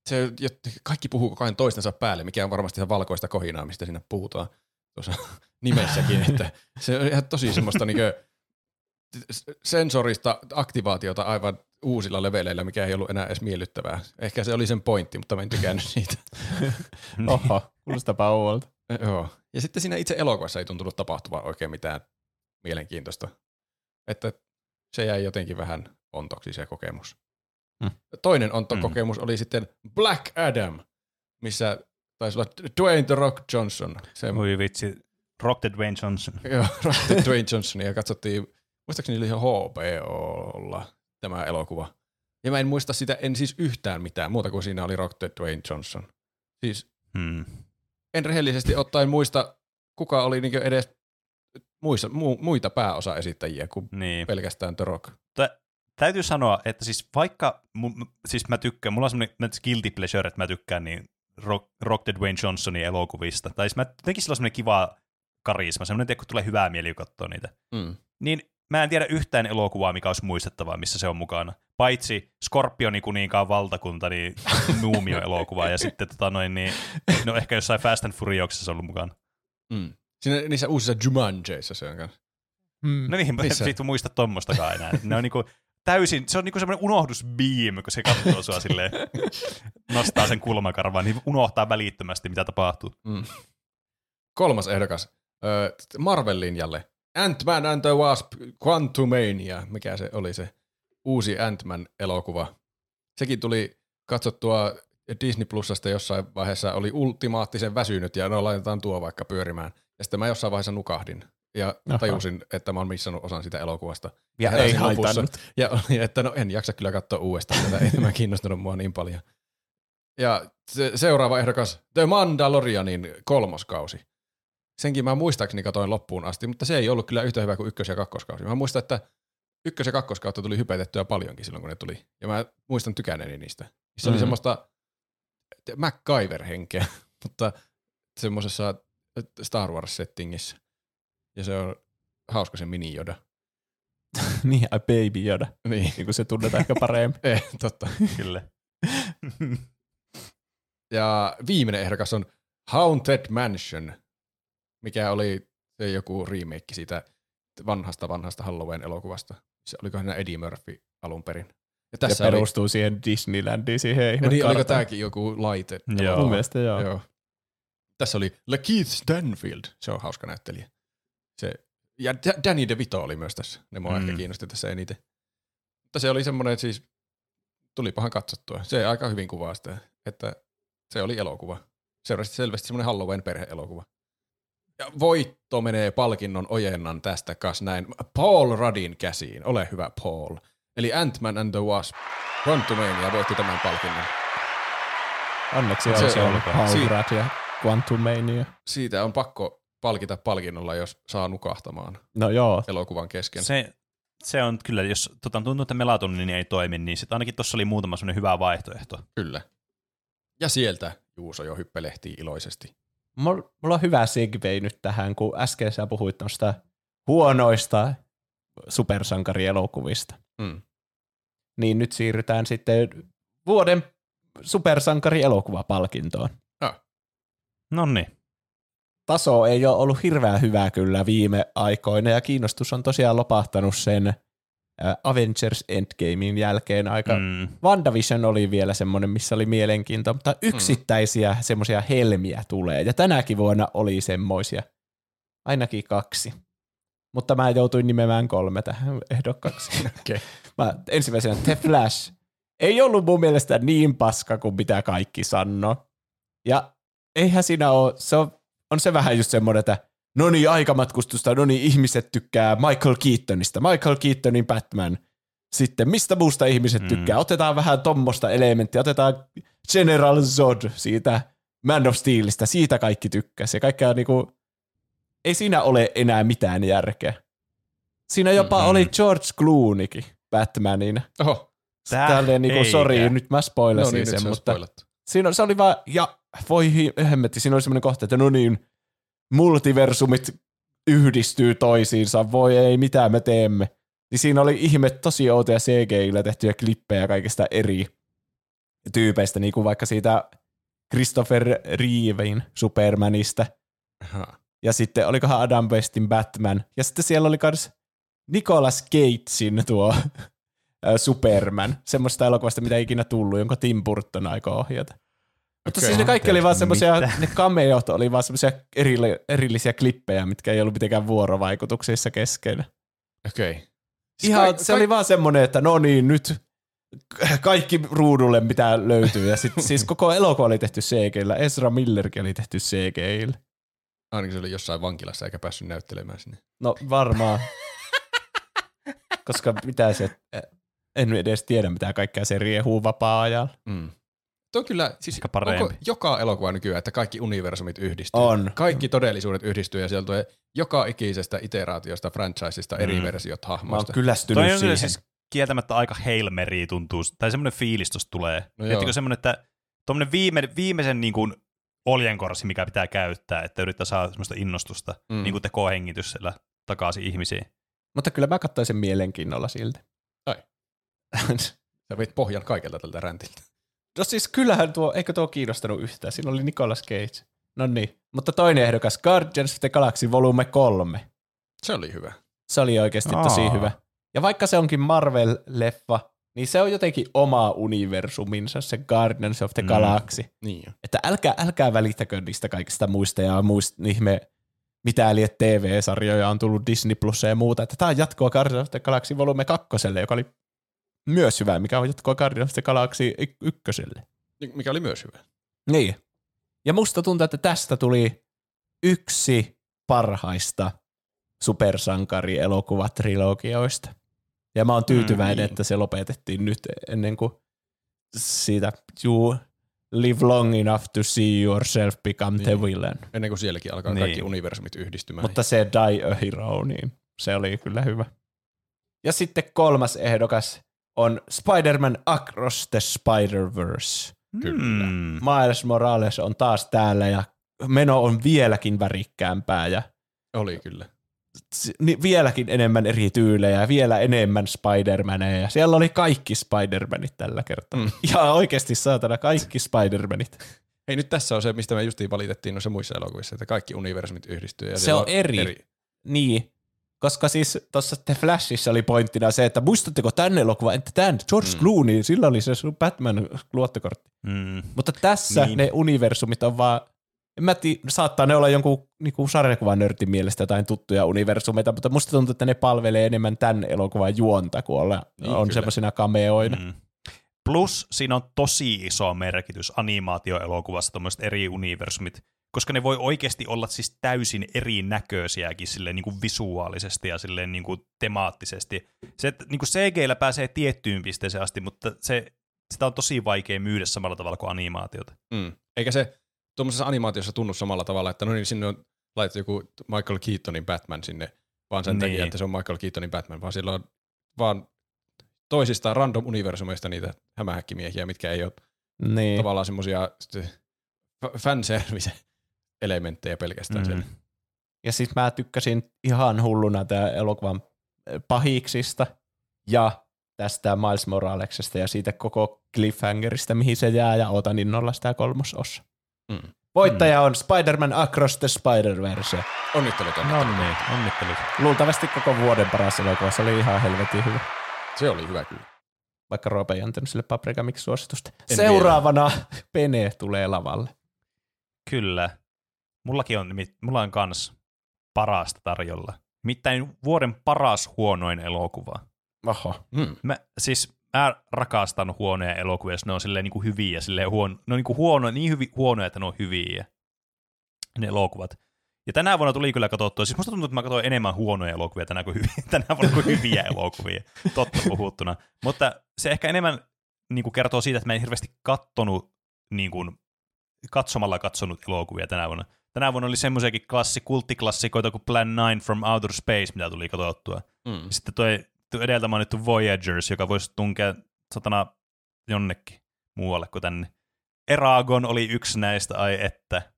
se, ja kaikki puhuu koko ajan toistensa päälle, mikä on varmasti ihan valkoista kohinaa, mistä siinä puhutaan tuossa nimessäkin, että se on ihan tosi semmoista niinkö sensorista aktivaatiota aivan uusilla leveleillä, mikä ei ollut enää edes miellyttävää. Ehkä se oli sen pointti, mutta mä en tykännyt siitä. Oho, kuulostapa ouolta. Joo. Ja sitten siinä itse elokuvassa ei tuntunut tapahtuvan oikein mitään mielenkiintoista. Että se jäi jotenkin vähän ontoksi se kokemus. Hmm. Toinen ontokokemus oli sitten Black Adam, missä taisi olla Dwayne The Rock Johnson. Se, Voi vitsi. Rock the Dwayne Johnson. joo, Dwayne Johnson, ja katsottiin, muistaakseni oli ihan HBOlla tämä elokuva. Ja mä en muista sitä, en siis yhtään mitään muuta kuin siinä oli Rock the Dwayne Johnson. Siis Hmm. en rehellisesti ottaen muista, kuka oli niinku edes muissa, mu, muita pääosaesittäjiä kuin Niin. pelkästään The Rock. Tä, täytyy sanoa, että siis vaikka, mu, siis mä tykkään, mulla on semmoinen guilty pleasure, että mä tykkään niin Rock, Rock the Dwayne Johnsonin elokuvista. Tai siis mä jotenkin sillä on semmoinen kiva karisma, semmoinen, kun tulee hyvää mieli, kun katsoo niitä. Mm. Niin mä en tiedä yhtään elokuvaa, mikä olisi muistettavaa, missä se on mukana. Paitsi Skorpioni kuninkaan valtakunta, niin Nuumio-elokuva, ja sitten tota noin, niin, no ehkä jossain Fast and Furiousissa se on ollut mukana. Mm. Siinä, niissä uusissa Jumanjeissa se on kanssa. Hmm. No niin, Missä? mä et muista tommostakaan enää. Ne on niinku täysin, se on niinku semmoinen unohdusbeam, kun se katsoo sua silleen, nostaa sen kulmakarvaan, niin unohtaa välittömästi, mitä tapahtuu. Mm. Kolmas ehdokas. Ö, Marvel linjalle. Ant-Man and the Wasp Quantumania. Mikä se oli se uusi Ant-Man-elokuva. Sekin tuli katsottua Disney Plusasta jossain vaiheessa, oli ultimaattisen väsynyt ja no laitetaan tuo vaikka pyörimään. Ja sitten mä jossain vaiheessa nukahdin ja Aha. tajusin, että mä oon missannut osan sitä elokuvasta. Ja ei lopussa. haitannut. Ja oli, että no en jaksa kyllä katsoa uudestaan tätä, ei tämä kiinnostunut mua niin paljon. Ja se, seuraava ehdokas, The Mandalorianin kolmoskausi. Senkin mä muistaakseni katoin loppuun asti, mutta se ei ollut kyllä yhtä hyvä kuin ykkös- ja kakkoskausi. Mä muistan, että ykkös- ja kakkoskautta tuli hypetettyä paljonkin silloin, kun ne tuli. Ja mä muistan tykänneeni niistä. Se oli Mhm. semmoista MacGyver-henkeä, mutta semmoisessa Star Wars-settingissä. Ja se on hauska se mini Yoda. niin, ai Baby Yoda. Niin, Niin kuin se tunnetaan ehkä paremmin. eh, totta. Kyllä. Ja viimeinen ehdokas on Haunted Mansion, mikä oli se joku remake siitä vanhasta vanhasta Halloween-elokuvasta. Se olikohan siinä Eddie Murphy alun perin. Ja Ja tässä oli, perustuu siihen Disneylandiin, siihen ja ihme niin, oliko tämäkin joku laite? Joo. Mun mielestä joo. Joo. Tässä oli Lakeith Stanfield, se on hauska näyttelijä. Se, ja Da- Danny DeVito oli myös tässä, ne mua Mm. ehkä kiinnosti tässä eniten. Mutta se oli semmoinen, että siis tulipahan katsottua. Se aika hyvin kuvaa sitä, että se oli elokuva. Seurasi selvästi semmoinen Halloween perhe-elokuva. Ja voitto menee palkinnon ojennan tästä kas näin Paul Radin käsiin. Ole hyvä Paul. Eli Ant-Man and the Wasp. Quantumania voitti tämän palkinnon. Onneksi Se on se on- ollut si- Rad ja Quantum Mania. Siitä on pakko palkita palkinnolla, jos saa nukahtamaan No joo, elokuvan kesken. Se, se on kyllä, jos tota, tuntuu, että melatoniini ei toimi, niin sitten ainakin tuossa oli muutama semmoinen hyvä vaihtoehto. Kyllä. Ja sieltä Juuso jo hyppelehtii iloisesti. Mul- mulla on hyvä segway nyt tähän, kun äsken sä puhuit noista huonoista supersankarielokuvista. Mm. Niin nyt siirrytään sitten vuoden supersankarielokuvapalkintoon. No niin. Taso ei ole ollut hirveän hyvä kyllä viime aikoina, ja kiinnostus on tosiaan lopahtanut sen äh, Avengers Endgamein jälkeen aika Mm. WandaVision oli vielä semmoinen, missä oli mielenkiintoa, mutta yksittäisiä mm. semmoisia helmiä tulee. Ja tänäkin vuonna oli semmoisia. Ainakin kaksi. Mutta mä joutuin nimeämään kolme tähän ehdokkaksi. Okei. Mä ensimmäisenä The Flash, ei ollut mun mielestä niin paska kuin mitä kaikki sanoo. Ja eihän siinä ole, se on, on se vähän just semmoinen, että no niin, aikamatkustusta, no niin, ihmiset tykkää Michael Keatonista, Michael Keatonin Batman. Sitten mistä muusta ihmiset Mm. tykkää? Otetaan vähän tommosta elementtiä, otetaan General Zod siitä Man of Steelista, siitä kaikki tykkäsi. Ja kaikkea niinku, ei siinä ole enää mitään järkeä. Siinä jopa Mm-hmm. oli George Clooneykin Batmanina. Oho, Tää Tälleen niinku, sori, nyt mä no spoilasin niin, nyt sen, se mutta spoilattu. siinä se oli vaan, ja voi hemmetti, siinä oli semmoinen kohta, että no niin, multiversumit yhdistyy toisiinsa, voi ei, mitä me teemme. Niin siinä oli ihme tosi outoja CGI-llä tehtyjä klippejä kaikista eri tyypeistä, niin kuin vaikka siitä Christopher Reevein Supermanista, Aha. ja sitten olikohan Adam Westin Batman, ja sitten siellä oli myös Nicolas Cagein tuo ö, Superman, semmoista elokuvasta, mitä ei ikinä tullut, jonka Tim Burton aikoo ohjata. Mutta siis ne kaikki oli vaan semmoisia, ne cameot oli vaan semmoisia erille, erillisiä klippejä, mitkä ei ollut mitenkään vuorovaikutuksissa kesken. Okei. Siis Ihan, kai- se oli vaan semmoinen, että no niin, nyt kaikki ruudulle mitä löytyy. Ja sit, siis koko elokuva oli tehty CGillä, Ezra Millerkin oli tehty CGillä. Ainakin se oli jossain vankilassa eikä päässyt näyttelemään sinne. No varmaan. Koska mitä se, en edes tiedä mitä kaikkea se riehuu vapaa-ajalla. Mm. Tuo on kyllä, siis Ehkä parempi. onko joka elokuva nykyään, että kaikki universumit yhdistyy? On. Kaikki todellisuudet yhdistyy ja sieltä tulee joka ikisestä iteraatiosta, franchisesta eri Mm. versiot Mä oon hahmoista. kyllästynyt Toi on siihen. siis kieltämättä aika Hail Mary tuntuu, tai semmoinen fiilis tosta tulee. No joo. Miettikö semmoinen, että tuommoinen viime, viimeisen niin kuin oljenkorsi, mikä pitää käyttää, että yrittää saada semmoista innostusta, Mm. niin kuin tekohengitys siellä takaisin ihmisiin. Mutta kyllä mä katsoin sen mielenkiinnolla silti. Ai. Sä veit pohjan kaikelta tältä räntiltä. No siis kyllähän tuo, eikö tuo kiinnostanut yhtään? Siinä oli Nicolas Cage. No niin. Mutta toinen ehdokas, Guardians of the Galaxy volume 3. Se oli hyvä. Se oli oikeasti Aa. tosi hyvä. Ja vaikka se onkin Marvel-leffa, niin se on jotenkin oma universuminsa, se Guardians of the Mm. Galaxy. Niin jo. Että älkää, älkää välittäkö niistä kaikista muista ja muist, ihme mitä liet TV-sarjoja on tullut Disney Plus ja muuta. Että tämä on jatkoa Guardians of the Galaxy volume 2, joka oli myös hyvä, mikä on jatkoa Guardians of the Galaxy 1. Mikä oli myös hyvä. Niin. Ja musta tuntuu, että tästä tuli yksi parhaista supersankarielokuvatrilogioista. Ja mä oon tyytyväinen, Mm, niin. että se lopetettiin nyt ennen kuin siitä you live long enough to see yourself become the Niin. villain. Ennen kuin sielläkin alkaa Niin. kaikki universumit yhdistymään. Mutta se Die a Hero, niin se oli kyllä hyvä. Ja sitten kolmas ehdokas on Spider-Man Across the Spider-Verse. Kyllä. Mm. Miles Morales on taas täällä ja meno on vieläkin värikkäämpää ja Oli kyllä. vieläkin enemmän eri tyylejä ja vielä enemmän Spider-Maneja. Siellä oli kaikki Spider-Manit tällä kertaa. Mm. Ja oikeasti saatana kaikki Spider-Manit. Hei, nyt tässä on se, mistä me justiin valitettiin noissa muissa elokuvissa, että kaikki universumit yhdistyy. Ja Se on eri. Niin, koska siis tuossa The Flashissa oli pointtina se, että muistatteko tänne elokuva, entä tämän George Mm. Clooney, sillä oli se sun Batman luottokortti. Mm. Mutta tässä Niin. ne universumit on vaan, en mä tiedä, saattaa ne olla jonkun niinku sarjakuvanörtin mielestä jotain tuttuja universumeita, mutta musta tuntuu, että ne palvelee enemmän tämän elokuvan juonta, kun olla, Niin, on semmoisina cameoina. Mm. Plus siinä on tosi iso merkitys animaatioelokuvassa tuommoiset eri universumit, koska ne voi oikeasti olla siis täysin erinäköisiäkin silleen niin kuin visuaalisesti ja silleen niin kuin temaattisesti. Se, että niin kuin CGllä pääsee tiettyyn pisteeseen asti, mutta se, sitä on tosi vaikea myydä samalla tavalla kuin animaatiota. Mm. Eikä se tuommoisessa animaatiossa tunnu samalla tavalla, että no niin, sinne on laitettu joku Michael Keatonin Batman sinne, vaan sen Niin. takia, että se on Michael Keatonin Batman, vaan siellä on vaan toisista random universumeista niitä hämähäkkimiehiä, mitkä ei ole Niin. tavallaan semmoisia fanservice-elementtejä pelkästään mm. Ja sit mä tykkäsin ihan hulluna tää elokuvan äh, pahiksista ja tästä Miles Moraleksesta ja siitä koko cliffhangerista, mihin se jää, ja ootan innolla sitä kolmosossa. Mm. Voittaja on Spider-Man Across the Spider-Verse. Onnittelut, No onnittelut. niin, onnittelut. Luultavasti koko vuoden paras elokuva. Se oli ihan helvetin hyvä. Se oli hyvä kyllä. Vaikka Roope ei antanut sille Paprika Mix suositusta. En Seuraavana Pene tulee lavalle. Kyllä. Mullakin on, mulla on kans parasta tarjolla. Nimittäin vuoden paras huonoin elokuva. Oho. Mm. Mä, siis mä rakastan huonoja elokuvia, jos ne on silleen niin kuin hyviä, silleen huono, ne on niin kuin huono, niin hyvi, huonoja, että ne on hyviä, ne elokuvat. Ja tänä vuonna tuli kyllä katsottua, siis musta tuntuu, että mä katsoin enemmän huonoja elokuvia tänä, kuin hyviä, tänä vuonna kuin hyviä elokuvia, totta puhuttuna. Mutta se ehkä enemmän niin kuin kertoo siitä, että mä en hirveästi kattonut, niin kuin, katsomalla katsonut elokuvia tänä vuonna. Tänä vuonna oli semmoisiakin klassi, kulttiklassikoita kuin Plan 9 from Outer Space, mitä tuli katsottua. Mm. Sitten toi, toi edeltä mainittu Voyagers, joka voisi tunkea satana jonnekin muualle kuin tänne. Eragon oli yksi näistä, ai että.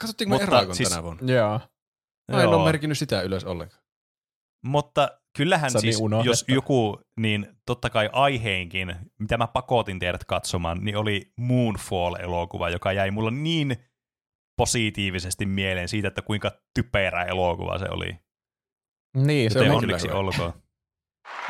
Katsottiinko me Mutta Eragon siis- tänä vuonna? Joo. Mä en ole merkinnyt sitä ylös ollenkaan. Mutta kyllähän Se on siis, niin jos joku, niin totta kai aiheenkin, mitä mä pakotin teidät katsomaan, niin oli Moonfall-elokuva, joka jäi mulla niin positiivisesti mieleen siitä, että kuinka typerä elokuva se oli. Niin, Se se on onneksi olkoon.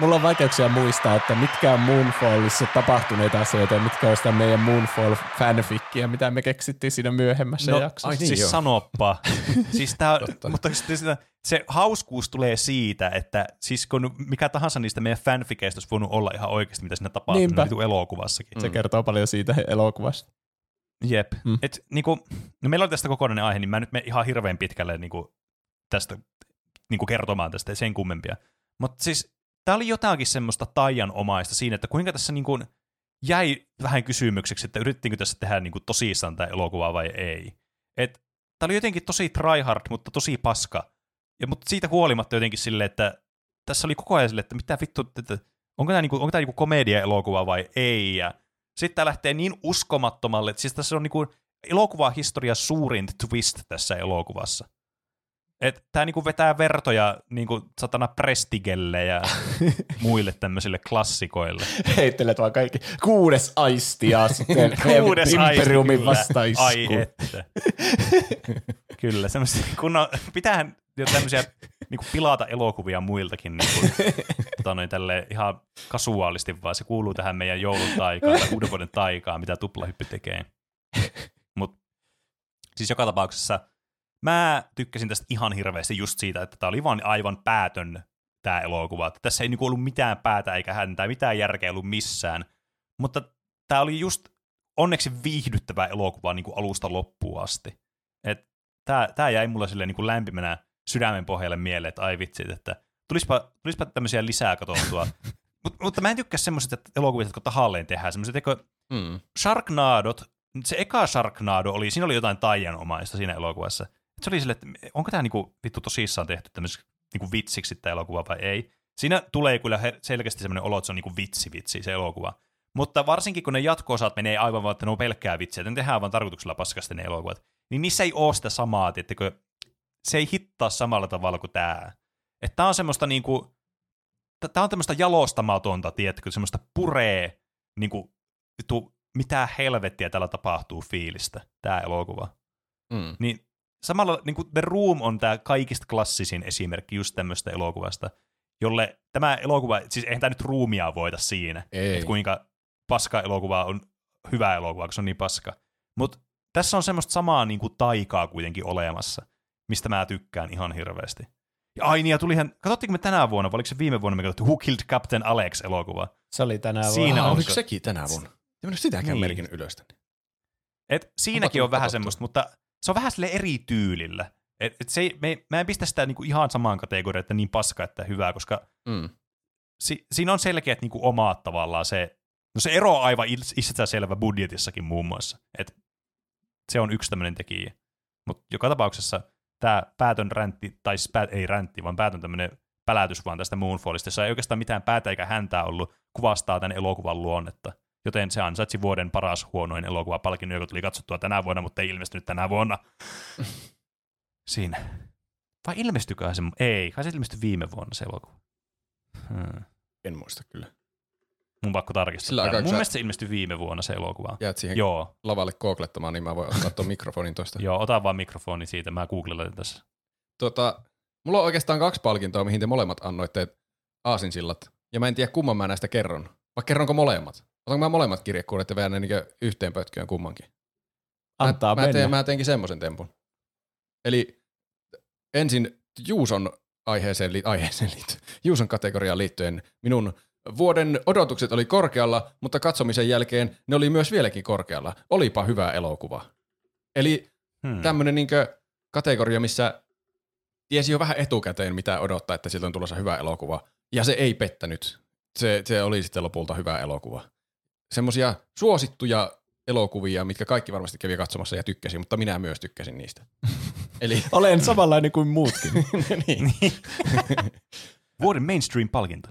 Mulla on vaikeuksia muistaa, että mitkä on Moonfallissa tapahtuneita asioita ja mitkä on sitä meidän Moonfall-fanfickia, mitä me keksittiin siinä myöhemmässä No, jaksossa. ai niin, siis joo. sanoppa. siis tää, mutta sitä, se hauskuus tulee siitä, että siis kun mikä tahansa niistä meidän fanficeista olisi voinut olla ihan oikeasti, mitä siinä tapahtuu Niinpä. niin elokuvassakin. Se kertoo paljon siitä elokuvasta. Jep. Mm. Mm. Et, niinku, no meillä on tästä kokonainen aihe, niin mä nyt menen ihan hirveän pitkälle niinku, tästä niinku kertomaan tästä sen kummempia. Mutta siis tää oli jotakin semmoista taianomaista siinä, että kuinka tässä niinku jäi vähän kysymykseksi, että yritettiinkö tässä tehdä niinku tosissaan tämä elokuva vai ei. Et, tää oli jotenkin tosi tryhard, mutta tosi paska. Ja, mutta siitä huolimatta jotenkin silleen, että tässä oli koko ajan silleen, että mitä vittu, että onko tämä niinku, onko tää niinku komedia-elokuva vai ei. Ja sitten tämä lähtee niin uskomattomalle, että siis tässä on niinku elokuvahistorian suurin twist tässä elokuvassa. Että tämä niinku vetää vertoja niinku satana Prestigelle ja muille tämmöisille klassikoille. Heittelet vaan kaikki. Kuudes aisti ja sitten Kuudes Imperiumin kyllä. vastaisku. Ai että. kyllä, semmoista, kun on, pitäähän jo tämmöisiä niinku pilata elokuvia muiltakin niinku, tota noin, tälle ihan kasuaalisti, vaan se kuuluu tähän meidän joulun taikaan tai uuden vuoden taikaan, mitä tuplahyppy tekee. Mut siis joka tapauksessa mä tykkäsin tästä ihan hirveästi just siitä, että tämä oli vaan aivan päätön tämä elokuva. Että tässä ei niinku ollut mitään päätä eikä häntää, mitään järkeä ollut missään. Mutta tämä oli just onneksi viihdyttävä elokuva niin kuin alusta loppuun asti. Et tää, tää jäi mulle silleen niin kuin lämpimänä sydämen pohjalle mieleen, että ai vitsit, että tulispa, tulispa tämmöisiä lisää katsottua. Mut, mutta mä en tykkää semmoiset että elokuvista, jotka tahalleen tehdään. Semmoiset, eikö Mm. Sharknadot, se eka Sharknado oli, siinä oli jotain taianomaista siinä elokuvassa. Se oli silleen, että onko tämä niinku vittu tosissaan tehty tämmöiseksi niinku vitsiksi tämä elokuva vai ei. Siinä tulee kyllä selkeästi semmoinen olo, että se on niinku vitsi vitsi se elokuva. Mutta varsinkin kun ne jatko-osat menee aivan vaan, että ne on pelkkää vitsiä, että ne tehdään vaan tarkoituksella paskasti ne elokuvat, niin niissä ei ole sitä samaa, tiettäkö, se ei hittaa samalla tavalla kuin tämä. Että tämä on semmoista niinku, tämä on tämmöistä jalostamatonta, tiedätkö, semmoista puree, niinku, vittu, mitä helvettiä täällä tapahtuu fiilistä, tämä elokuva. Mm. Niin samalla niin kuin The Room on tämä kaikista klassisin esimerkki just tämmöistä elokuvasta, jolle tämä elokuva, siis eihän tämä nyt ruumia voita siinä, Ei. että kuinka paska elokuva on hyvä elokuva, kun se on niin paska. Mutta tässä on semmoista samaa niin kuin taikaa kuitenkin olemassa, mistä mä tykkään ihan hirveästi. Ja ai niin, ja tulihan, katsottiinko me tänä vuonna, vai oliko se viime vuonna me katsottiin Who Killed Captain Alex-elokuva? Se oli tänään Siinä vuonna. Ah, on oliko se- sekin tänä vuonna? En ole sitäkään Niin. merkinnyt ylös tänne. Et siinäkin on vähän semmoista, mutta se on vähän sille eri tyylillä. Et, et se ei, me, mä en pistä sitä niinku ihan samaan kategoriaan, että niin paska, että hyvää, koska Mm. si, siinä on selkeät niinku omat tavallaan se, no se ero on aivan its- itsestäänselvä budjetissakin muun muassa. Et se on yksi tämmöinen tekijä. Mutta joka tapauksessa tämä päätön räntti, tai siis pää, ei räntti, vaan päätön tämmöinen pälätys vaan tästä Moonfallista, jossa ei oikeastaan mitään päätä eikä häntää ollut, kuvastaa tämän elokuvan luonnetta. Joten se ansaitsi vuoden paras huonoin elokuva palkinnon, joka tuli katsottua tänä vuonna, mutta ei ilmestynyt tänä vuonna. Siinä. Vai ilmestykää se? Ei, kai se ilmestyi viime vuonna se elokuva. Hmm. En muista kyllä. Mun pakko tarkistaa. Sillä aikaa, Mun mielestä se ilmestyi viime vuonna se elokuva. Jäät siihen Joo, lavalle kooklettamaan, niin mä voin ottaa tuon mikrofonin tuosta. joo, ota vaan mikrofoni siitä, mä googlelen tässä. Tota, mulla on oikeastaan kaksi palkintoa, mihin te molemmat annoitte aasinsillat. Ja mä en tiedä, kumman mä näistä kerron. Vai kerronko molemmat? Otanko mä molemmat kirjekuudet ja vedän ne niinkö yhteen pötköön kummankin? Antaa mä, mennä. mä, teen, mä teinkin semmoisen tempun. Eli ensin Juuson aiheeseen, li, aiheeseen liittyen, Juuson kategoriaan liittyen minun vuoden odotukset oli korkealla, mutta katsomisen jälkeen ne oli myös vieläkin korkealla. Olipa hyvä elokuva. Eli Hmm. tämmöinen niinkö kategoria, missä tiesi jo vähän etukäteen, mitä odottaa, että siltä on tulossa hyvä elokuva. Ja se ei pettänyt. Se, se oli sitten lopulta hyvä elokuva. Semmoisia suosittuja elokuvia, mitkä kaikki varmasti kävi katsomassa ja tykkäsi, mutta minä myös tykkäsin niistä. Eli Olen samanlainen kuin muutkin. niin. Vuoden mainstream-palkinto.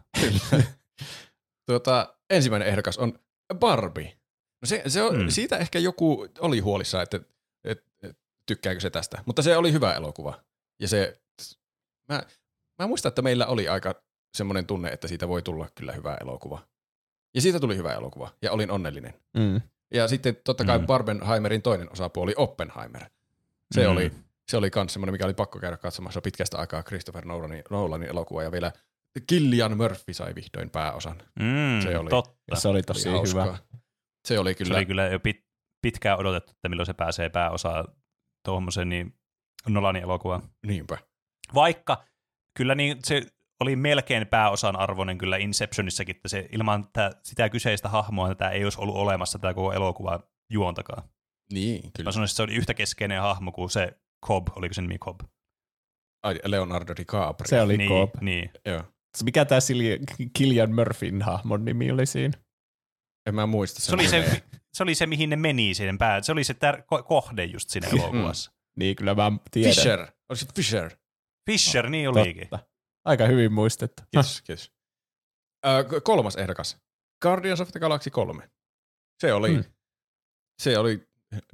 tuota, ensimmäinen ehdokas on Barbie. No se, se on, hmm. Siitä ehkä joku oli huolissaan, että, että, että tykkääkö se tästä. Mutta se oli hyvä elokuva. Ja se, mä, mä muistan, että meillä oli aika semmoinen tunne, että siitä voi tulla kyllä hyvä elokuva. Ja siitä tuli hyvä elokuva, ja olin onnellinen. Mm. Ja sitten totta kai Mm. Barbenheimerin toinen osapuoli, Oppenheimer. Se Mm. oli se oli kans semmoinen, mikä oli pakko käydä katsomassa pitkästä aikaa Christopher Nolanin, Nolanin elokuva, ja vielä Killian Murphy sai vihdoin pääosan. Mm, Se oli- Totta. Se oli tosi Oli hyvä. Se oli Se kyllä, oli kyllä jo pit, pitkään odotettu, että milloin se pääsee pääosaa tuommoisen niin Nolanin elokuvaan. niinpä. Vaikka kyllä niin se oli melkein pääosan arvoinen kyllä Inceptionissakin, että se ilman tätä, sitä kyseistä hahmoa tätä ei olisi ollut olemassa tätä koko elokuva juontakaan. Niin, kyllä. Mä sanoisin, että se oli yhtä keskeinen hahmo kuin se Cobb, oliko se nimi Cobb? Ai, Leonardo DiCaprio. Se oli niin, Coop. niin. Joo. Mikä tämä Killian Murphyn hahmon nimi oli siinä? En mä muista Se sen oli nimeä. se, se oli se, mihin ne meni siihen pää. Se oli se tär- ko- kohde just siinä elokuvassa. Niin, kyllä mä tiedän. Fisher. Oli se Fisher. Fisher, niin olikin. Totta. Aika hyvin muistettu. Kiitos, kiitos. Ö, kolmas ehdokas. Guardians of the Galaxy 3. Se oli, Hmm. se oli,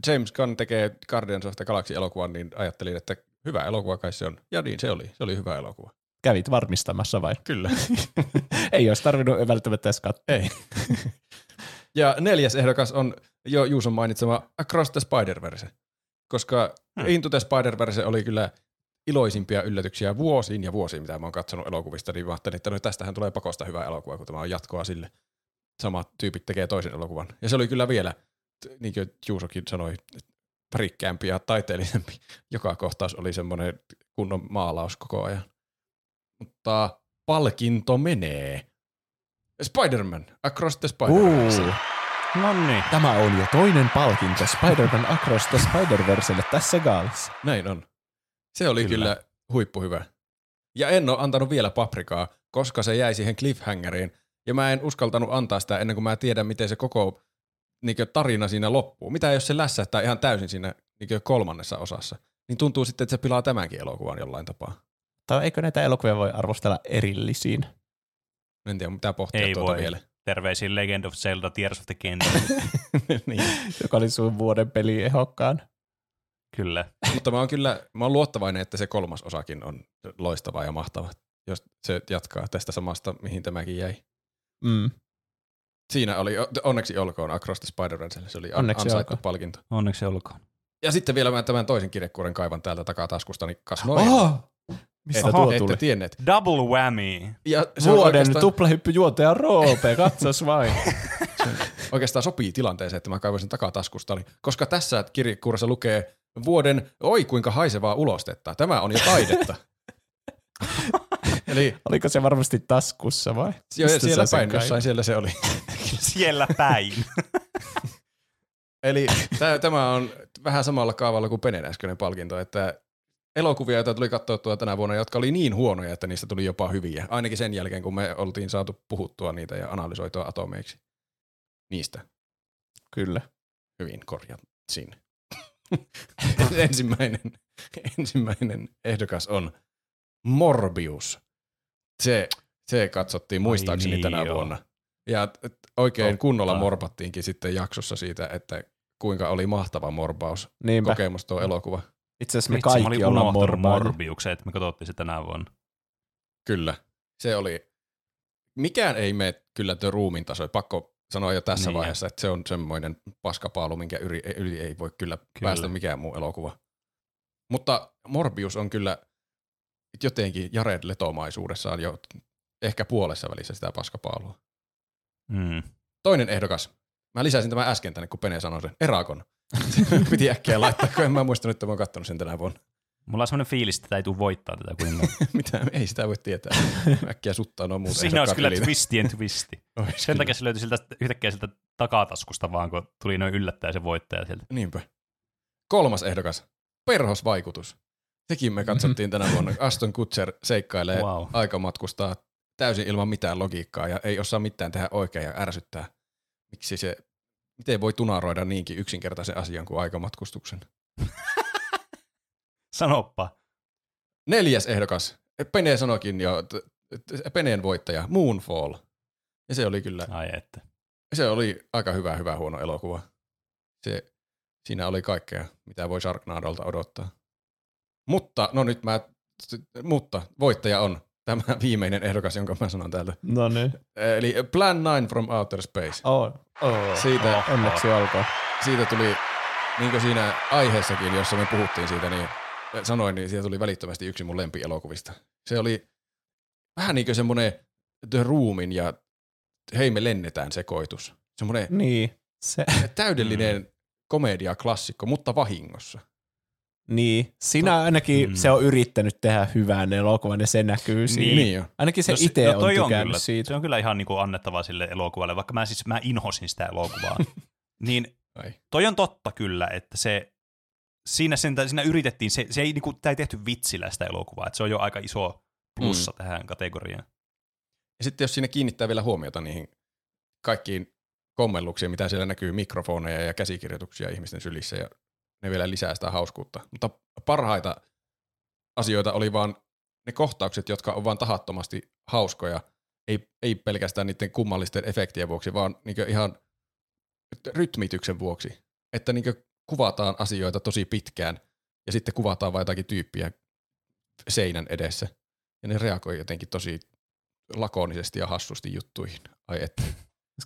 James Gunn tekee Guardians of the Galaxy elokuvan, niin ajattelin, että hyvä elokuva kai se on. Ja niin se oli, se oli hyvä elokuva. Kävit varmistamassa vai? Kyllä. Ei olisi tarvinnut välttämättä edes katsoa. Ei. ja neljäs ehdokas on jo Juuson mainitsema Across the Spider-Verse, koska hmm. Into the Spider-Verse oli kyllä iloisimpia yllätyksiä vuosiin ja vuosiin, mitä mä oon katsonut elokuvista, niin mä ajattelin, että no tästähän tulee pakosta hyvä elokuva, kun tämä on jatkoa sille. Samat tyypit tekee toisen elokuvan. Ja se oli kyllä vielä, niin kuin Juusokin sanoi, värikkäämpi ja taiteellisempi. Joka kohtaus oli semmoinen kunnon maalaus koko ajan. Mutta palkinto menee. Spider-Man, Across the Spider-Verse. Uh, No niin. tämä on jo toinen palkinto Spider-Man Across the Spider-Verselle tässä gaalissa. Näin on. Se oli Kyllä. kyllä, huippuhyvä. Ja en ole antanut vielä paprikaa, koska se jäi siihen cliffhangeriin. Ja mä en uskaltanut antaa sitä ennen kuin mä tiedän, miten se koko niin tarina siinä loppuu. Mitä jos se lässähtää ihan täysin siinä niin kolmannessa osassa? Niin tuntuu sitten, että se pilaa tämänkin elokuvan jollain tapaa. Tai eikö näitä elokuvia voi arvostella erillisiin? En tiedä, mitä pohtia Ei tuota voi. vielä. Terveisiin Legend of Zelda Tears of the Kingdom. niin. Joka oli sun vuoden peli ehokkaan. Kyllä. Mutta mä oon kyllä mä oon luottavainen, että se kolmas osakin on loistava ja mahtava, jos se jatkaa tästä samasta, mihin tämäkin jäi. Mm. Siinä oli, onneksi olkoon Across the Spider-Verse, se oli Onneksi ansaittu olkoon. palkinto. Onneksi olkoon. Ja sitten vielä mä tämän toisen kirjekuoren kaivan täältä takataskusta, niin kas noin. Oh! Mistä Ette- tuo tuli? tienneet. Double whammy. Ja se on Vuoden oikeastaan, tuplahyppyjuontaja Roope, katsos vain. oikeastaan sopii tilanteeseen, että mä kaivoin sen takataskusta, koska tässä kirjekuoressa lukee vuoden, oi kuinka haisevaa ulostetta, tämä on jo taidetta. Eli Oliko se varmasti taskussa vai? jo, siellä päin, kaivoit? jossain siellä se oli. Siellä päin. Eli tää, tämä on vähän samalla kaavalla kuin Penen äskeinen palkinto, että elokuvia, joita tuli katsottua tänä vuonna, jotka oli niin huonoja, että niistä tuli jopa hyviä. Ainakin sen jälkeen, kun me oltiin saatu puhuttua niitä ja analysoitua atomeiksi. Niistä Kyllä. hyvin korjatsin. ensimmäinen, ensimmäinen ehdokas on Morbius. Se, se katsottiin muistaakseni niin tänä joo. vuonna. Ja oikein Totta. kunnolla morpattiinkin sitten jaksossa siitä, että kuinka oli mahtava morbaus Niinpä. kokemus tuo elokuva. Itse asiassa me Vitsi, mä kaikki olin ollaan. Morbiuksen, että me katsottiin se tänä vuonna. Kyllä. Se oli, mikään ei mene kyllä tuo ruumiin tasoin. Pakko sanoa jo tässä Niin. vaiheessa, että se on semmoinen paskapaalu, minkä yli, yli ei voi kyllä, Kyllä. päästä mikään muu elokuva. Mutta Morbius on kyllä jotenkin Jared Letomaisuudessaan jo ehkä puolessa välissä sitä paskapaalua. Mm. Toinen ehdokas. Mä lisäsin tämän äsken tänne, kun Pene sanoi sen. Erakon. Piti äkkiä laittaa, kun en mä muistanut, että mä oon kattonut sen tänä vuonna. Mulla on semmoinen fiilis, että tämä ei tule voittaa tätä kuin Mitä? Ei sitä voi tietää. Äkkiä suttaa noin muuta. Siinä olisi kyllä twistien twisti. Ois Sen kyllä. takia se löytyi siltä, yhtäkkiä sieltä takataskusta vaan, kun tuli noin yllättäen se voittaja sieltä. Niinpä. Kolmas ehdokas. Perhosvaikutus. Sekin me katsottiin tänä vuonna. Aston Kutcher seikkailee wow. aikamatkustaa täysin ilman mitään logiikkaa ja ei osaa mitään tehdä oikein ja ärsyttää. Miksi se, miten voi tunaroida niinkin yksinkertaisen asian kuin aikamatkustuksen? Sanoppa. Neljäs ehdokas. Pene sanoikin jo, Peneen voittaja, Moonfall. Ja se oli kyllä, Ai että. se oli aika hyvä, hyvä huono elokuva. Se, siinä oli kaikkea, mitä voi Sharknadolta odottaa. Mutta, no nyt mä, mutta voittaja on tämä viimeinen ehdokas, jonka mä sanon täältä. No niin. Eli Plan 9 from Outer Space. Oh, oh. Siitä, Oh. Onneksi olkoon. siitä tuli, niin kuin siinä aiheessakin, jossa me puhuttiin siitä, niin sanoin, niin siitä tuli välittömästi yksi mun lempielokuvista. Se oli vähän niin kuin semmoinen The Roomin ja Hei me lennetään sekoitus. Semmoinen Niin. Se, täydellinen komedia-klassikko, mutta vahingossa. niin. Sinä ainakin Mm. se on yrittänyt tehdä hyvän elokuvan ja se näkyy siinä. Niin jo. Ainakin se No se- itse no on tykännyt kyllä, siitä. Se on kyllä ihan niinku annettavaa sille elokuvalle, vaikka mä siis mä inhosin sitä elokuvaa. niin Ai. toi on totta kyllä, että se siinä, sen, siinä yritettiin, se, se ei, niinku, tää ei tehty vitsillä sitä elokuvaa, että se on jo aika iso plussa mm. tähän kategoriaan. Ja sitten jos siinä kiinnittää vielä huomiota niihin kaikkiin kommelluksiin, mitä siellä näkyy, mikrofoneja ja käsikirjoituksia ihmisten sylissä, ja ne vielä lisää sitä hauskuutta. Mutta parhaita asioita oli vaan ne kohtaukset, jotka on vaan tahattomasti hauskoja, ei, ei pelkästään niiden kummallisten efektien vuoksi, vaan niin ihan rytmityksen vuoksi. Että niin kuvataan asioita tosi pitkään, ja sitten kuvataan vain jotakin tyyppiä seinän edessä. Ja ne reagoi jotenkin tosi lakonisesti ja hassusti juttuihin. Ai että.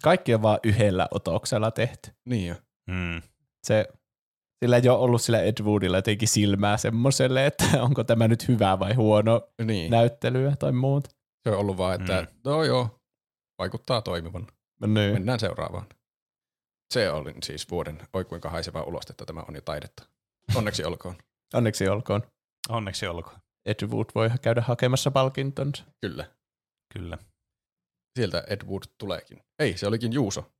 Kaikki on vaan yhdellä otoksella tehty. Niin jo. Mm. Se, sillä ei ole ollut sillä Ed Woodilla jotenkin silmää semmoiselle, että onko tämä nyt hyvä vai huono Niin. näyttelyä tai muuta. Se on ollut vaan, että Mm. mm. no joo, vaikuttaa toimivan. Niin. Mennään seuraavaan. Se oli siis vuoden oi kuinka haiseva ulostetta tämä on jo taidetta. Onneksi olkoon. Onneksi olkoon. Onneksi olkoon. Ed Wood voi käydä hakemassa palkintonsa. Kyllä. Kyllä. Sieltä Ed Wood tuleekin. Ei, se olikin Juuso.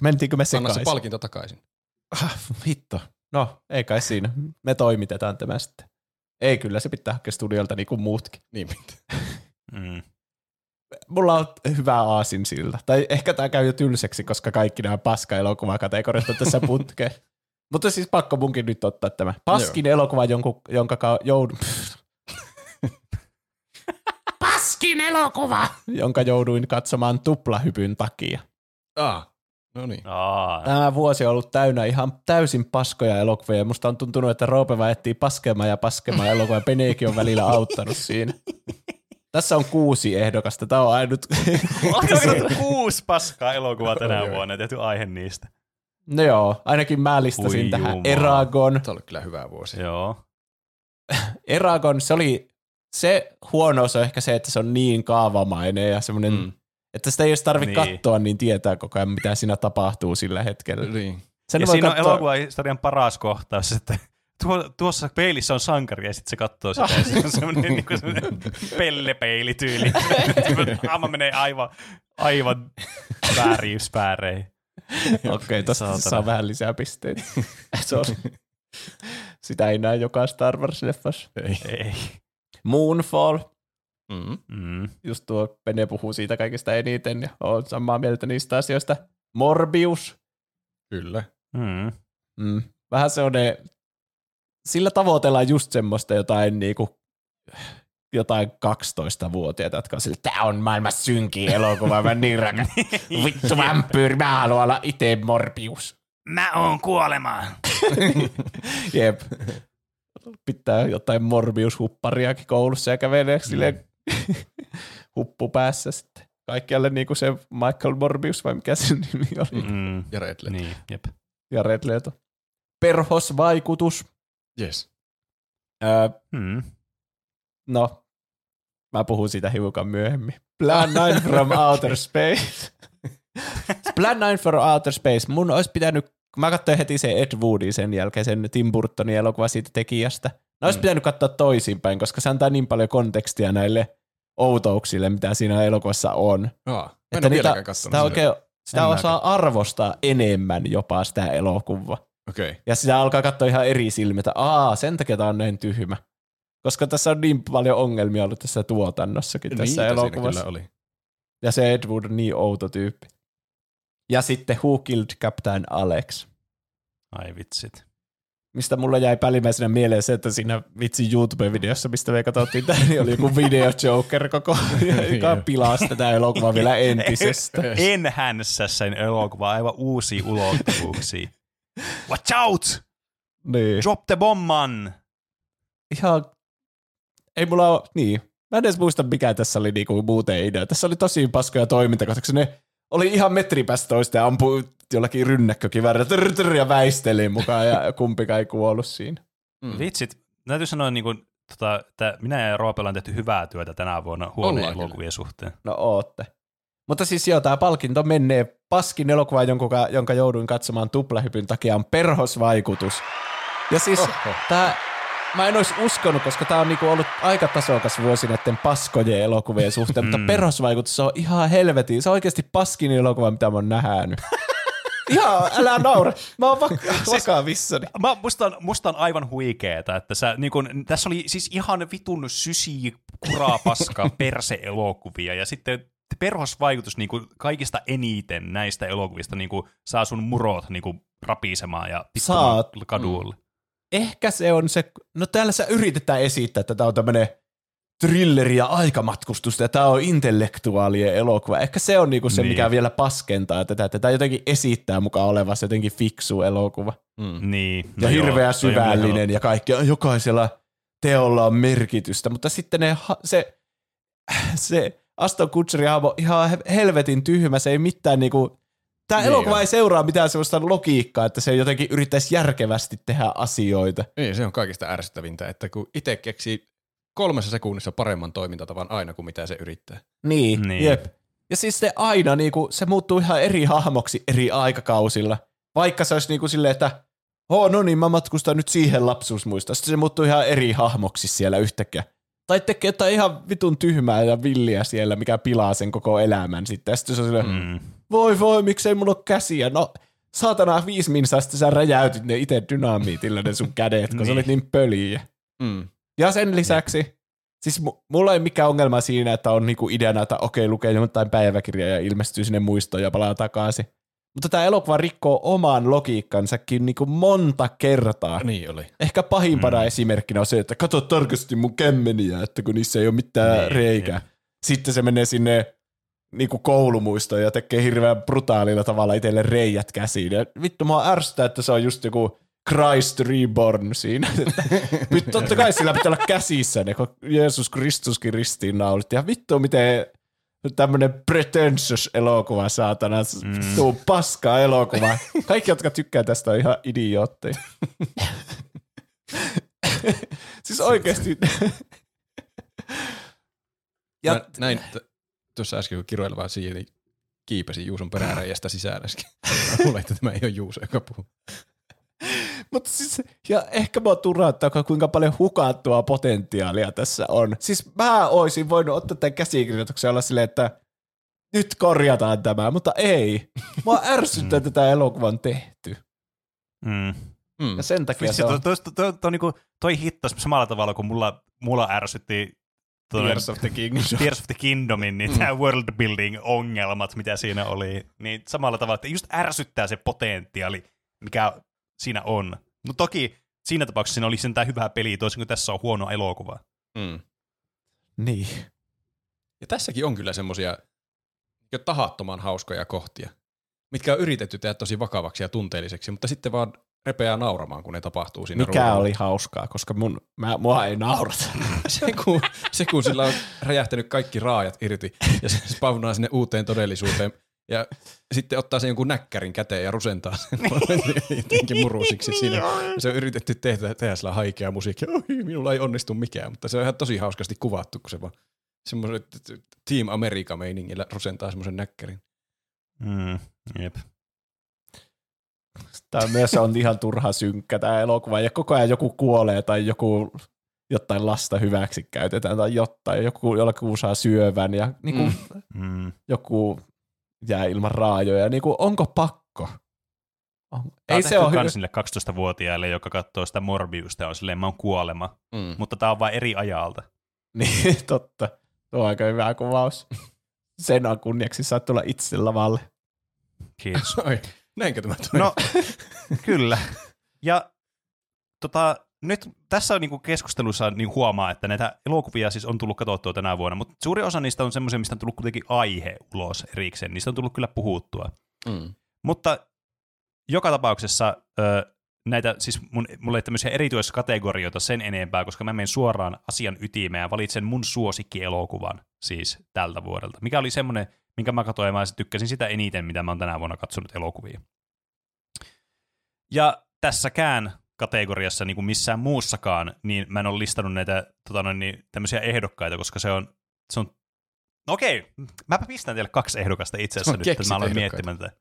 Mentiinkö me Anna se sekaisin? palkinto takaisin. Ah, hitto. No, ei kai siinä. Me toimitetaan tämä sitten. Ei kyllä, se pitää hakea studiolta niin kuin muutkin. Niin pitää. Mm. Mulla on hyvä aasin sillä. Tai ehkä tämä käy jo tylseksi, koska kaikki nämä paska-elokuvakategoriat on tässä putkeen. Mutta siis pakko munkin nyt ottaa tämä. Paskin elokuva, jonkun, jonka ka- joudun, Paskin elokuva! jonka jouduin katsomaan tuplahypyn takia. Ah, no niin. Aa, Tämä vuosi on ollut täynnä ihan täysin paskoja elokuvia. ja Musta on tuntunut, että Roope etsii paskemaan ja paskemaan elokuvia. Peneekin on välillä auttanut siinä. Tässä on kuusi ehdokasta. Tämä on ainut. Onko kuusi paskaa elokuvaa tänä vuonna tehty aihe niistä? No joo, ainakin mä listasin Oi tähän jumala. Eragon. Tämä oli kyllä hyvä vuosi. Joo. Eragon, se oli, se huonous on ehkä se, että se on niin kaavamainen ja semmoinen, mm. Että sitä ei edes tarvitse Niin. katsoa, niin tietää koko ajan, mitä siinä tapahtuu sillä hetkellä. Niin. Sen ja voi siinä on katsoa- elokuvahistorian paras kohtaus, että tuo, tuossa peilissä on sankari ja sitten se katsoo sitä ja siinä on semmoinen, niin kuin semmoinen pellepeilityyli. Aama menee aivan, aivan vääriyspääreen. Okei, tosta Saatana. saa vähän lisää pisteitä. se on, sitä ei näe joka Star Wars-leffassa. Ei. Ei. Moonfall, Mm. Mm. just tuo Pene puhuu siitä kaikista eniten ja on samaa mieltä niistä asioista. Morbius, Kyllä. Mm. mm. vähän se on ne, sillä tavoitellaan just semmoista jotain niinku, jotain 12-vuotiaita, jotka on sille, tää on maailman synkin elokuva, mä niin rakas. Vittu vampyyri, mä haluan olla itse Morbius. Mä oon kuolema. Jep. Pitää jotain Morbius-huppariakin koulussa ja kävelee silleen huppu päässä sitten. Kaikkialle niin kuin se Michael Morbius vai mikä sen nimi oli. Mm. Ja Red Letter. Niin, jep. Ja Red Leto. Perhosvaikutus. Yes. Öö, Mm. no, mä puhun siitä hiukan myöhemmin. Plan 9 from Outer Space. Plan 9 for Outer Space. Mun olisi pitänyt mä katsoin heti se Ed Woodin sen jälkeen, sen Tim Burtonin elokuva siitä tekijästä. No olisi mm. pitänyt katsoa toisinpäin, koska se antaa niin paljon kontekstia näille outouksille, mitä siinä elokuvassa on. Aa, mä Että niitä, sitä, oikein, sitä En osaa arvostaa enemmän jopa sitä elokuvaa. Okay. Ja sitä alkaa katsoa ihan eri silmiä, että aa, sen takia tämä on näin tyhmä. Koska tässä on niin paljon ongelmia ollut tässä tuotannossakin tässä Niitä siinä elokuvassa. oli. Ja se Ed Wood on niin outo tyyppi. Ja sitten Who Killed Captain Alex, Ai vitsit. mistä mulla jäi päällimmäisenä mieleen se, että siinä vitsi YouTube-videossa, mistä me katsottiin tämä, niin oli joku video Joker koko, joka pilasi tätä elokuvaa vielä entisestä. Enhänsä sen elokuva aivan uusia ulottuvuuksia. Watch out! Niin. Drop the bomman! Ihan, ei mulla ole, niin. Mä en edes muista, mikä tässä oli niinku muuten idea. Tässä oli tosi paskoja toimintakohtauksia. Ne oli ihan metri päästä toista ja ampui jollakin trr, ja väisteli mukaan ja kumpikaan ei kuollut siinä. Mm. Vitsit, täytyy sanoa, niin kuin, tota, että minä ja Roope ollaan tehty hyvää työtä tänä vuonna kyllä. elokuvien suhteen. No ootte. Mutta siis joo, tämä palkinto menee paskin elokuva, jonka, jonka jouduin katsomaan tuplahypyn takia, on perhosvaikutus. Ja siis tämä, mä en olisi uskonut, koska tämä on niinku ollut aika tasokas vuosi näiden paskojen elokuvien suhteen, mutta Mm. perhosvaikutus on ihan helvetin. Se on oikeasti paskin elokuva, mitä mä oon nähnyt. ihan, älä naura. Mä oon vak- vakavissani. Mä, musta, on, musta on aivan huikeeta, että sä, niin kun, tässä oli siis ihan vitun sysi, kuraa, paskaa, perse-elokuvia, ja sitten perhosvaikutus niin kuin kaikista eniten näistä elokuvista niin kuin saa sun murot niin kuin rapisemaan ja pittumaan Saat. kadulle. Ehkä se on se, no täällä sä yritetään esittää, että tämä on tämmönen thrilleri ja aikamatkustusta, ja tämä on intellektuaalien elokuva. Ehkä se on niinku se, Niin. mikä vielä paskentaa tätä, että tämä jotenkin esittää mukaan olevassa jotenkin fiksu elokuva. Mm. Niin. Ja no joo, hirveä on syvällinen ja kaikki, jokaisella teolla on merkitystä, mutta sitten ne, se, se Aston Kutcherin hahmo ihan he- helvetin tyhmä, se ei mitään niinku, tämä Niin elokuva on. ei seuraa mitään sellaista logiikkaa, että se jotenkin yrittäisi järkevästi tehdä asioita. Niin, se on kaikista ärsyttävintä, että kun itse keksii kolmessa sekunnissa paremman toimintatavan aina kuin mitä se yrittää. Niin, Niin. jep. Ja siis se aina, niinku, se muuttuu ihan eri hahmoksi eri aikakausilla. Vaikka se olisi niinku silleen, että oh, no niin, mä matkustan nyt siihen lapsuusmuista. Sitten se muuttuu ihan eri hahmoksi siellä yhtäkkiä. Tai tekee jotain ihan vitun tyhmää ja villiä siellä, mikä pilaa sen koko elämän sitten. Ja sitten se on silleen, mm. Voi voi, miksei mulla ole käsiä. No, saatana viisi minsaa, sitten sä räjäytit ne itse dynamiitilla ne sun kädet, kun niin. sä Niin. olit niin pöliä. Mm. Ja sen lisäksi, siis mu- mulla ei mikään ongelma siinä, että on niinku ideana, että okei, lukee jotain päiväkirjaa ja ilmestyy sinne muistoon ja palaa takaisin. Mutta tämä elokuva rikkoo oman logiikkansakin niinku monta kertaa. Niin oli. Ehkä pahimpana Mm. esimerkkinä on se, että katso tarkasti mun kämmeniä, että kun niissä ei ole mitään Niin, niin, reikää. Sitten se menee sinne niinku koulumuistoon ja tekee hirveän brutaalilla tavalla itselle reijät käsiin. Ja vittu, mua ärsyttää, että se on just joku Christ Reborn siinä. Vittu, totta kai sillä pitää olla käsissä ne, kun Jeesus Kristuskin ristiin naulit. Ja vittu, miten tämmönen pretentious elokuva, saatana. Mm. Tuu paska elokuva. Kaikki, jotka tykkää tästä, on ihan idiootteja. siis oikeesti. Ja mä näin t- tuossa äsken, kun kiroilevaa siihen, niin kiipesin Juuson äsken. Mä luulen, että tämä ei ole Juuso, joka puhuu. Mutta siis, ja ehkä mua turhauttaa, kuinka paljon hukattua potentiaalia tässä on. Siis mä oisin voinut ottaa tämän käsikirjoituksen olla silleen, että nyt korjataan tämä, mutta ei. Mua ärsyttää, että tämä elokuva on tehty. Mm. Mm. Ja sen takia Vitsi, se on toi, toi, toi, toi, niinku, toi hittas samalla tavalla kuin mulla, mulla ärsytti toi, Tears of the Kingdom. Tears of the Kingdomin, niin tämä world building ongelmat, mitä siinä oli, niin samalla tavalla, että just ärsyttää se potentiaali, mikä siinä on. No toki siinä tapauksessa siinä oli sentään hyvä peli, toisin kuin tässä on huono elokuva. Mm. Niin. Ja tässäkin on kyllä semmosia jo tahattoman hauskoja kohtia, mitkä on yritetty tehdä tosi vakavaksi ja tunteelliseksi, mutta sitten vaan repeää nauramaan, kun ne tapahtuu siinä Mikä ruudulla. oli hauskaa, koska mun, mä, mua ei naurata. Se kun, se, kun sillä on räjähtänyt kaikki raajat irti ja se spawnaa sinne uuteen todellisuuteen ja sitten ottaa sen jonkun näkkärin käteen ja rusentaa sen jotenkin murusiksi siinä. Se on yritetty tehdä, tehdä sillä haikea musiikkia. Oi, minulla ei onnistu mikään, mutta se on ihan tosi hauskasti kuvattu, kun se vaan semmoisen Team America-meiningillä rusentaa semmoisen näkkärin. Mm, jep. Tämä myös on ihan turha synkkä tämä elokuva, ja koko ajan joku kuolee tai joku jotain lasta hyväksi käytetään tai jotain, joku, jollakin saa syövän ja niin kuin, mm. Mm. joku jää ilman raajoja. Niin kuin, onko pakko? On. Ei Ei se ole kans niille 12-vuotiaille, joka katsoo sitä Morbiusta ja on silleen, mä oon kuolema. Mm. Mutta tää on vain eri ajalta. Niin, totta. Tuo on aika hyvä kuvaus. Sen on kunniaksi saat tulla itse lavalle. Kiitos. Oi, näinkö tämä tuli? No, kyllä. Ja tota, nyt tässä on niinku keskustelussa niin huomaa, että näitä elokuvia siis on tullut katsottua tänä vuonna, mutta suuri osa niistä on semmoisia, mistä on tullut kuitenkin aihe ulos erikseen. Niistä on tullut kyllä puhuttua. Mm. Mutta joka tapauksessa ö, näitä, siis mun, mulla ei tämmöisiä erityiskategorioita sen enempää, koska mä menen suoraan asian ytimeen ja valitsen mun suosikkielokuvan siis tältä vuodelta. Mikä oli semmoinen, minkä mä katsoin ja mä tykkäsin sitä eniten, mitä mä oon tänä vuonna katsonut elokuvia. Ja tässäkään kategoriassa, niin kuin missään muussakaan, niin mä en ole listannut näitä tota noin, niin, tämmöisiä ehdokkaita, koska se on, se on No okei, mäpä pistän teille kaksi ehdokasta itse asiassa Sä nyt, että mä aloin miettimään tätä.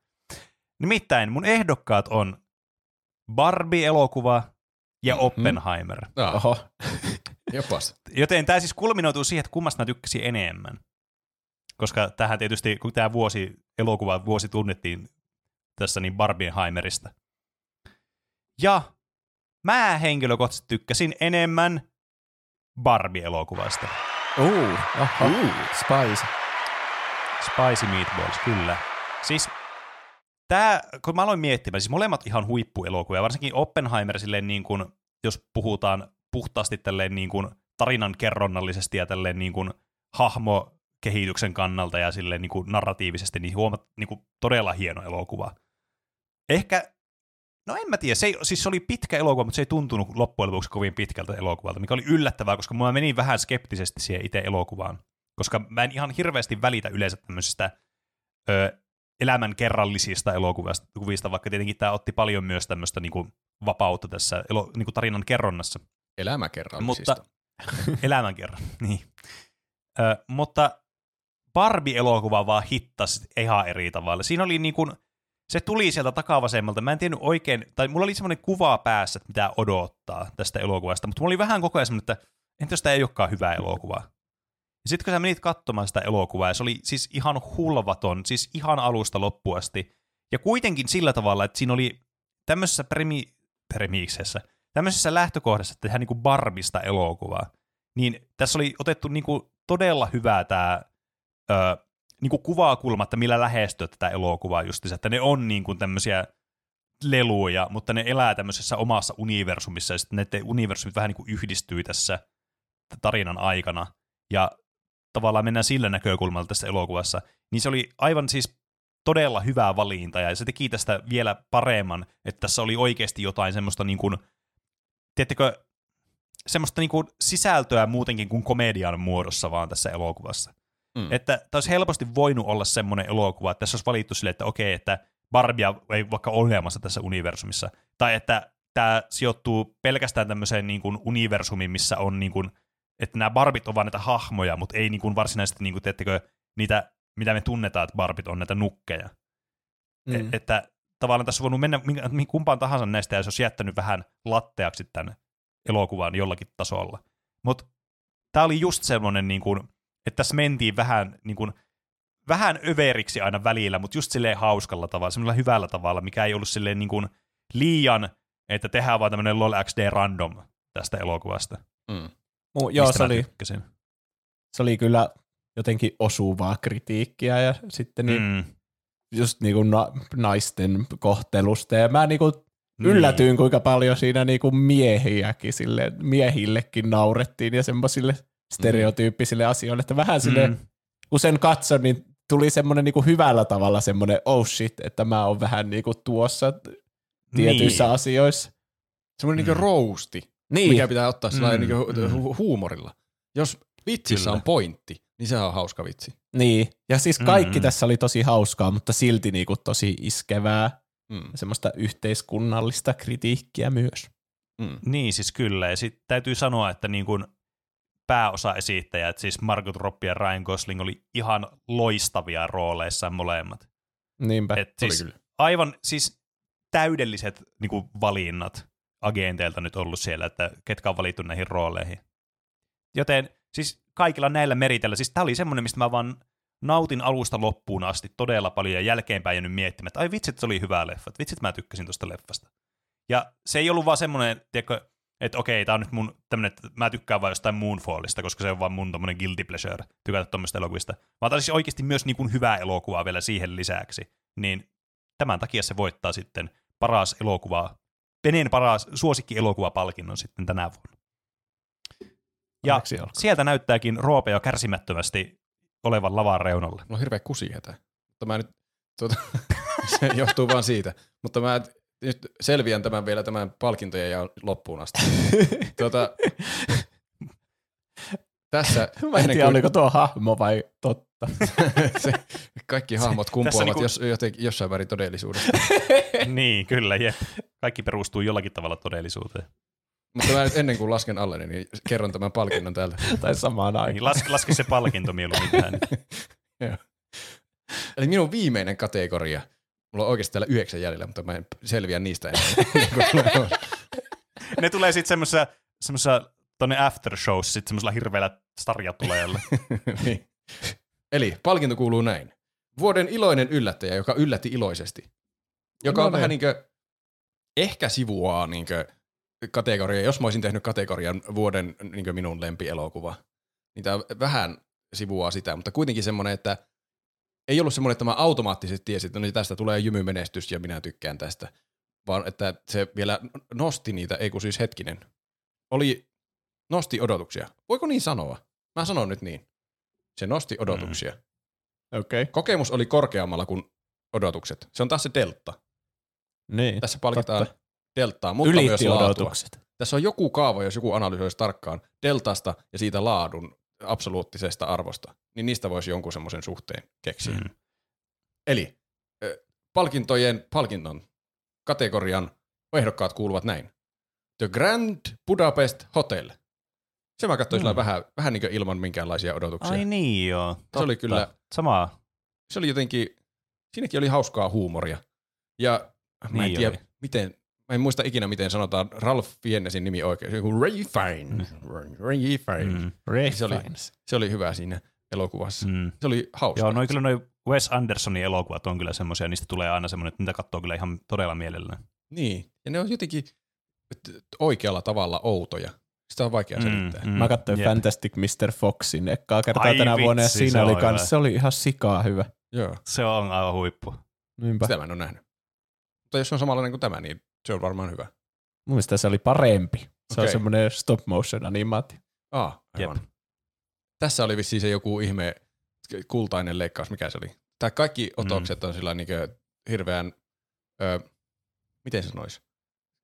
Nimittäin mun ehdokkaat on Barbie-elokuva ja Mhm. Oppenheimer. Oho. jopas. Joten tämä siis kulminoituu siihen, että kummasta mä tykkäsin enemmän. Koska tähän tietysti, kun tämä vuosi, elokuva vuosi tunnettiin tässä niin Barbieheimerista. Ja mä henkilökohtaisesti tykkäsin enemmän Barbie-elokuvasta. Uh. Uh. Spice. Spicy Meatballs, kyllä. Siis tää, kun mä aloin miettimään, siis molemmat ihan huippuelokuvia, varsinkin Oppenheimer silleen niin kuin, jos puhutaan puhtaasti tälleen niin kuin tarinan kerronnallisesti ja tälleen niin kuin hahmokehityksen kannalta ja silleen niin kuin narratiivisesti, niin huomat niin kuin todella hieno elokuva. Ehkä, no en mä tiedä, se, ei, siis se oli pitkä elokuva, mutta se ei tuntunut loppujen lopuksi kovin pitkältä elokuvalta, mikä oli yllättävää, koska mä menin vähän skeptisesti siihen itse elokuvaan koska mä en ihan hirveästi välitä yleensä tämmöisistä ö, elämän kerrallisista elokuvista, kuvista, vaikka tietenkin tämä otti paljon myös tämmöistä niinku vapautta tässä elo, niinku tarinan kerronnassa. Elämäkerrallisista. Mutta elämän kerran, niin. Ö, mutta Barbie-elokuva vaan hittasi ihan eri tavalla. Siinä oli niinku, se tuli sieltä takavasemmalta. Mä en tiennyt oikein, tai mulla oli semmoinen kuva päässä, että mitä odottaa tästä elokuvasta, mutta mulla oli vähän koko ajan semmoinen, että entä jos tämä ei olekaan hyvä elokuva? Ja sitten kun sä menit katsomaan sitä elokuvaa, ja se oli siis ihan hulvaton, siis ihan alusta loppuun asti. Ja kuitenkin sillä tavalla, että siinä oli tämmöisessä premi, premiiksessä, tämmöisessä lähtökohdassa, että tehdään niinku Barbista elokuvaa, niin tässä oli otettu niinku todella hyvää tämä ö, niinku kuvakulma, että millä lähestyä tätä elokuvaa justiinsa, että ne on niinku tämmöisiä leluja, mutta ne elää tämmöisessä omassa universumissa, ja sitten ne universumit vähän niinku yhdistyy tässä tarinan aikana, ja tavallaan mennään sillä näkökulmalla tässä elokuvassa, niin se oli aivan siis todella hyvä valinta, ja se teki tästä vielä paremman, että tässä oli oikeasti jotain semmoista niin kuin, tiedättekö, semmoista niin kuin sisältöä muutenkin kuin komedian muodossa vaan tässä elokuvassa. Mm. Että tämä olisi helposti voinut olla semmoinen elokuva, että tässä olisi valittu sille, että okei, että Barbia ei vaikka ole olemassa tässä universumissa, tai että tämä sijoittuu pelkästään tämmöiseen niin kuin universumiin, missä on niin kuin, että nämä Barbit on vaan näitä hahmoja, mutta ei niin kuin varsinaisesti, niin kuin, teettekö, niitä, mitä me tunnetaan, että Barbit on näitä nukkeja. Mm. Mm. Että tavallaan tässä on voinut mennä kumpaan tahansa näistä, ja se olisi jättänyt vähän latteaksi tämän elokuvan jollakin tasolla. Mutta tämä oli just semmoinen, niin kuin, että tässä mentiin vähän, niin kuin, vähän överiksi aina välillä, mutta just silleen hauskalla tavalla, semmoisella hyvällä tavalla, mikä ei ollut silleen niin kuin liian, että tehdään vaan tämmöinen LOL XD random tästä elokuvasta. Mm. Mu- joo, se oli, tykkäsin. se oli kyllä jotenkin osuvaa kritiikkiä ja sitten niin, Mm. just niinku na- naisten kohtelusta. Ja mä niinku Niin. yllätyin, kuinka paljon siinä niinku miehiäkin sille, miehillekin naurettiin ja semmoisille stereotyyppisille asioille, että vähän sille, Mm. kun sen katson, niin tuli semmoinen niinku hyvällä tavalla semmoinen oh shit, että mä oon vähän niinku tuossa tietyissä Niin. asioissa. Semmoinen Mm. niinku rousti, Niin, mikä pitää ottaa Mm, niinku mm. hu- huumorilla. Jos vitsissä Kyllä. on pointti, niin se on hauska vitsi. niin. Ja siis kaikki Mm. tässä oli tosi hauskaa, mutta silti niinku tosi iskevää Mm. semmoista yhteiskunnallista kritiikkiä myös. Mm. Niin siis kyllä, ja sitten täytyy sanoa, että niin kuin pääosaesittäjät, siis Margot Robbie ja Ryan Gosling oli ihan loistavia rooleissaan molemmat. Niinpä. Et Oli siis kyllä. aivan, siis täydelliset niin kuin, valinnat agenteilta nyt ollut siellä, että ketkä on valittu näihin rooleihin. Joten siis kaikilla näillä meritellä, siis tämä oli semmoinen, mistä mä vaan nautin alusta loppuun asti todella paljon ja jälkeenpäin jäänyt miettimään, että ai vitsit, se oli hyvä leffa, että vitsit, mä tykkäsin tuosta leffasta. Ja se ei ollut vaan semmoinen, tiedätkö, että okei, tämä on nyt mun tämmönen, että mä tykkään vaan jostain Moonfallista, koska se on vaan mun tommonen guilty pleasure, tykätä tuommoista elokuvista. Vaan tämä siis oikeasti myös niin kuin hyvää elokuvaa vielä siihen lisäksi. Niin tämän takia se voittaa sitten paras elokuva, Veneen paras suosikki-elokuvapalkinnon sitten tänä vuonna. Ja sieltä näyttääkin Roope jo kärsimättömästi olevan lavan reunalla. Mulla on hirveä kusihätä. Mutta mä nyt, tuota, se johtuu vaan siitä. Mutta mä nyt selviän tämän vielä tämän palkintojen ja loppuun asti. tuota, tässä Mä en tiedä, oliko tuo hahmo vai totta. se, kaikki hahmot kumpuavat niinku- jos, joten, jossain värin todellisuudesta. niin, kyllä, jep. Kaikki perustuu jollakin tavalla todellisuuteen. Mutta mä nyt ennen kuin lasken alle, niin kerron tämän palkinnon täältä. tai samaan aikaan. Niin, Las, laske se palkinto mieluummin tähän. Eli minun viimeinen kategoria. Mulla on oikeasti täällä yhdeksän jäljellä, mutta mä en selviä niistä enää. Ne tulee sitten semmoisessa, semmoisessa tonne after shows, sitten semmoisella hirveällä starjatuleella. niin. Eli palkinto kuuluu näin. Vuoden iloinen yllättäjä, joka yllätti iloisesti. Joka on No vähän niin. niin kuin, ehkä sivuaa niin kuin kategoria. Jos mä olisin tehnyt kategorian vuoden niin minun lempielokuva, niin tämä vähän sivuaa sitä, mutta kuitenkin semmoinen, että ei ollut semmoinen, että mä automaattisesti tiesin, että no niin tästä tulee jymymenestys ja minä tykkään tästä, vaan että se vielä nosti niitä, ei kun siis hetkinen. Oli, nosti odotuksia. Voiko niin sanoa? Mä sanon nyt niin. Se nosti odotuksia. Mm. Okei. Okay. Kokemus oli korkeammalla kuin odotukset. Se on taas se delta. Niin. Tässä palkitaan Totta. deltaa, mutta myös Ylitti laatua. odotukset. Tässä on joku kaava, jos joku analysoisi tarkkaan deltasta ja siitä laadun absoluuttisesta arvosta, niin niistä voisi jonkun semmoisen suhteen keksiä. Mm. Eli palkintojen palkinnon kategorian ehdokkaat kuuluvat näin. The Grand Budapest Hotel. Se mä katsoin mm. vähän, vähän niin kuin ilman minkäänlaisia odotuksia. Ai niin joo. Totta. Se oli kyllä- Sama. se oli jotenkin, siinäkin oli hauskaa huumoria. Ja mä en Niin tiedä, oli. miten, mä en muista ikinä, miten sanotaan Ralph Fiennesin nimi oikein. Se on joku Ray Fine. Ray Fine. Mm. Ray Se oli- Fiennes. Se oli hyvä siinä elokuvassa. Mm. Se oli hauska. Joo, noin kyllä noin Wes Andersonin elokuvat on kyllä semmoisia, niistä tulee aina semmoinen, että niitä katsoo kyllä ihan todella mielellään. Niin, ja ne on jotenkin oikealla tavalla outoja. Sitä on vaikea selittää. Mm, mm, Mä katsoin jep. Fantastic Mr. Foxin ekkaa kertaa Ai tänä vuonna ja vitsi, siinä oli kans, hyvä. se oli ihan sikaa hyvä. Joo, Se on aivan huippu. Niinpä. sitä mä en ole nähnyt. Mutta jos on samanlainen kuin tämä, niin se on varmaan hyvä. Mun mielestä se oli parempi. Se okay. on semmoinen stop motion animaatio. Ah, aivan. Jep. Tässä oli vissiin se joku ihme kultainen leikkaus, mikä se oli. Tai kaikki otokset on sillä niin hirveän, ö, miten se sanoisi,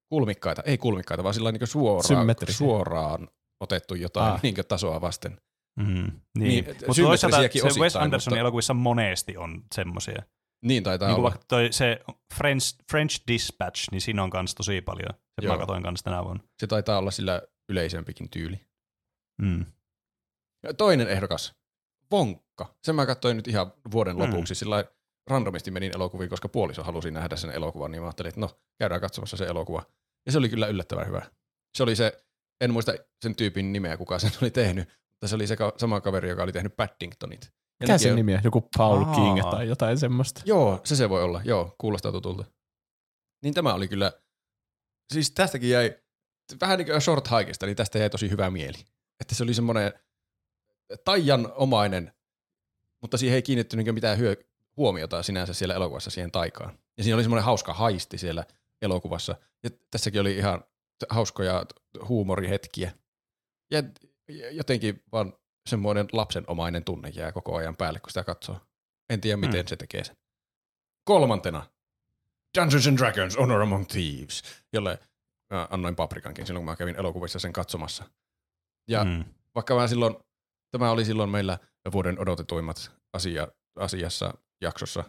kulmikkaita, ei kulmikkaita, vaan sillä niin suoraan, suoraan otettu jotain Ah. niin tasoa vasten. Mm, Niin, niin. Mutta toisaalta se Wes Andersonin mutta- elokuvissa monesti on semmoisia. Niin taitaa Niin kuin olla. vaikka toi, se French, French Dispatch, niin siinä on kans tosi paljon. Se mä katsoin kans tänä vuonna. Se taitaa olla sillä yleisempikin tyyli. Mm. Ja toinen ehdokas, Vonkka. Sen mä katsoin nyt ihan vuoden Mm. lopuksi. Sillä randomisti menin elokuviin, koska puoliso halusi nähdä sen elokuvan, niin mä ajattelin, että no, käydään katsomassa se elokuva. Ja se oli kyllä yllättävän hyvä. Se oli se, en muista sen tyypin nimeä, kuka sen oli tehnyt, mutta se oli se ka- sama kaveri, joka oli tehnyt Paddingtonit. Mikä sen nimi on? Joku Paul Aa. King tai jotain semmoista. Joo, se se voi olla. Joo, kuulostaa tutulta. Niin tämä oli kyllä, siis tästäkin jäi, vähän niin kuin short hikeista, niin tästä jäi tosi hyvä mieli. Että se oli semmoinen taijanomainen, mutta siihen ei kiinnittynyt niin mitään hyö, huomiota sinänsä siellä elokuvassa siihen taikaan. Ja siinä oli semmoinen hauska haisti siellä elokuvassa. Ja tässäkin oli ihan hauskoja huumorihetkiä. Ja jotenkin vaan semmoinen lapsenomainen tunne jää koko ajan päälle, kun sitä katsoo. En tiedä, miten Mm. se tekee sen. Kolmantena. Dungeons and Dragons Honor Among Thieves, jolle mä annoin paprikankin silloin, kun mä kävin elokuvissa sen katsomassa. Ja Mm. vaikka mä silloin, tämä oli silloin meillä vuoden odotetuimmat asia, asiassa jaksossa,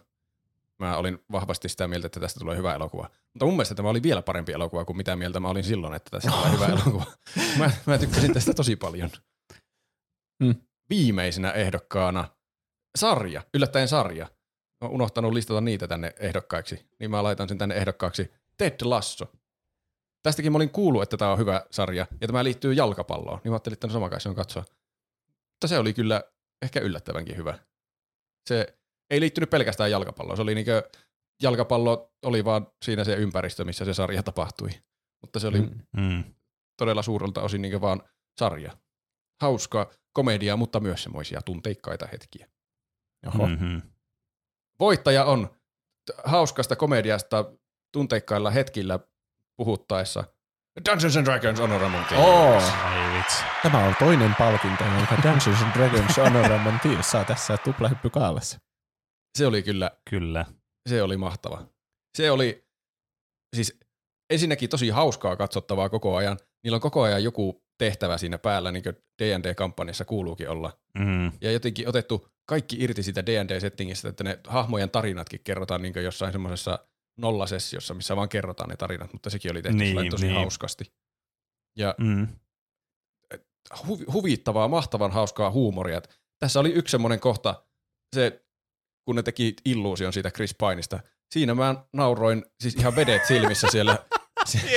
mä olin vahvasti sitä mieltä, että tästä tulee hyvä elokuva. Mutta mun mielestä tämä oli vielä parempi elokuva kuin mitä mieltä mä olin silloin, että tästä tulee hyvä elokuva. Mä, mä tykkäsin tästä tosi paljon. Hmm. Viimeisenä ehdokkaana sarja, yllättäen sarja. Mä oon unohtanut listata niitä tänne ehdokkaiksi, niin mä laitan sen tänne ehdokkaaksi Ted Lasso. Tästäkin mä olin kuullut, että tämä on hyvä sarja, ja tämä liittyy jalkapalloon, niin mä ajattelin, että no sama kai se on katsoa. Mutta se oli kyllä ehkä yllättävänkin hyvä. Se ei liittynyt pelkästään jalkapalloon, se oli niinkö, jalkapallo oli vaan siinä se ympäristö, missä se sarja tapahtui. Mutta se oli Mm. Mm. todella suurelta osin niinkö vaan sarja. Hauska komedia, mutta myös semmoisia tunteikkaita hetkiä. Oho. Mm-hmm. Voittaja on hauskasta komediasta tunteikkailla hetkillä puhuttaessa Dungeons and Dragons Honor Among Thieves. Oo. Ei vitsi. Tämä on toinen palkinto, jonka Dungeons and Dragons Honor Among Thieves saa tässä tuplahyppy kaalassa. Se oli kyllä, Kyllä. se oli mahtava. Se oli siis ensinnäkin tosi hauskaa katsottavaa koko ajan. Niillä on koko ajan joku tehtävä siinä päällä, niin kuin D&D-kampanjassa kuuluukin olla. Mm. Ja jotenkin otettu kaikki irti sitä D&D-settingistä, että ne hahmojen tarinatkin kerrotaan niin jossain semmoisessa nollasessiossa, missä vaan kerrotaan ne tarinat, mutta sekin oli tehty Niin, tosi niin. hauskasti. Ja Mm. hu- huvittavaa, mahtavan hauskaa huumoria. Et Tässä oli yksi semmoinen kohta, se, kun ne teki illuusion siitä Chris Pineista. Siinä mä nauroin siis ihan vedet silmissä siellä, sie-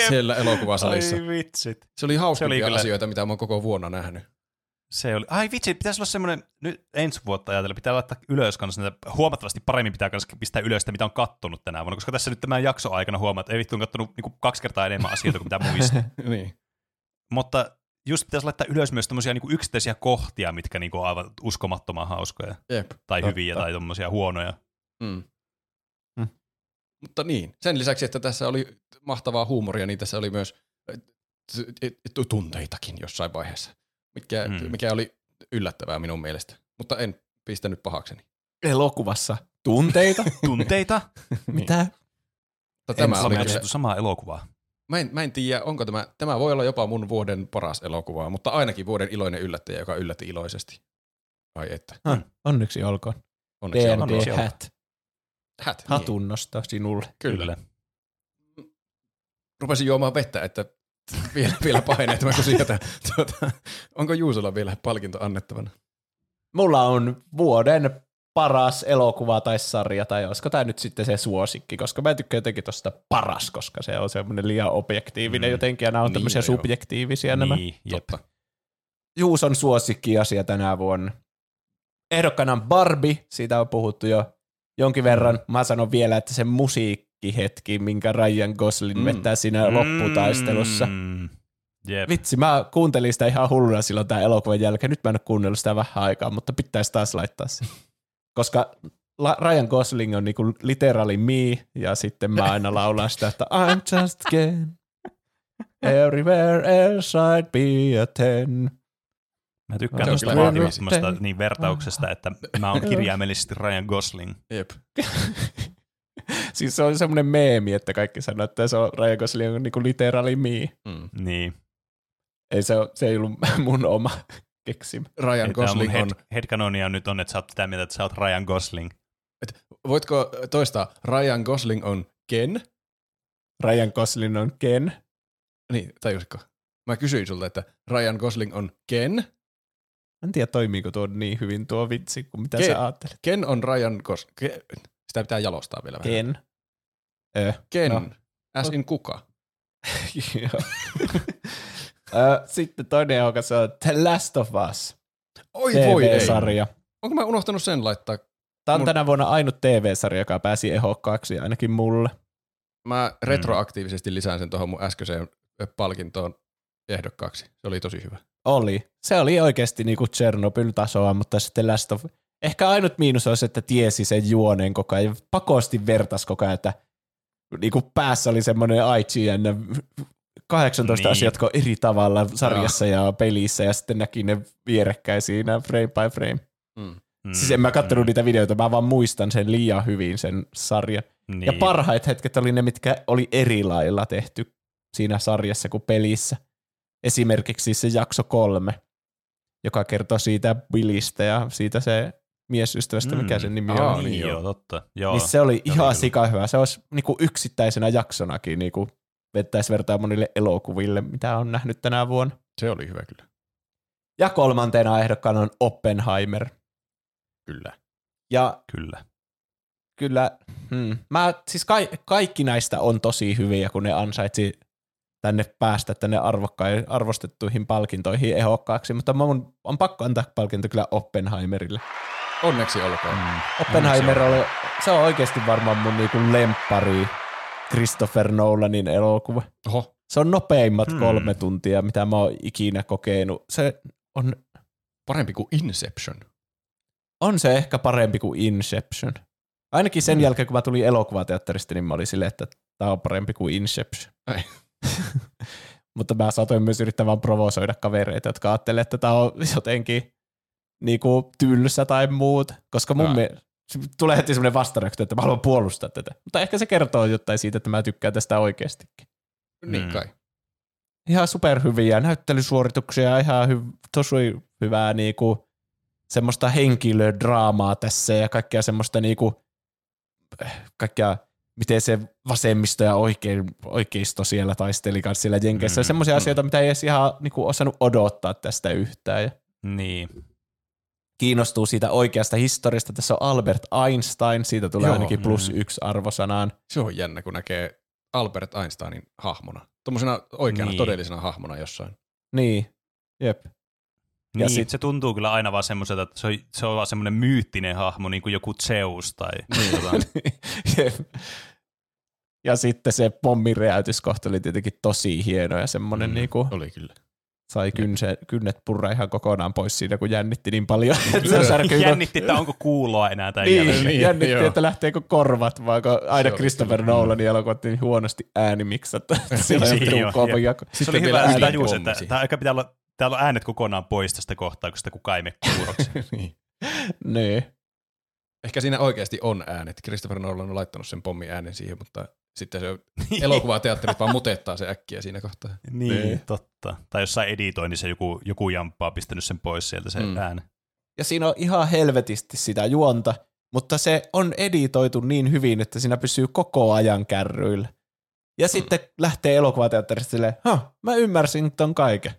siellä elokuvasalissa. Ai vitsit. Se oli hauskimpia Se oli kyllä- asioita, mitä mä oon koko vuonna nähnyt. Se oli, ai vitsi, pitäisi olla semmoinen, nyt ensi vuotta ajatella, pitää laittaa ylös kanssa näitä, huomattavasti paremmin pitää kanssa pistää ylös sitä, mitä on kattonut tänä vuonna, koska tässä nyt tämän jakson aikana huomaa, että ei vittu on kattonut niin kaksi kertaa enemmän asioita kuin mitä muista. niin. Mutta just pitäisi laittaa ylös myös tämmöisiä niin yksittäisiä kohtia, mitkä niin on aivan uskomattoman hauskoja, Jep. tai Totta. hyviä, tai tommosia huonoja. Mm. Mutta niin, sen lisäksi, että tässä oli mahtavaa huumoria, niin tässä oli myös tunteitakin jossain vaiheessa, mikä, Mm. mikä oli yllättävää minun mielestä. Mutta en pistänyt pahakseni. Elokuvassa tunteita? Tunteita? Mitä? Mutta tämä oli kyllä, katsottu samaa elokuvaa. mä, en, mä en tiedä, onko tämä, tämä voi olla jopa mun vuoden paras elokuva, mutta ainakin vuoden iloinen yllättäjä, joka yllätti iloisesti. Ai että, onneksi olkoon. onneksi olkoon. onneksi D&D olkoon. hat. Hat, niin. Hatunnosto sinulle. Kyllä. Rupesin juomaan vettä, että vielä, vielä pahenee, että mä. Tuota, onko Juusolla vielä palkinto annettavana? Mulla on vuoden paras elokuva tai sarja, tai olisiko tämä nyt sitten se suosikki, koska mä tykkään jotenkin tosta paras, koska se on semmoinen liian objektiivinen Mm. jotenkin, ja nämä on Niin, tämmöisiä joo. subjektiivisia nämä. Niin, jep. Totta. Juuson suosikkiasia tänä vuonna. Ehdokkana on Barbie, siitä on puhuttu jo jonkin verran. Mä sanon vielä, että se musiikkihetki, minkä Ryan Gosling Mm. vettää siinä lopputaistelussa. Mm. Jep. Vitsi, mä kuuntelin sitä ihan hulluna silloin tämän elokuvan jälkeen. Nyt mä en ole kuunnellut sitä vähän aikaa, mutta pitäisi taas laittaa se. Koska La- Ryan Gosling on niinku literally me, ja sitten mä aina laulan sitä, että I'm just Ken. Everywhere else I'd be a ten. Mä tykkään tuosta vaatimattomasta niin vertauksesta, että mä oon kirjaimellisesti Ryan Gosling. Jep. siis se on semmoinen meemi, että kaikki sanoo, että se on Ryan Gosling on niinku literally me. Mm. Niin. Ei se, ole, se ei ollut mun oma keksimä. Ryan Eli tää on mun Gosling on, head, headcanonia nyt on, että sä oot sitä mieltä, että sä oot Ryan Gosling. voitko toistaa, Ryan Gosling on Ken? Ryan Gosling on Ken. Niin, tajusitko? Mä kysyin sulta, että Ryan Gosling on Ken. En tiedä, toimiiko tuo niin hyvin tuo vitsi, kuin mitä Ke- sä ajattelet. Ken on Ryan Gosling. Sitä pitää jalostaa vielä vähän. Ken. Ö, Ken. No. In kuka? Sitten toinen ehdokas on The Last of Us. Oi voi ei. TV-sarja. Onko mä unohtanut sen laittaa? Tämä on Mun- tänä vuonna ainut TV-sarja, joka pääsi ehokkaaksi ainakin mulle. Mä retroaktiivisesti lisään sen tuohon mun äskeiseen palkintoon ehdokkaaksi. Se oli tosi hyvä. Oli. Se oli oikeasti niinku Chernobyl-tasoa, mutta sitten Last of Ehkä ainut miinus olisi, että tiesi sen juoneen koko ajan. Pakosti vertas koko ajan, että niinku päässä oli semmoinen IGN 18 Niin. asiat eri tavalla sarjassa ja pelissä ja sitten näki ne vierekkäin siinä frame by frame. Mm. Mm. Siis en mä kattonut niitä videoita, mä vaan muistan sen liian hyvin sen sarjan. Niin. Ja parhaat hetket oli ne, mitkä oli eri lailla tehty siinä sarjassa kuin pelissä. Esimerkiksi se jakso kolme, joka kertoo siitä Billistä ja siitä se miesystävästä, mikä Mm. sen nimi Aa, on. niin, joo, joo. totta. Joo. Niin se oli oli ihan kyllä. sika hyvä. Se olisi niinku yksittäisenä jaksonakin niinku vettäisi vertaa monille elokuville, mitä on nähnyt tänä vuonna. Se oli hyvä kyllä. Ja kolmantena ehdokkaana on Oppenheimer. Kyllä. Ja Kyllä. kyllä, hmm. mä, siis ka- kaikki näistä on tosi hyviä, kun ne ansaitsi tänne päästä tänne arvokkai, arvostettuihin palkintoihin ehokkaaksi, mutta mun on pakko antaa palkinto kyllä Oppenheimerille. Onneksi olkoon. Mm. Oppenheimer oli, se on oikeasti varmaan mun niinku lemppari Christopher Nolanin elokuva. Oho. Se on nopeimmat Hmm. kolme tuntia, mitä mä oon ikinä kokenut. Se on, Parempi kuin Inception. on se ehkä parempi kuin Inception. Ainakin sen Hmm. jälkeen, kun mä tulin elokuvateatterista, niin mä olin silleen, että tää on parempi kuin Inception. Ai. Mutta mä saatoin myös yrittää vaan provosoida kavereita, jotka ajattelee, että tää on jotenkin niinku tylsä tai muut, koska mun Aa. mielestä tulee heti semmoinen vastareaktio, että mä haluan puolustaa tätä. Mutta ehkä se kertoo jotain siitä, että mä tykkään tästä oikeastikin. Niin Mm. kai. Ihan superhyviä näyttelysuorituksia, ihan hy- tosi hyvää niinku, semmoista henkilödraamaa tässä ja kaikkea semmoista niinku, eh, kaikkea, miten se vasemmisto ja oikein, oikeisto siellä taisteli kanssa siellä Jenkeissä. Mm, semmoisia mm. asioita, mitä ei edes ihan niinku, osannut odottaa tästä yhtään. Ja Niin. kiinnostuu siitä oikeasta historiasta. Tässä on Albert Einstein, siitä tulee Joo, ainakin plus mm. yksi arvosanaan. Se on jännä, kun näkee Albert Einsteinin hahmona. Tuommoisena oikeana Niin. todellisena hahmona jossain. Niin, jep. Ja Niin, sit- sit, se tuntuu kyllä aina vaan semmoiselta, että se on, se on vaan semmoinen myyttinen hahmo, niin kuin joku Zeus tai Niin. jotain. Ja sitten se pommiräjäytyskohta oli tietenkin tosi hieno ja semmoinen Mm, mm, niinku, Oli kyllä. sai kynse, kynnet purra ihan kokonaan pois siinä, kun jännitti niin paljon. että se Jännitti, että onko kuuloa enää tämän niin, jälkeen. niin, jännitti, joo. että lähteekö korvat, vai kun aina Se oli Christopher kyllä. Nolanin elokuvat niin huonosti on joo, kova joo. jako. Se oli hyvä, että tämä aika pitää olla, täällä on äänet kokonaan pois tästä kohtaa, kun sitä kukaan ei mene kuuroksi. niin. Niin. Ehkä siinä oikeasti on äänet. Christopher Nolan on laittanut sen pommin äänen siihen, mutta sitten se elokuvateatterit vaan mutettaa se äkkiä siinä kohtaa. niin, Niin. totta. Tai jossain editoinnissa joku, joku jamppa on pistänyt sen pois sieltä se Mm. mm. ääni. Ja siinä on ihan helvetisti sitä juonta, mutta se on editoitu niin hyvin, että siinä pysyy koko ajan kärryillä. Ja sitten lähtee elokuvateatterista silleen, mä ymmärsin ton kaiken.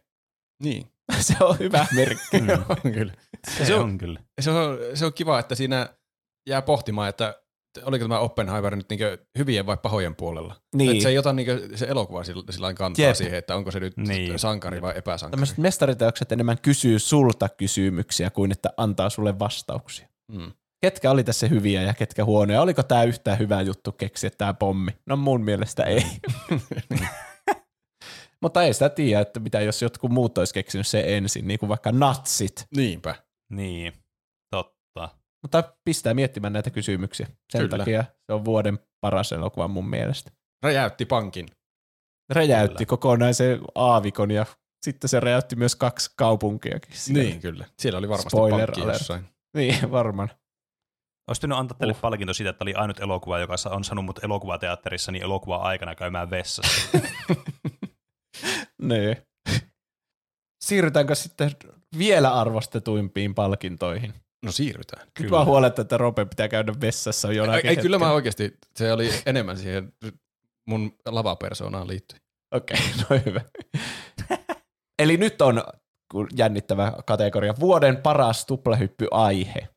Niin. se on hyvä merkki. Mm. on kyllä. Se, Se on- on kyllä. Se on, se on kiva, että siinä jää pohtimaan, että oliko tämä Oppenheimer nyt niinkö hyvien vai pahojen puolella. Niin. Että se ei ota niinkö se elokuva sillä kantaa Jep. siihen, että onko se nyt Niin. sankari vai epäsankari. Tämmöiset mestariteokset enemmän kysyy sulta kysymyksiä kuin että antaa sulle vastauksia. Mm. Ketkä oli tässä hyviä ja ketkä huonoja? Oliko tämä yhtään hyvä juttu keksiä tämä pommi? No mun mielestä ei. Mutta ei sitä tiedä, että mitä jos jotkut muut olisi keksinyt se ensin, niin kuin vaikka natsit. Niinpä. Niin, totta. Mutta pistää miettimään näitä kysymyksiä. Sen Kyllä. takia se on vuoden paras elokuva mun mielestä. Räjäytti pankin. Räjäytti Kyllä. kokonaisen aavikon ja sitten se räjäytti myös kaksi kaupunkiakin. siellä. Niin, kyllä. Siellä oli varmasti Spoiler pankki alert. jossain. Niin, varmaan. Olisi pitänyt antaa teille Uh. palkinto siitä, että oli ainut elokuva, joka on saanut mut elokuvateatterissa niin elokuva aikana käymään vessassa. Niin. Siirrytäänkö sitten vielä arvostetuimpiin palkintoihin? No siirrytään. Nyt vaan huoletta, että Rope pitää käydä vessassa Ei, jonakin ei kyllä mä oikeasti, se oli enemmän siihen mun lavapersoonaan liittyen. Okei, no hyvä. Eli nyt on jännittävä kategoria. Vuoden paras tuplahyppy-aihe.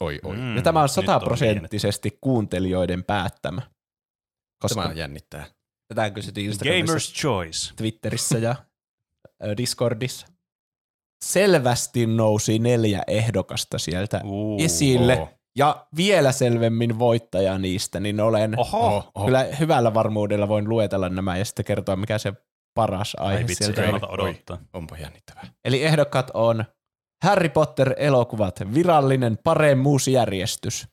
Oi, oi. Mm, Ja tämä on nyt sataprosenttisesti kuuntelijoiden päättämä. Koska Tämä jännittää. Tätä kysyttiin Instagramissa, Gamer's Choice. Twitterissä ja Discordissa. Selvästi nousi neljä ehdokasta sieltä Uh, esille. oho. Ja vielä selvemmin voittaja niistä, niin olen Oho, Oho, kyllä hyvällä varmuudella voin luetella nämä ja sitten kertoa, mikä se paras aihe ai sieltä ei on. odottaa. Onpa jännittävää. Eli ehdokkaat on Harry Potter-elokuvat, virallinen paremmuusjärjestys.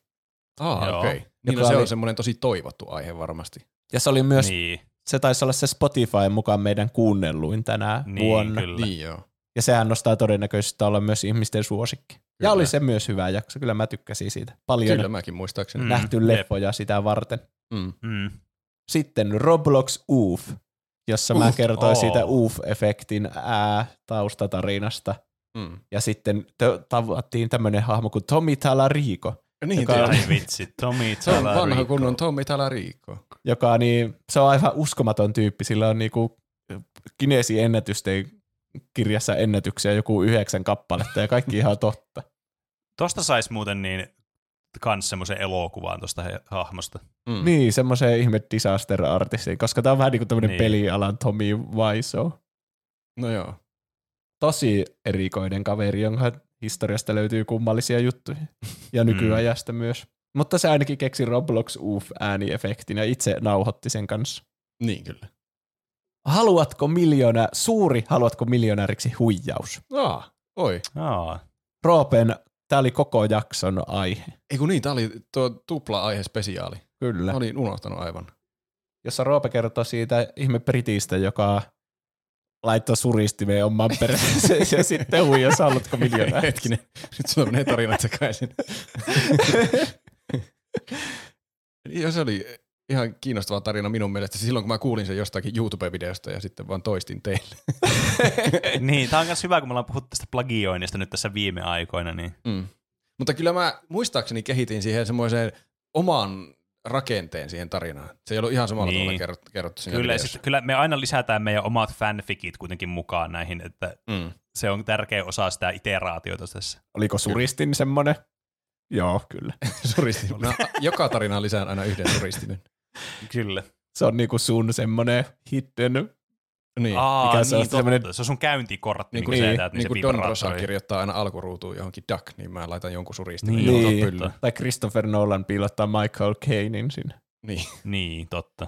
Ah, okei. Okay. Niin no, se oli- on semmoinen tosi toivottu aihe varmasti. Ja se oli myös, Niin, se taisi olla se Spotify mukaan meidän kuunnelluin tänä niin vuonna. kyllä. Niin joo. Ja sehän nostaa todennäköisesti olla myös ihmisten suosikki. Kyllä. Ja oli se myös hyvä jakso, kyllä mä tykkäsin siitä. Paljon Kyllä mäkin muistaakseni. Mm. nähty jep. leffoja sitä varten. Mm. Mm. Sitten Roblox Oof, jossa mä Oof, kertoin oo. siitä Oof-efektin ää, taustatarinasta. Mm. Ja sitten t- tavattiin tämmöinen hahmo kuin Tommy Talarico, Niin, Joka on- Ai vitsi, Tomi se on vanha kunnon Tommi Talarico. joka niin, se on aivan uskomaton tyyppi. Sillä on niinku Kineesi ennätysten kirjassa ennätyksiä joku yhdeksän kappaletta ja kaikki ihan totta. Tosta sais muuten niin kans semmoisen elokuvan tuosta he- hahmosta. Mm. Niin, semmoiseen ihme disaster artistiin, koska tää on vähän niin kuin tämmöinen Niin. pelialan Tommy Wiseau. No joo. Tosi erikoinen kaveri, jonka historiasta löytyy kummallisia juttuja. Ja nykyajasta myös. Mutta se ainakin keksi Roblox Oof ääniefektin ja itse nauhoitti sen kanssa. Niin kyllä. Haluatko miljoona, suuri haluatko miljonääriksi huijaus? Aa, oi. Aa, Roopen, tämä oli koko jakson aihe. Ei kun niin, tää oli tuo tupla-aihe spesiaali. Kyllä. Mä olin unohtanut aivan. Jossa Roope kertoo siitä ihme britistä, joka laittoi suristimeen oman perheeseen ja sitten huijasi haluatko miljoonääriksi. Hetkinen, nyt sulla menee tarinat sekaisin. ja se oli ihan kiinnostava tarina minun mielestä silloin, kun mä kuulin sen jostakin YouTube-videosta ja sitten vaan toistin teille. niin, tämä on myös hyvä, kun me ollaan puhuttu tästä plagioinnista nyt tässä viime aikoina, niin Mm. Mutta kyllä mä muistaakseni kehitin siihen semmoiseen oman rakenteen siihen tarinaan. Se ei ollut ihan samalla Niin. tavalla kerrottu, kerrottu siinä kyllä, sit, kyllä me aina lisätään meidän omat fanficit kuitenkin mukaan näihin, että Mm. se on tärkeä osa sitä iteraatiota tässä. Oliko suristin semmonen? Joo, kyllä. Suristin. Mä joka tarinaan lisään aina yhden suristimen. Kyllä. Se on niinku sun semmonen hidden. Niin. Aa, Mikä niin, se on totta. semmonen- Se on sun käyntikortti, Niin niin niin, niin, niin se kuin Don Rosa kirjoittaa aina alkuruutuun johonkin duck, niin mä laitan jonkun suristimen. Niin, Niin. pyllyyn. Tai Christopher Nolan piilottaa Michael Cainin sinne. Niin. Niin, totta.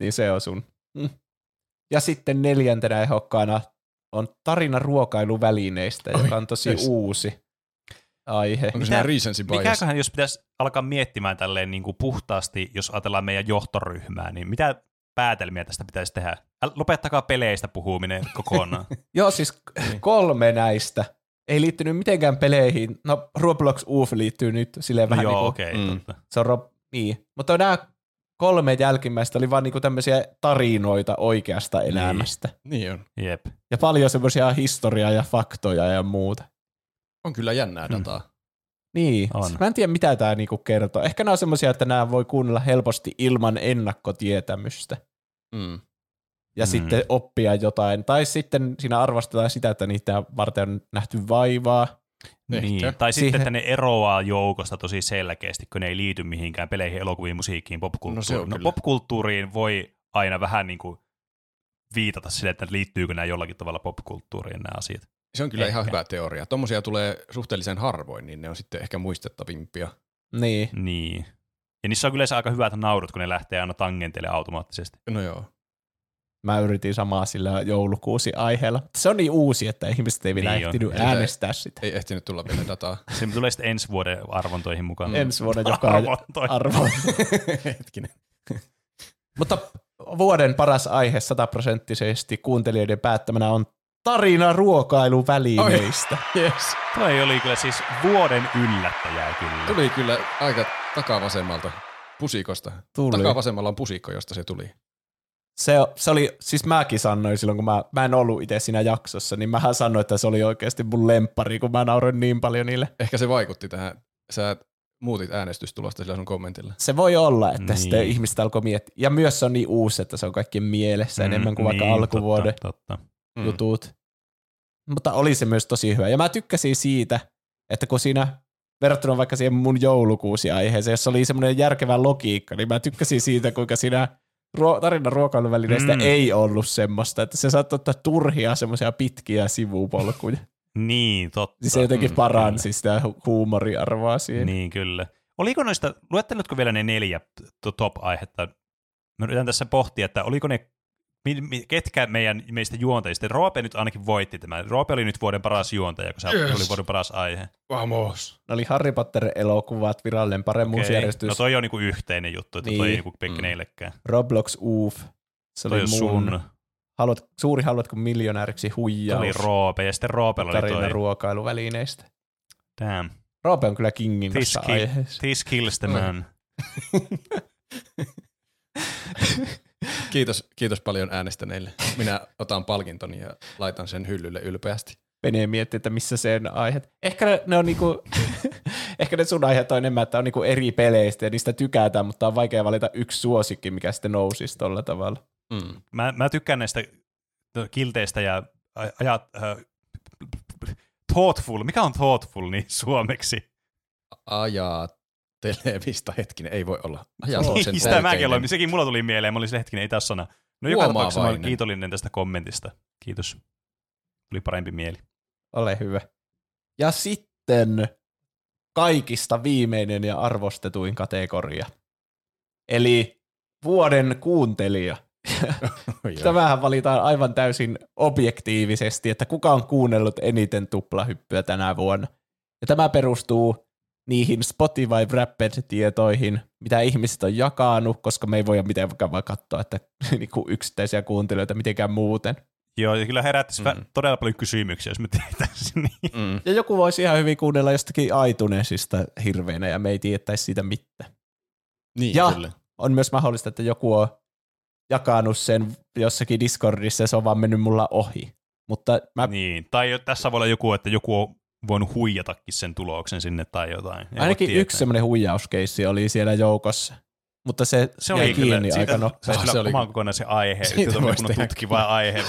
Niin se on sun. Mm. Ja sitten neljäntenä ehokkaana on tarina ruokailuvälineistä, joka on tosi yes. uusi aihe. Onko Mitä- siinä recency bias? Mikäköhän, jos pitäisi alkaa miettimään tälleen niin kuin puhtaasti, jos ajatellaan meidän johtoryhmää, niin mitä päätelmiä tästä pitäisi tehdä? Lopettakaa peleistä puhuminen kokonaan. Joo, siis kolme näistä ei liittynyt mitenkään peleihin. No Roblox Oof liittyy nyt silleen no vähän joo, niin kuin, okei, mm. okay, totta. se on niin. Mutta nämä kolme jälkimmäistä oli vaan niinku tämmöisiä tarinoita oikeasta elämästä. Niin on. Jep. Ja paljon semmoisia historiaa ja faktoja ja muuta. On kyllä jännää Hmm. Niin, On. mä en tiedä mitä tämä niinku kertoo. Ehkä nämä on semmoisia, että nämä voi kuunnella helposti ilman ennakkotietämystä. Mm. Ja Mm. sitten oppia jotain. Tai sitten siinä arvostetaan sitä, että niitä varten on nähty vaivaa. Niin. Tai Siihen- sitten, että ne eroaa joukosta tosi selkeästi, kun ne ei liity mihinkään peleihin, elokuviin, musiikkiin, No popkulttuuriin. No, kyllä. popkulttuuriin voi aina vähän niin kuin viitata sille, että liittyykö nämä jollakin tavalla popkulttuuriin nämä asiat. Se on kyllä Ehkä. ihan hyvä teoria. Tuommoisia tulee suhteellisen harvoin, niin ne on sitten ehkä muistettavimpia. Niin. Niin. Ja niissä on yleensä aika hyvät naurut, kun ne lähtee aina tangentille automaattisesti. No joo. Mä yritin samaa sillä joulukuusi aiheella. Se on niin uusi, että ihmiset ei vielä Niin on. ehtinyt Ei- äänestää sitä. Ei ehtinyt tulla vielä dataa. Se tulee sitten ensi vuoden arvontoihin mukaan. Ensi vuonna joka Arvontoihin. arvo. Hetkinen. Mutta vuoden paras aihe sataprosenttisesti kuuntelijoiden päättämänä on tarina ruokailuvälineistä. Yes. Toi oli kyllä siis vuoden yllättäjää kyllä. Tuli kyllä aika takavasemmalta pusikosta. Tuli. Takavasemmalla on pusikko, josta se tuli. Se, se oli, siis mäkin sanoin silloin, kun mä, mä en ollut itse siinä jaksossa, niin mähän sanoin, että se oli oikeasti mun lemppari, kun mä nauroin niin paljon niille. Ehkä se vaikutti tähän. Sä muutit äänestystulosta sillä sun kommentilla. Se voi olla, että Niin. sitten ihmiset alkoi miettiä. Ja myös se on niin uusi, että se on kaikkien mielessä mm, enemmän kuin vaikka niin, alkuvuoden Totta, totta. Mm. jutut. Mutta oli se myös tosi hyvä. Ja mä tykkäsin siitä, että kun siinä verrattuna vaikka siihen mun joulukuusi-aiheeseen, jossa oli semmoinen järkevä logiikka, niin mä tykkäsin siitä, kuinka siinä ruo- tarinan ruokailuvälineistä Mm. mm. ei ollut semmoista, että se saattoi ottaa turhia semmoisia pitkiä sivupolkuja. Niin, totta. Niin se jotenkin Mm, paransi sitä hu- huumoriarvoa siihen. Niin, kyllä. Oliko noista, luettelutko vielä ne neljä top-aihetta? Mä yritän tässä pohtia, että oliko ne, ketkä meidän, meistä juontajista, Roope nyt ainakin voitti tämän. Roope oli nyt vuoden paras juontaja, kun se Yes. oli vuoden paras aihe. Vamos. Ne oli Harry Potter-elokuvat, virallinen paremmuusjärjestys, No toi on niinku yhteinen juttu, että niin. toi ei Niin. niinku Mm. Roblox Oof. Se Toi oli on mun. sun, Haluat, suuri haluatko miljonääriksi huijaus. oli Roope, ja sitten Roopella oli tarina toi. ruokailuvälineistä. Damn. Roope on kyllä kingin This, tässä ki- aiheessa. this kills the man. Kiitos, kiitos paljon äänestäneille. Minä otan palkintoni ja laitan sen hyllylle ylpeästi. Pene miettii, että missä sen aiheet. Ehkä ne, ne on niinku, ehkä ne sun aiheet on enemmän, että on niinku eri peleistä ja niistä tykätään, mutta on vaikea valita yksi suosikki, mikä sitten nousisi tolla tavalla. Mm. Mä, mä tykkään näistä kilteistä ja ajat, äh, thoughtful. Mikä on thoughtful niin suomeksi? Ajat. Televista, hetkinen, ei voi olla. Ajatuksen Niin, sitä mäkin aloin. Sekin mulla tuli mieleen. Mä olin se hetkinen, ei taas sana. No joka tapauksessa mä olen kiitollinen tästä kommentista. Kiitos. Tuli parempi mieli. Ole hyvä. Ja sitten kaikista viimeinen ja arvostetuin kategoria. Eli vuoden kuuntelija. Tämähän valitaan aivan täysin objektiivisesti, että kuka on kuunnellut eniten tuplahyppyä tänä vuonna. Ja tämä perustuu niihin Spotify Wrapped-tietoihin, mitä ihmiset on jakanut, koska me ei voida mitenkään vaan katsoa, että niinku yksittäisiä kuuntelijoita mitenkään muuten. Joo, ja kyllä herättäisi Mm. todella paljon kysymyksiä, jos me tehtäisiin niin. Mm. Ja joku voisi ihan hyvin kuunnella jostakin iTunesista hirveänä, ja me ei tietäisi siitä mitään. Niin, Ja kyllä. on myös mahdollista, että joku on jakanut sen jossakin Discordissa ja se on vaan mennyt mulla ohi. Mutta mä niin. Tai tässä voi olla joku, että joku on voinut huijatakin sen tuloksen sinne tai jotain. Ei ainakin yksi semmoinen huijauskeissi oli siellä joukossa. Mutta se, se se oli kiinni kyllä, aika nopeasti. Se Se oli oli- oman kokonaisen aihe. Siitä on tehdä tutkiva aihe.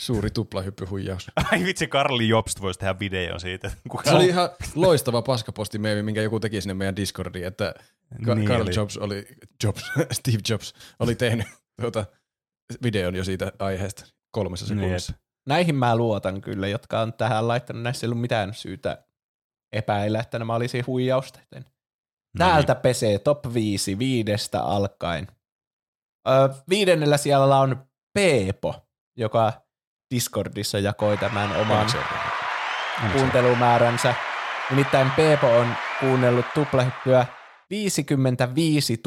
Suuri tuplahyppyhuijaus. Ai vitsi, Karli Jobst voisi tehdä videon siitä. Kuka Se oli ihan loistava paskapostimeemi, minkä joku teki sinne meidän Discordiin, että Ka- Niin Carl oli. Jobs oli, Jobs, Steve Jobs oli tehnyt tuota, videon jo siitä aiheesta kolmessa Niin, sekunnissa. Näihin mä luotan kyllä, jotka on tähän laittanut. Näissä ei ollut mitään syytä epäillä, että nämä olisi huijausta. Joten Täältä pesee top 5 viidestä alkaen. Ö, viidennellä siellä on Peepo, joka Discordissa jakoi tämän oman kuuntelumääränsä. Nimittäin Peepo on kuunnellut tuplahyppyä 55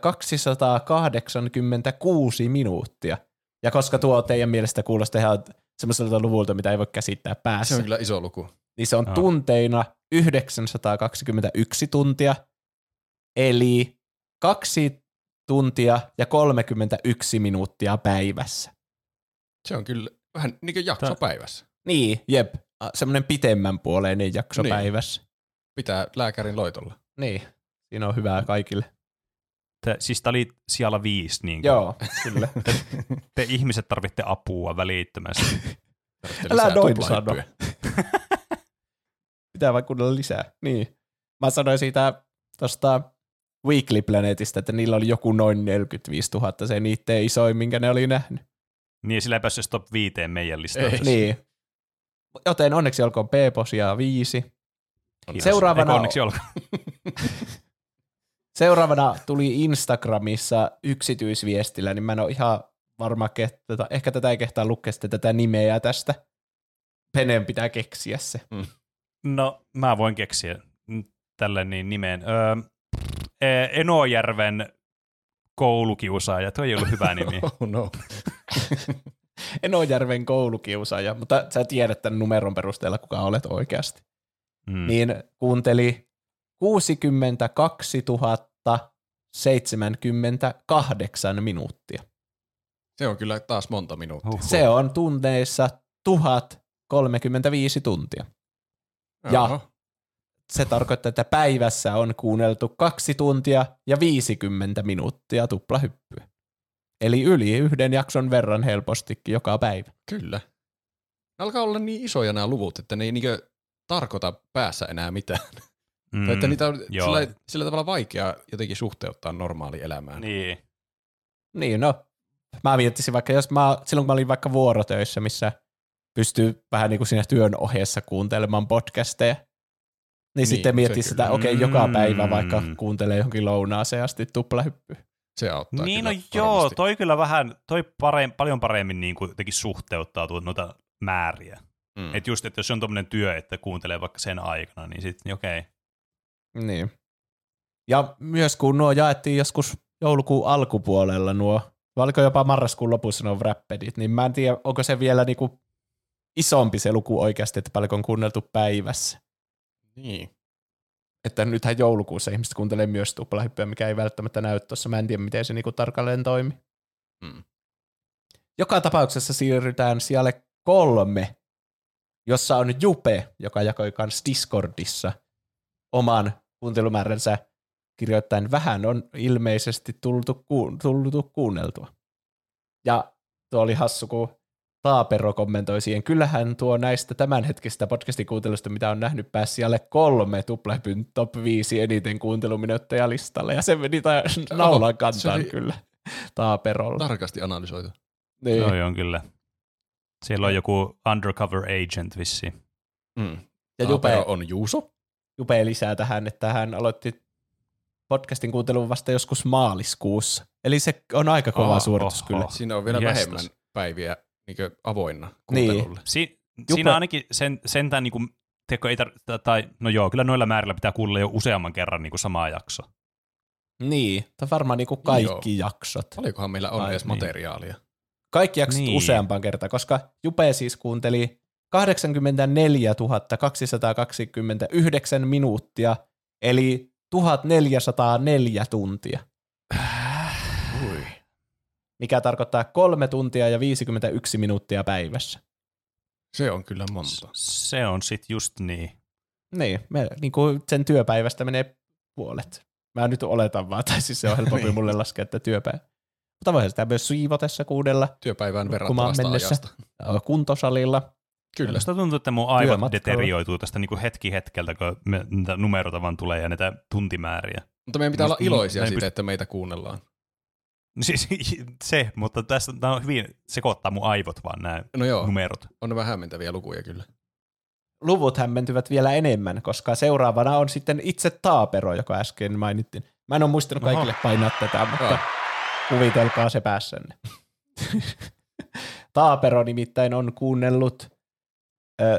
286 minuuttia. Ja koska tuo teidän mielestä kuulostaa ihan semmoiselta luvulta, mitä ei voi käsittää Se päässä, on kyllä iso luku. niin se on Joo. tunteina 921 tuntia, eli kaksi tuntia ja 31 minuuttia päivässä. Se on kyllä vähän niin kuin jakso Tää- päivässä. Niin, jep, semmoinen pitemmän puoleinen jakso Niin. niin. päivässä. Pitää lääkärin loitolla. Niin, siinä on hyvää kaikille. Te, siis tää oli siellä viisi. Niin kuin. Joo, kyllä. Te ihmiset tarvitte apua välittömästi. Älä noin tuplahyppyä. Pitää vaan kuunnella lisää. Niin. Mä sanoin siitä tuosta Weekly Planetista, että niillä oli joku noin 45 000, se niiden isoin, minkä ne oli nähnyt. niin sillä ei päässyt top viiteen meidän listauksessa. Niin. Joten onneksi olkoon P-posia viisi. Kiitos. Seuraavana- Eikö onneksi olkoon. Seuraavana tuli Instagramissa yksityisviestillä, niin mä en ole ihan varma, että ehkä tätä ei kehtaa lukea sitten tätä nimeä tästä. Penen pitää keksiä se. No, mä voin keksiä mm, tälle niin nimeen. Öö, e- Enojärven koulukiusaaja. Tuo ei ollut hyvä nimi. Oh no. Enojärven koulukiusaaja, mutta sä tiedät tämän numeron perusteella, kuka olet oikeasti. Mm. Niin kuunteli 62 078 minuuttia. Se on kyllä taas monta minuuttia. Huhhuh. Se on tunteissa 1035 tuntia. Ja Oho. se tarkoittaa, että päivässä on kuunneltu 2 tuntia ja 50 minuuttia tuplahyppyä. Eli yli yhden jakson verran helpostikin joka päivä. Kyllä. Alkaa olla niin isoja nämä luvut, että ne ei niinkö tarkoita päässä enää mitään. Mm. Tai että niitä on joo. sillä, sillä tavalla vaikea jotenkin suhteuttaa normaali elämään. Niin. Niin no, mä miettisin vaikka, jos mä, silloin kun mä olin vaikka vuorotöissä, missä pystyy vähän niin kuin siinä työn ohessa kuuntelemaan podcasteja, niin, Niin, sitten se miettiä sitä, kyllä. okei, okay, joka Mm. päivä vaikka kuuntelee johonkin lounaaseen asti tuplahyppyä. Se auttaa Niin no joo, varmasti. toi kyllä vähän, toi parem, paljon paremmin niin kuin jotenkin suhteuttaa tuota noita määriä. Mm. Mm. Että just, että jos on tommonen työ, että kuuntelee vaikka sen aikana, niin sitten okei. Okay. Niin. Ja myös kun nuo jaettiin joskus joulukuun alkupuolella nuo, oliko jopa marraskuun lopussa nuo wrappedit, niin mä en tiedä, onko se vielä niinku isompi se luku oikeasti, että paljonko on kuunneltu päivässä. Niin. Että nythän joulukuussa ihmiset kuuntelee myös tuplahyppyä, mikä ei välttämättä näy tuossa. Mä en tiedä, miten se niinku tarkalleen toimi. Mm. Joka tapauksessa siirrytään sijalle kolme, jossa on Jupe, joka jakoi kans Discordissa oman kuuntelumääränsä kirjoittain vähän on ilmeisesti tultu, ku, tultu kuunneltua. Ja tuo oli hassu, kun Taapero kommentoi siihen, kyllähän tuo näistä tämänhetkistä podcastin kuuntelusta, mitä on nähnyt, pääsi siellä kolme tuplahypyn top 5 eniten kuunteluminuutteja listalle, ja se meni ta- naulan kantaan oli- kyllä Taaperolla. Tarkasti analysoitu. Niin. Joo, joo, kyllä. Siellä on joku undercover agent vissi. Mm. Ja Taapero Jupe, on Juuso. Jupe lisää tähän, että hän aloitti podcastin kuuntelun vasta joskus maaliskuussa. Eli se on aika kova Oho, suoritus oho. kyllä. Siinä on vielä Jestas. vähemmän päiviä niin avoinna Niin. kuuntelulle. Si- Jupe- siinä ainakin sen, sentään, niin kuin, tiedätkö, ei tar- tai, no joo, kyllä noilla määrillä pitää kuulla jo useamman kerran niin kuin samaa jakso. Niin, tai varmaan niinku kaikki jaksot. Paljonkohan meillä on edes niin. materiaalia? Kaikki jaksot Niin. useampaan kertaan, koska Jupe siis kuunteli 84 229 minuuttia, eli 1404 tuntia, Ui. mikä tarkoittaa 3 tuntia ja 51 minuuttia päivässä. Se on kyllä monta. Se on sit just niin. Niin, me, niin kuin sen työpäivästä menee puolet. Mä nyt oletan vaan, tai siis se on helpompi Niin. mulle laskea, että työpäivä. Mutta voihan sitä myös siivotessa kuudella, Työpäivään verrattavasta mennessä. ajasta. kuntosalilla. Kyllä. Musta tuntuu, että mun aivot Työmatkalla. deterioituu tästä niin kuin hetki hetkeltä, kun me, niitä numeroita vaan tulee ja näitä tuntimääriä. Mutta meidän pitää olla Musta- iloisia mä en siitä, pyst- että meitä kuunnellaan. No Siis se, mutta tästä tää on hyvin sekoittaa mun aivot vaan nämä No joo, numerot. on ne vähän hämmentäviä lukuja kyllä. luvut hämmentyvät vielä enemmän, koska seuraavana on sitten itse Taapero, joka äsken mainittiin. Mä en ole muistanut Oho. kaikille painaa tätä, mutta Joo. kuvitelkaa se päässänne. Taapero nimittäin on kuunnellut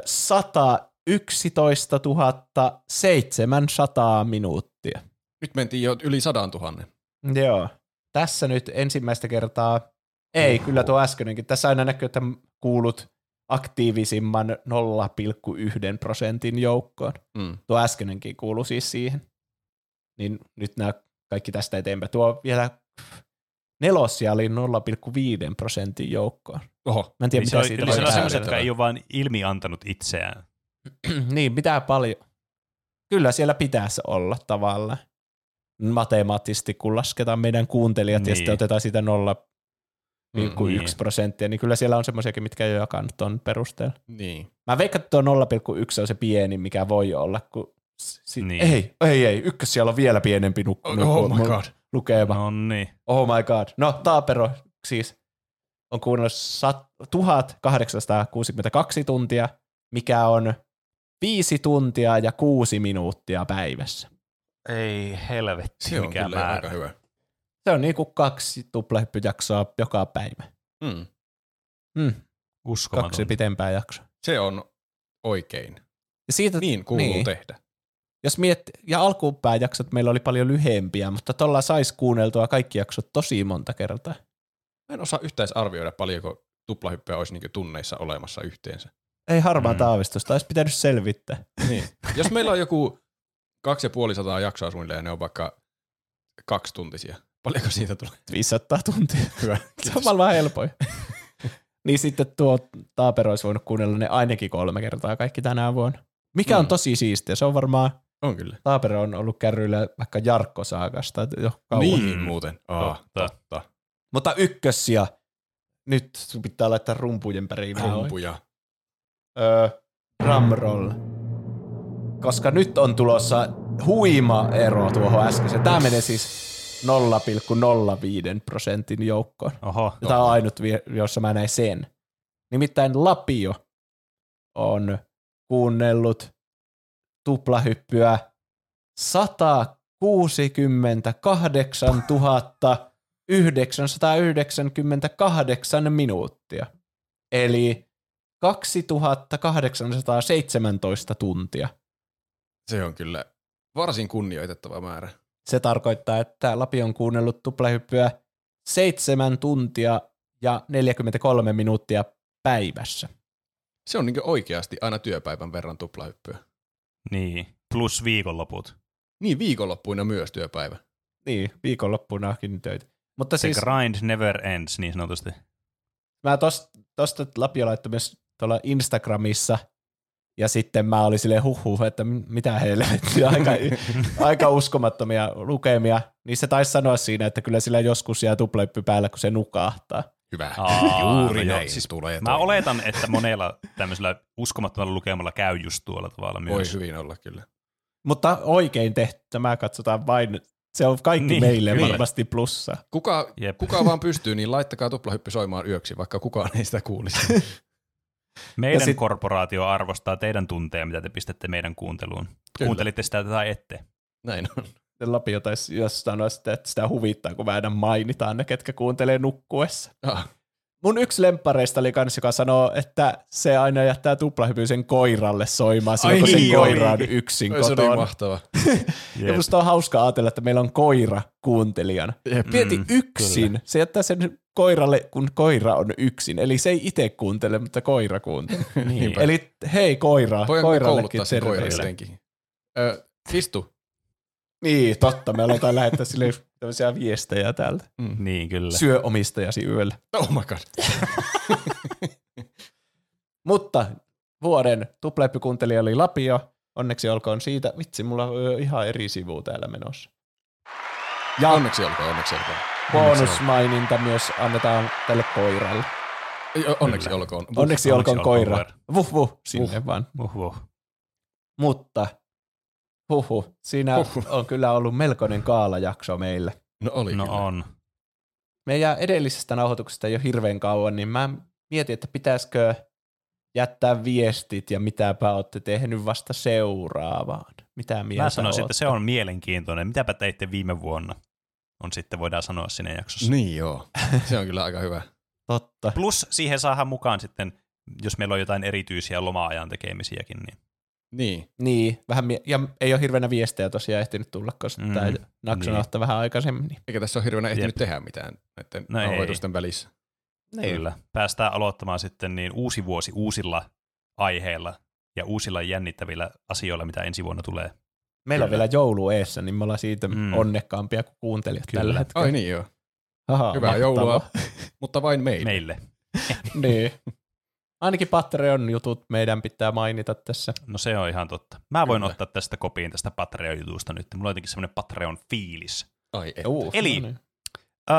111 700 minuuttia. Nyt mentiin jo yli sadan tuhannen. Joo. Tässä nyt ensimmäistä kertaa, ei kyllä tuo äskeinenkin, tässä aina näkyy, että kuulut aktiivisimman 0,1 prosentin joukkoon. Mm. Tuo äskeinenkin kuuluu siis siihen. Niin nyt nämä kaikki tästä eteenpäin. Tuo vielä nelosia oli 0,5 prosentin joukkoon. Oho, Mä en tiedä, Eli, se mitä on, siitä eli siellä on sellaiset, jotka ei ole vaan ilmi antanut itseään. niin, mitä paljon. Kyllä siellä pitäisi olla tavallaan. Matemaattisesti, kun lasketaan meidän kuuntelijat niin. ja Niin. sitten otetaan siitä 0,1 Mm, niin. prosenttia, niin kyllä siellä on semmoisiakin, mitkä ei ole jakanut tuon perusteella. niin. Mä veikkaan, että tuo 0,1 on se pieni, mikä voi olla, kun si- Niin. ei, ei, ei, ykkös siellä on vielä pienempi nuk- Oh, oh my god. Lukema. No niin. Oh my god. No, Taapero siis on kuunnellut sat- 1862 tuntia, mikä on 5 tuntia ja 6 minuuttia päivässä. Ei helvetti, Se on mikä kyllä määrä. aika hyvä. Se on niinku kaksi tuplahyppyjaksoa joka päivä. Mm. Mm, kaksi Uskomaton. pitempää jaksoa. Se on oikein. Ja siitä, Niin kuuluu niin. tehdä. Jos miet, ja alkupäin jaksot meillä oli paljon lyhempiä, mutta tuolla saisi kuunneltua kaikki jaksot tosi monta kertaa. Mä en osaa yhtään edes arvioida, paljonko tuplahyppyä olisi niin tunneissa olemassa yhteensä. Ei harmaa Mm. taavistusta, olisi pitänyt selvittää. Niin. Jos meillä on joku kaksi ja puoli sataa jaksoa suunnilleen, ja ne on vaikka kaksi tuntisia. Paljonko siitä tulee? 500 tuntia. Hyvä. Se on maailman helpoin. niin sitten tuo Taapero olisi voinut kuunnella ne ainakin kolme kertaa kaikki tänä vuonna. Mikä on Mm. tosi siistiä. Se on varmaan, On kyllä. Taapero on ollut kärryillä vaikka Jarkko Saakasta jo kauan. Niin muuten. Aa, Totta. totta. Mutta ykkössiä. Nyt sun pitää laittaa rumpujen pärinää. Rumpuja. Öö, drumroll. Koska nyt on tulossa huima ero tuohon äskeiseen. Tämä menee siis 0,05 prosentin joukkoon. Oho. Tämä on ainut, jossa mä näin sen. Nimittäin Lapio on kuunnellut tuplahyppyä 168 998 minuuttia. Eli 2817 tuntia. Se on kyllä varsin kunnioitettava määrä. Se tarkoittaa, että Lapio on kuunnellut tuplahyppyä 7 tuntia ja 43 minuuttia päivässä. Se on niin oikeasti aina työpäivän verran tuplahyppyä. Niin, plus viikonloput. Niin viikonloppuina myös työpäivä. Niin, viikonloppunakin töitä. Mutta siis grind never ends, niin sanotusti. mä tos, tosta Lapio laittoi myös tuolla Instagramissa Ja sitten mä olin silleen huhhuh, että mitä helvettiä, aika, aika uskomattomia lukemia. Niin se taisi sanoa siinä, että kyllä sillä joskus jää tuplahyppy päällä, kun se nukahtaa. Hyvä. Aa, Juuri no joo, näin siis tulee Mä toimimaan. oletan, että monella tämmöisellä uskomattomalla lukemalla käy just tuolla tavalla Voi myös. hyvin olla kyllä. Mutta oikein tehty, tämä katsotaan vain, se on kaikki Niin, niin, meille kyllä. varmasti plussa. Kuka, Jep. kuka vaan pystyy, niin laittakaa tuplahyppy soimaan yöksi, vaikka kukaan ei sitä kuulisi. Meidän Ja sit- korporaatio arvostaa teidän tunteja, mitä te pistätte meidän kuunteluun. Kyllä. Kuuntelitte sitä tai ette. Näin on. Lapio taisi jos sanoa sitä, että sitä huvittaa, kun aina mainitaan ne, ketkä kuuntelee nukkuessa. Ah, Mun yksi lemppareista oli kans, joka sanoo, että se aina jättää tuplahypyisen koiralle soimaan, silloin Ai kun se niin koira on olikin. yksin se oli kotona. mahtava. Ja musta on hauska ajatella, että meillä on koira kuuntelijana. Jep. Mieti Mm, yksin. Se jättää sen koiralle, kun koira on yksin. Eli se ei itse kuuntele, mutta koira kuuntelee. Eli hei koira, Voinko me koirallekin kouluttaa sen koiran terveisiä. jotenkin? Ö, Fistu. Niin, totta. Me aletaan lähettää sille tämmöisiä viestejä täältä. Niin, kyllä. Syö omistajasi yöllä. Oh my god. Mutta vuoden tuplehyppykuuntelija oli Lapio. Onneksi olkoon siitä. Vitsi, mulla on ihan eri sivu täällä menossa. Ja Onneksi olkoon, onneksi olkoon. bonusmaininta myös annetaan tälle koiralle. Onneksi olkoon. Onneksi, onneksi olkoon koira. Vuh vuh, sinne vaan. Uhuh. Mutta huhu, siinä Huhhuh. on kyllä ollut melkoinen kaalajakso meille. No oli No kyllä. on. Meidän edellisestä nauhoituksesta ei ole hirveän kauan, niin mä mietin, että pitäisikö jättää viestit ja mitäpä olette tehnyt vasta seuraavaan. Mitä mieltä Mä sanoisin, että ootte? se on mielenkiintoinen. Mitäpä teitte viime vuonna? On sitten, voidaan sanoa siinä jaksossa. Niin joo. Se on kyllä aika hyvä. Totta. Plus siihen saadaan mukaan sitten, jos meillä on jotain erityisiä loma-ajan tekemisiäkin, niin Niin. Niin, vähän mie- ja ei ole hirveänä viestejä tosiaan ehtinyt tulla, koska Mm, tämä jakso niin. niin. vähän aikaisemmin. Niin. Eikä tässä ole hirveänä ehtinyt Jep. tehdä mitään näiden No ei. nauhoitusten välissä. Niin. kyllä. Päästään aloittamaan sitten niin uusi vuosi uusilla aiheilla ja uusilla jännittävillä asioilla, mitä ensi vuonna tulee. Meillä on Kyllä. vielä joulu eessä, niin me ollaan siitä Mm. mm. onnekkaampia kuin kuuntelijat Kyllä. tällä hetkellä. Ai niin joo. Aha, Hyvää mahtavaa. joulua, mutta vain meille. Meille. niin. Ainakin Patreon-jutut meidän pitää mainita tässä. No se on ihan totta. Mä voin Kyllä. ottaa tästä kopiin tästä Patreon-jutusta nyt. Mulla on jotenkin semmoinen Patreon-fiilis. Ai et. Uh, Eli- no niin. Ö,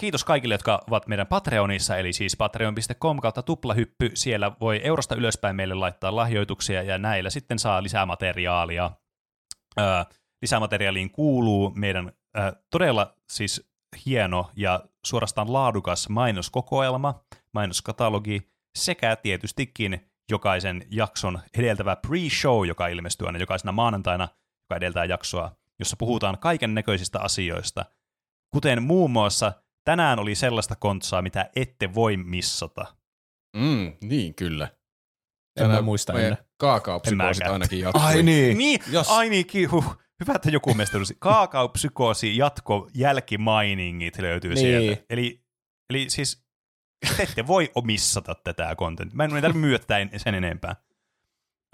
kiitos kaikille, jotka ovat meidän Patreonissa, eli siis patreon.com kautta tuplahyppy. Siellä voi eurosta ylöspäin meille laittaa lahjoituksia, ja näillä sitten saa lisää materiaalia. Ö, lisämateriaaliin kuuluu meidän ö, todella siis hieno ja suorastaan laadukas mainoskokoelma, mainoskatalogi, sekä tietystikin jokaisen jakson edeltävä pre-show, joka ilmestyy aina jokaisena maanantaina, joka edeltää jaksoa, jossa puhutaan kaiken näköisistä asioista, kuten muun muassa tänään oli sellaista kontsaa, mitä ette voi missata. Mm, niin kyllä. En mä muista meidän ennen. kaakaopsykoosit En ainakin jatkui. Ai niin. Niin, Jos- ai niin, ki- huh. hyvä, että joku meistä tuli. Kaakaopsykoosi jatko jälkimainingit löytyy Niin. sieltä. Eli, eli siis te ette voi missata tätä content. Mä en tarvitse en- sen enempää.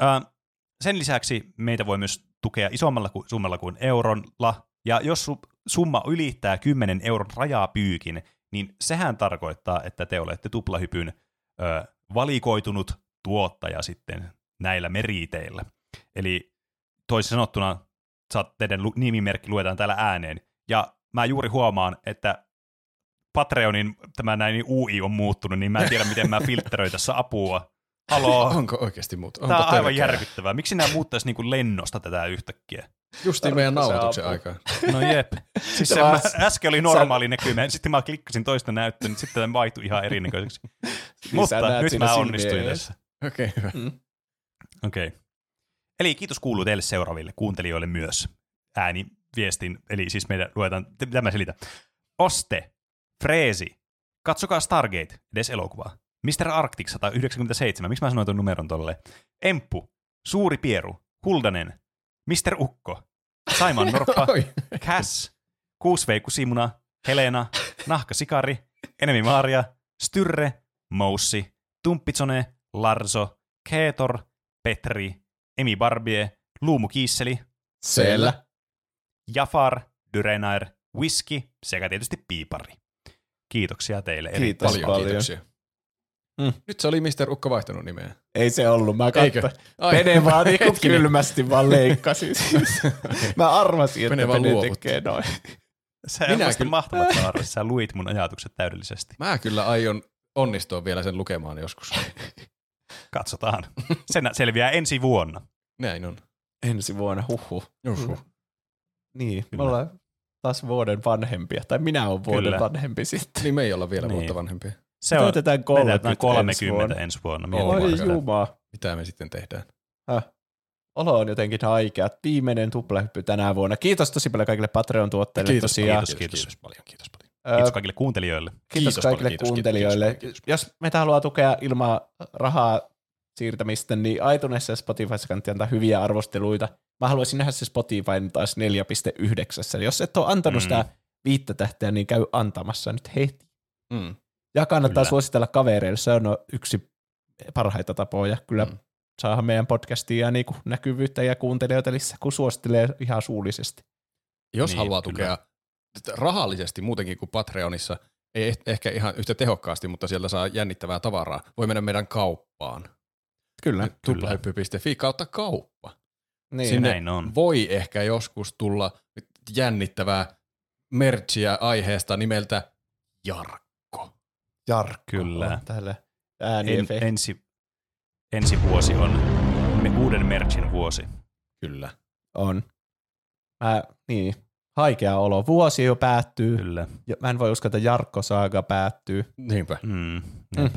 Ö, sen lisäksi meitä voi myös tukea isommalla kuin, summalla kuin eurolla, ja jos su, summa ylittää 10 euron rajapyykin, niin sehän tarkoittaa, että te olette tuplahypyn ö, valikoitunut tuottaja sitten näillä meriteillä. Eli toisin sanottuna teidän lu- nimimerkki luetaan täällä ääneen. Ja mä juuri huomaan, että Patreonin tämä näin UI on muuttunut, niin mä en tiedä, miten mä filtteröin tässä apua. Haloo, Onko oikeasti muuta? tämä on Onpa aivan järkyttävää. Miksi nämä muuttaisi niin kuin lennosta tätä yhtäkkiä? Justiin meidän nauhoituksen aikaan. No jep. Siis Se mä, äsken oli normaali näkymä, sitten mä klikkasin toista näyttöä, niin sitten tämä vaihtui ihan erinäköiseksi. Mutta näet nyt mä onnistuin edessä. tässä. Okei, hyvä. Okei. Okay. Eli kiitos kuuluu teille seuraaville kuuntelijoille myös. Ääni, viestin, eli siis meidän luetaan, mitä mä selitän. Oste, Freesi, katsokaa Stargate, edes elokuvaa. Mr. Arctic 197, miksi mä sanoin tuon numeron tolle? Emppu, Suuri Pieru, Huldanen, Mr. Ukko, Saiman Norppa. Cass, Kuusveiku Simuna, Helena, Nahka Sikari, Enemi Maaria, Styrre, Moussi, Tumppitsone, Larso, Keetor, Petri, Emi Barbie, Luumu Kiisseli, Siellä. Jafar, Dyrenair, Whisky sekä tietysti Piipari. Kiitoksia teille. Kiitos Paljon paljon. kiitoksia. Mm. Nyt se oli Mr. Ukko vaihtanut nimeä. Ei se ollut, mä katsoin. Pene vaan niinku kylmästi vaan leikkasi. mä arvasin, että Pene Pene, vaan Pene luovutti. tekee noin. Sä Minä kyllä- mahtavassa arvossa. Sä luit mun ajatukset täydellisesti. Mä kyllä aion onnistua vielä sen lukemaan joskus. Katsotaan. Sen selviää ensi vuonna. Näin on. Ensi vuonna, huhhuh. Juhu. Niin, Kyllä. me ollaan taas vuoden vanhempia. Tai minä olen vuoden Kyllä. vanhempi sitten. Niin me ei olla vielä Niin. vuotta vanhempia. Se on, Täytetään me 30 täytetään ensi 30 vuonna. ensi vuonna. Oi, Mielellään Oi sitä. juma. Mitä me sitten tehdään? Häh. Olo on jotenkin haikea. Viimeinen tuplahyppy tänä vuonna. Kiitos tosi paljon kaikille Patreon-tuottajille Kiitos, tosiaan. kiitos, kiitos. kiitos paljon, kiitos paljon. Kiitos kaikille kuuntelijoille. Kiitos, Kiitos kaikille paljon, kiitos, kuuntelijoille. kiitos, kiitos, kiitos. Jos meitä haluaa tukea ilman rahaa siirtämistä, niin iTunesissa ja Spotifyssa kannattaa antaa hyviä arvosteluita. Mä haluaisin nähdä se Spotifyn taas 4.9. Jos et ole antanut Mm. sitä viittä tähteä, niin käy antamassa nyt heti. Mm. Ja kannattaa Kyllä. suositella kavereille, se on yksi parhaita tapoja. Kyllä Mm. saadaan meidän podcastia niin kuin näkyvyyttä ja kuuntelijoita lisää, kun suosittelee ihan suullisesti. Jos Niin, haluaa kyllä. tukea rahallisesti muutenkin kuin Patreonissa, ei eh- ehkä ihan yhtä tehokkaasti, mutta sieltä saa jännittävää tavaraa, voi mennä meidän kauppaan. Kyllä. Tuplahyppy.fi kautta kauppa. Niin. Sinne näin on. voi ehkä joskus tulla jännittävää merchia aiheesta nimeltä Jarkko. Jarkko Kyllä. on täällä En, ensi, ensi vuosi on me uuden merchin vuosi. Kyllä. On. Mä, niin, haikea olo. Vuosi jo päättyy. Kyllä. Ja Mä en voi uskoa, että Jarkko Saaga päättyy. Niinpä. Mm. Mm.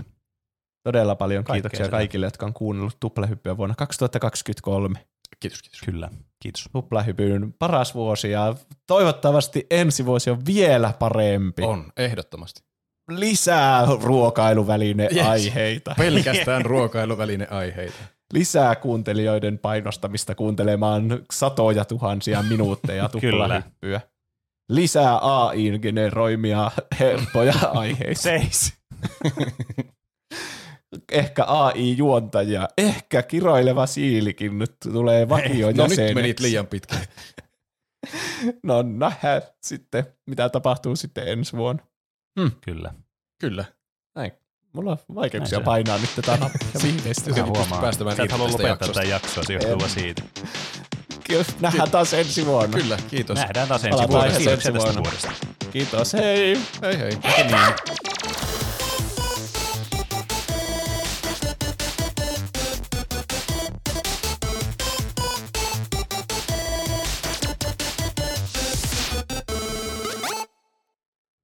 Todella paljon Kaikkea kiitoksia sitä. kaikille, jotka on kuunnellut Tuplahyppyä vuonna 2023. Kiitos, kiitos. Kyllä. Kiitos. Tuplahypyn paras vuosi ja toivottavasti ensi vuosi on vielä parempi. On, ehdottomasti. Lisää ruokailuvälineaiheita. Pelkästään ruokailuvälineaiheita. Lisää kuuntelijoiden painostamista kuuntelemaan satoja tuhansia minuutteja Kyllä. tuplahyppyä. Lisää AIin generoimia helppoja aiheita. Seis. Ehkä AI-juontajia, ehkä kiroileva siilikin nyt tulee vakio No nyt menit liian pitkään. No nähdään sitten, mitä tapahtuu sitten ensi vuonna. Kyllä. Kyllä. Näin. Mulla on vaikeuksia Näin painaa nyt tätä nappia viimeistä. Kyllä. Mä huomaan. päästämään Sä et halua lopettaa jaksosta. tätä jaksoa, se johtuu siitä. Nähdään taas ensi vuonna. Kyllä, kiitos. Nähdään taas ensi Palataan vuonna. ensi Kiitoksia tästä vuonna. Kiitos, hei! Hei hei. Niin.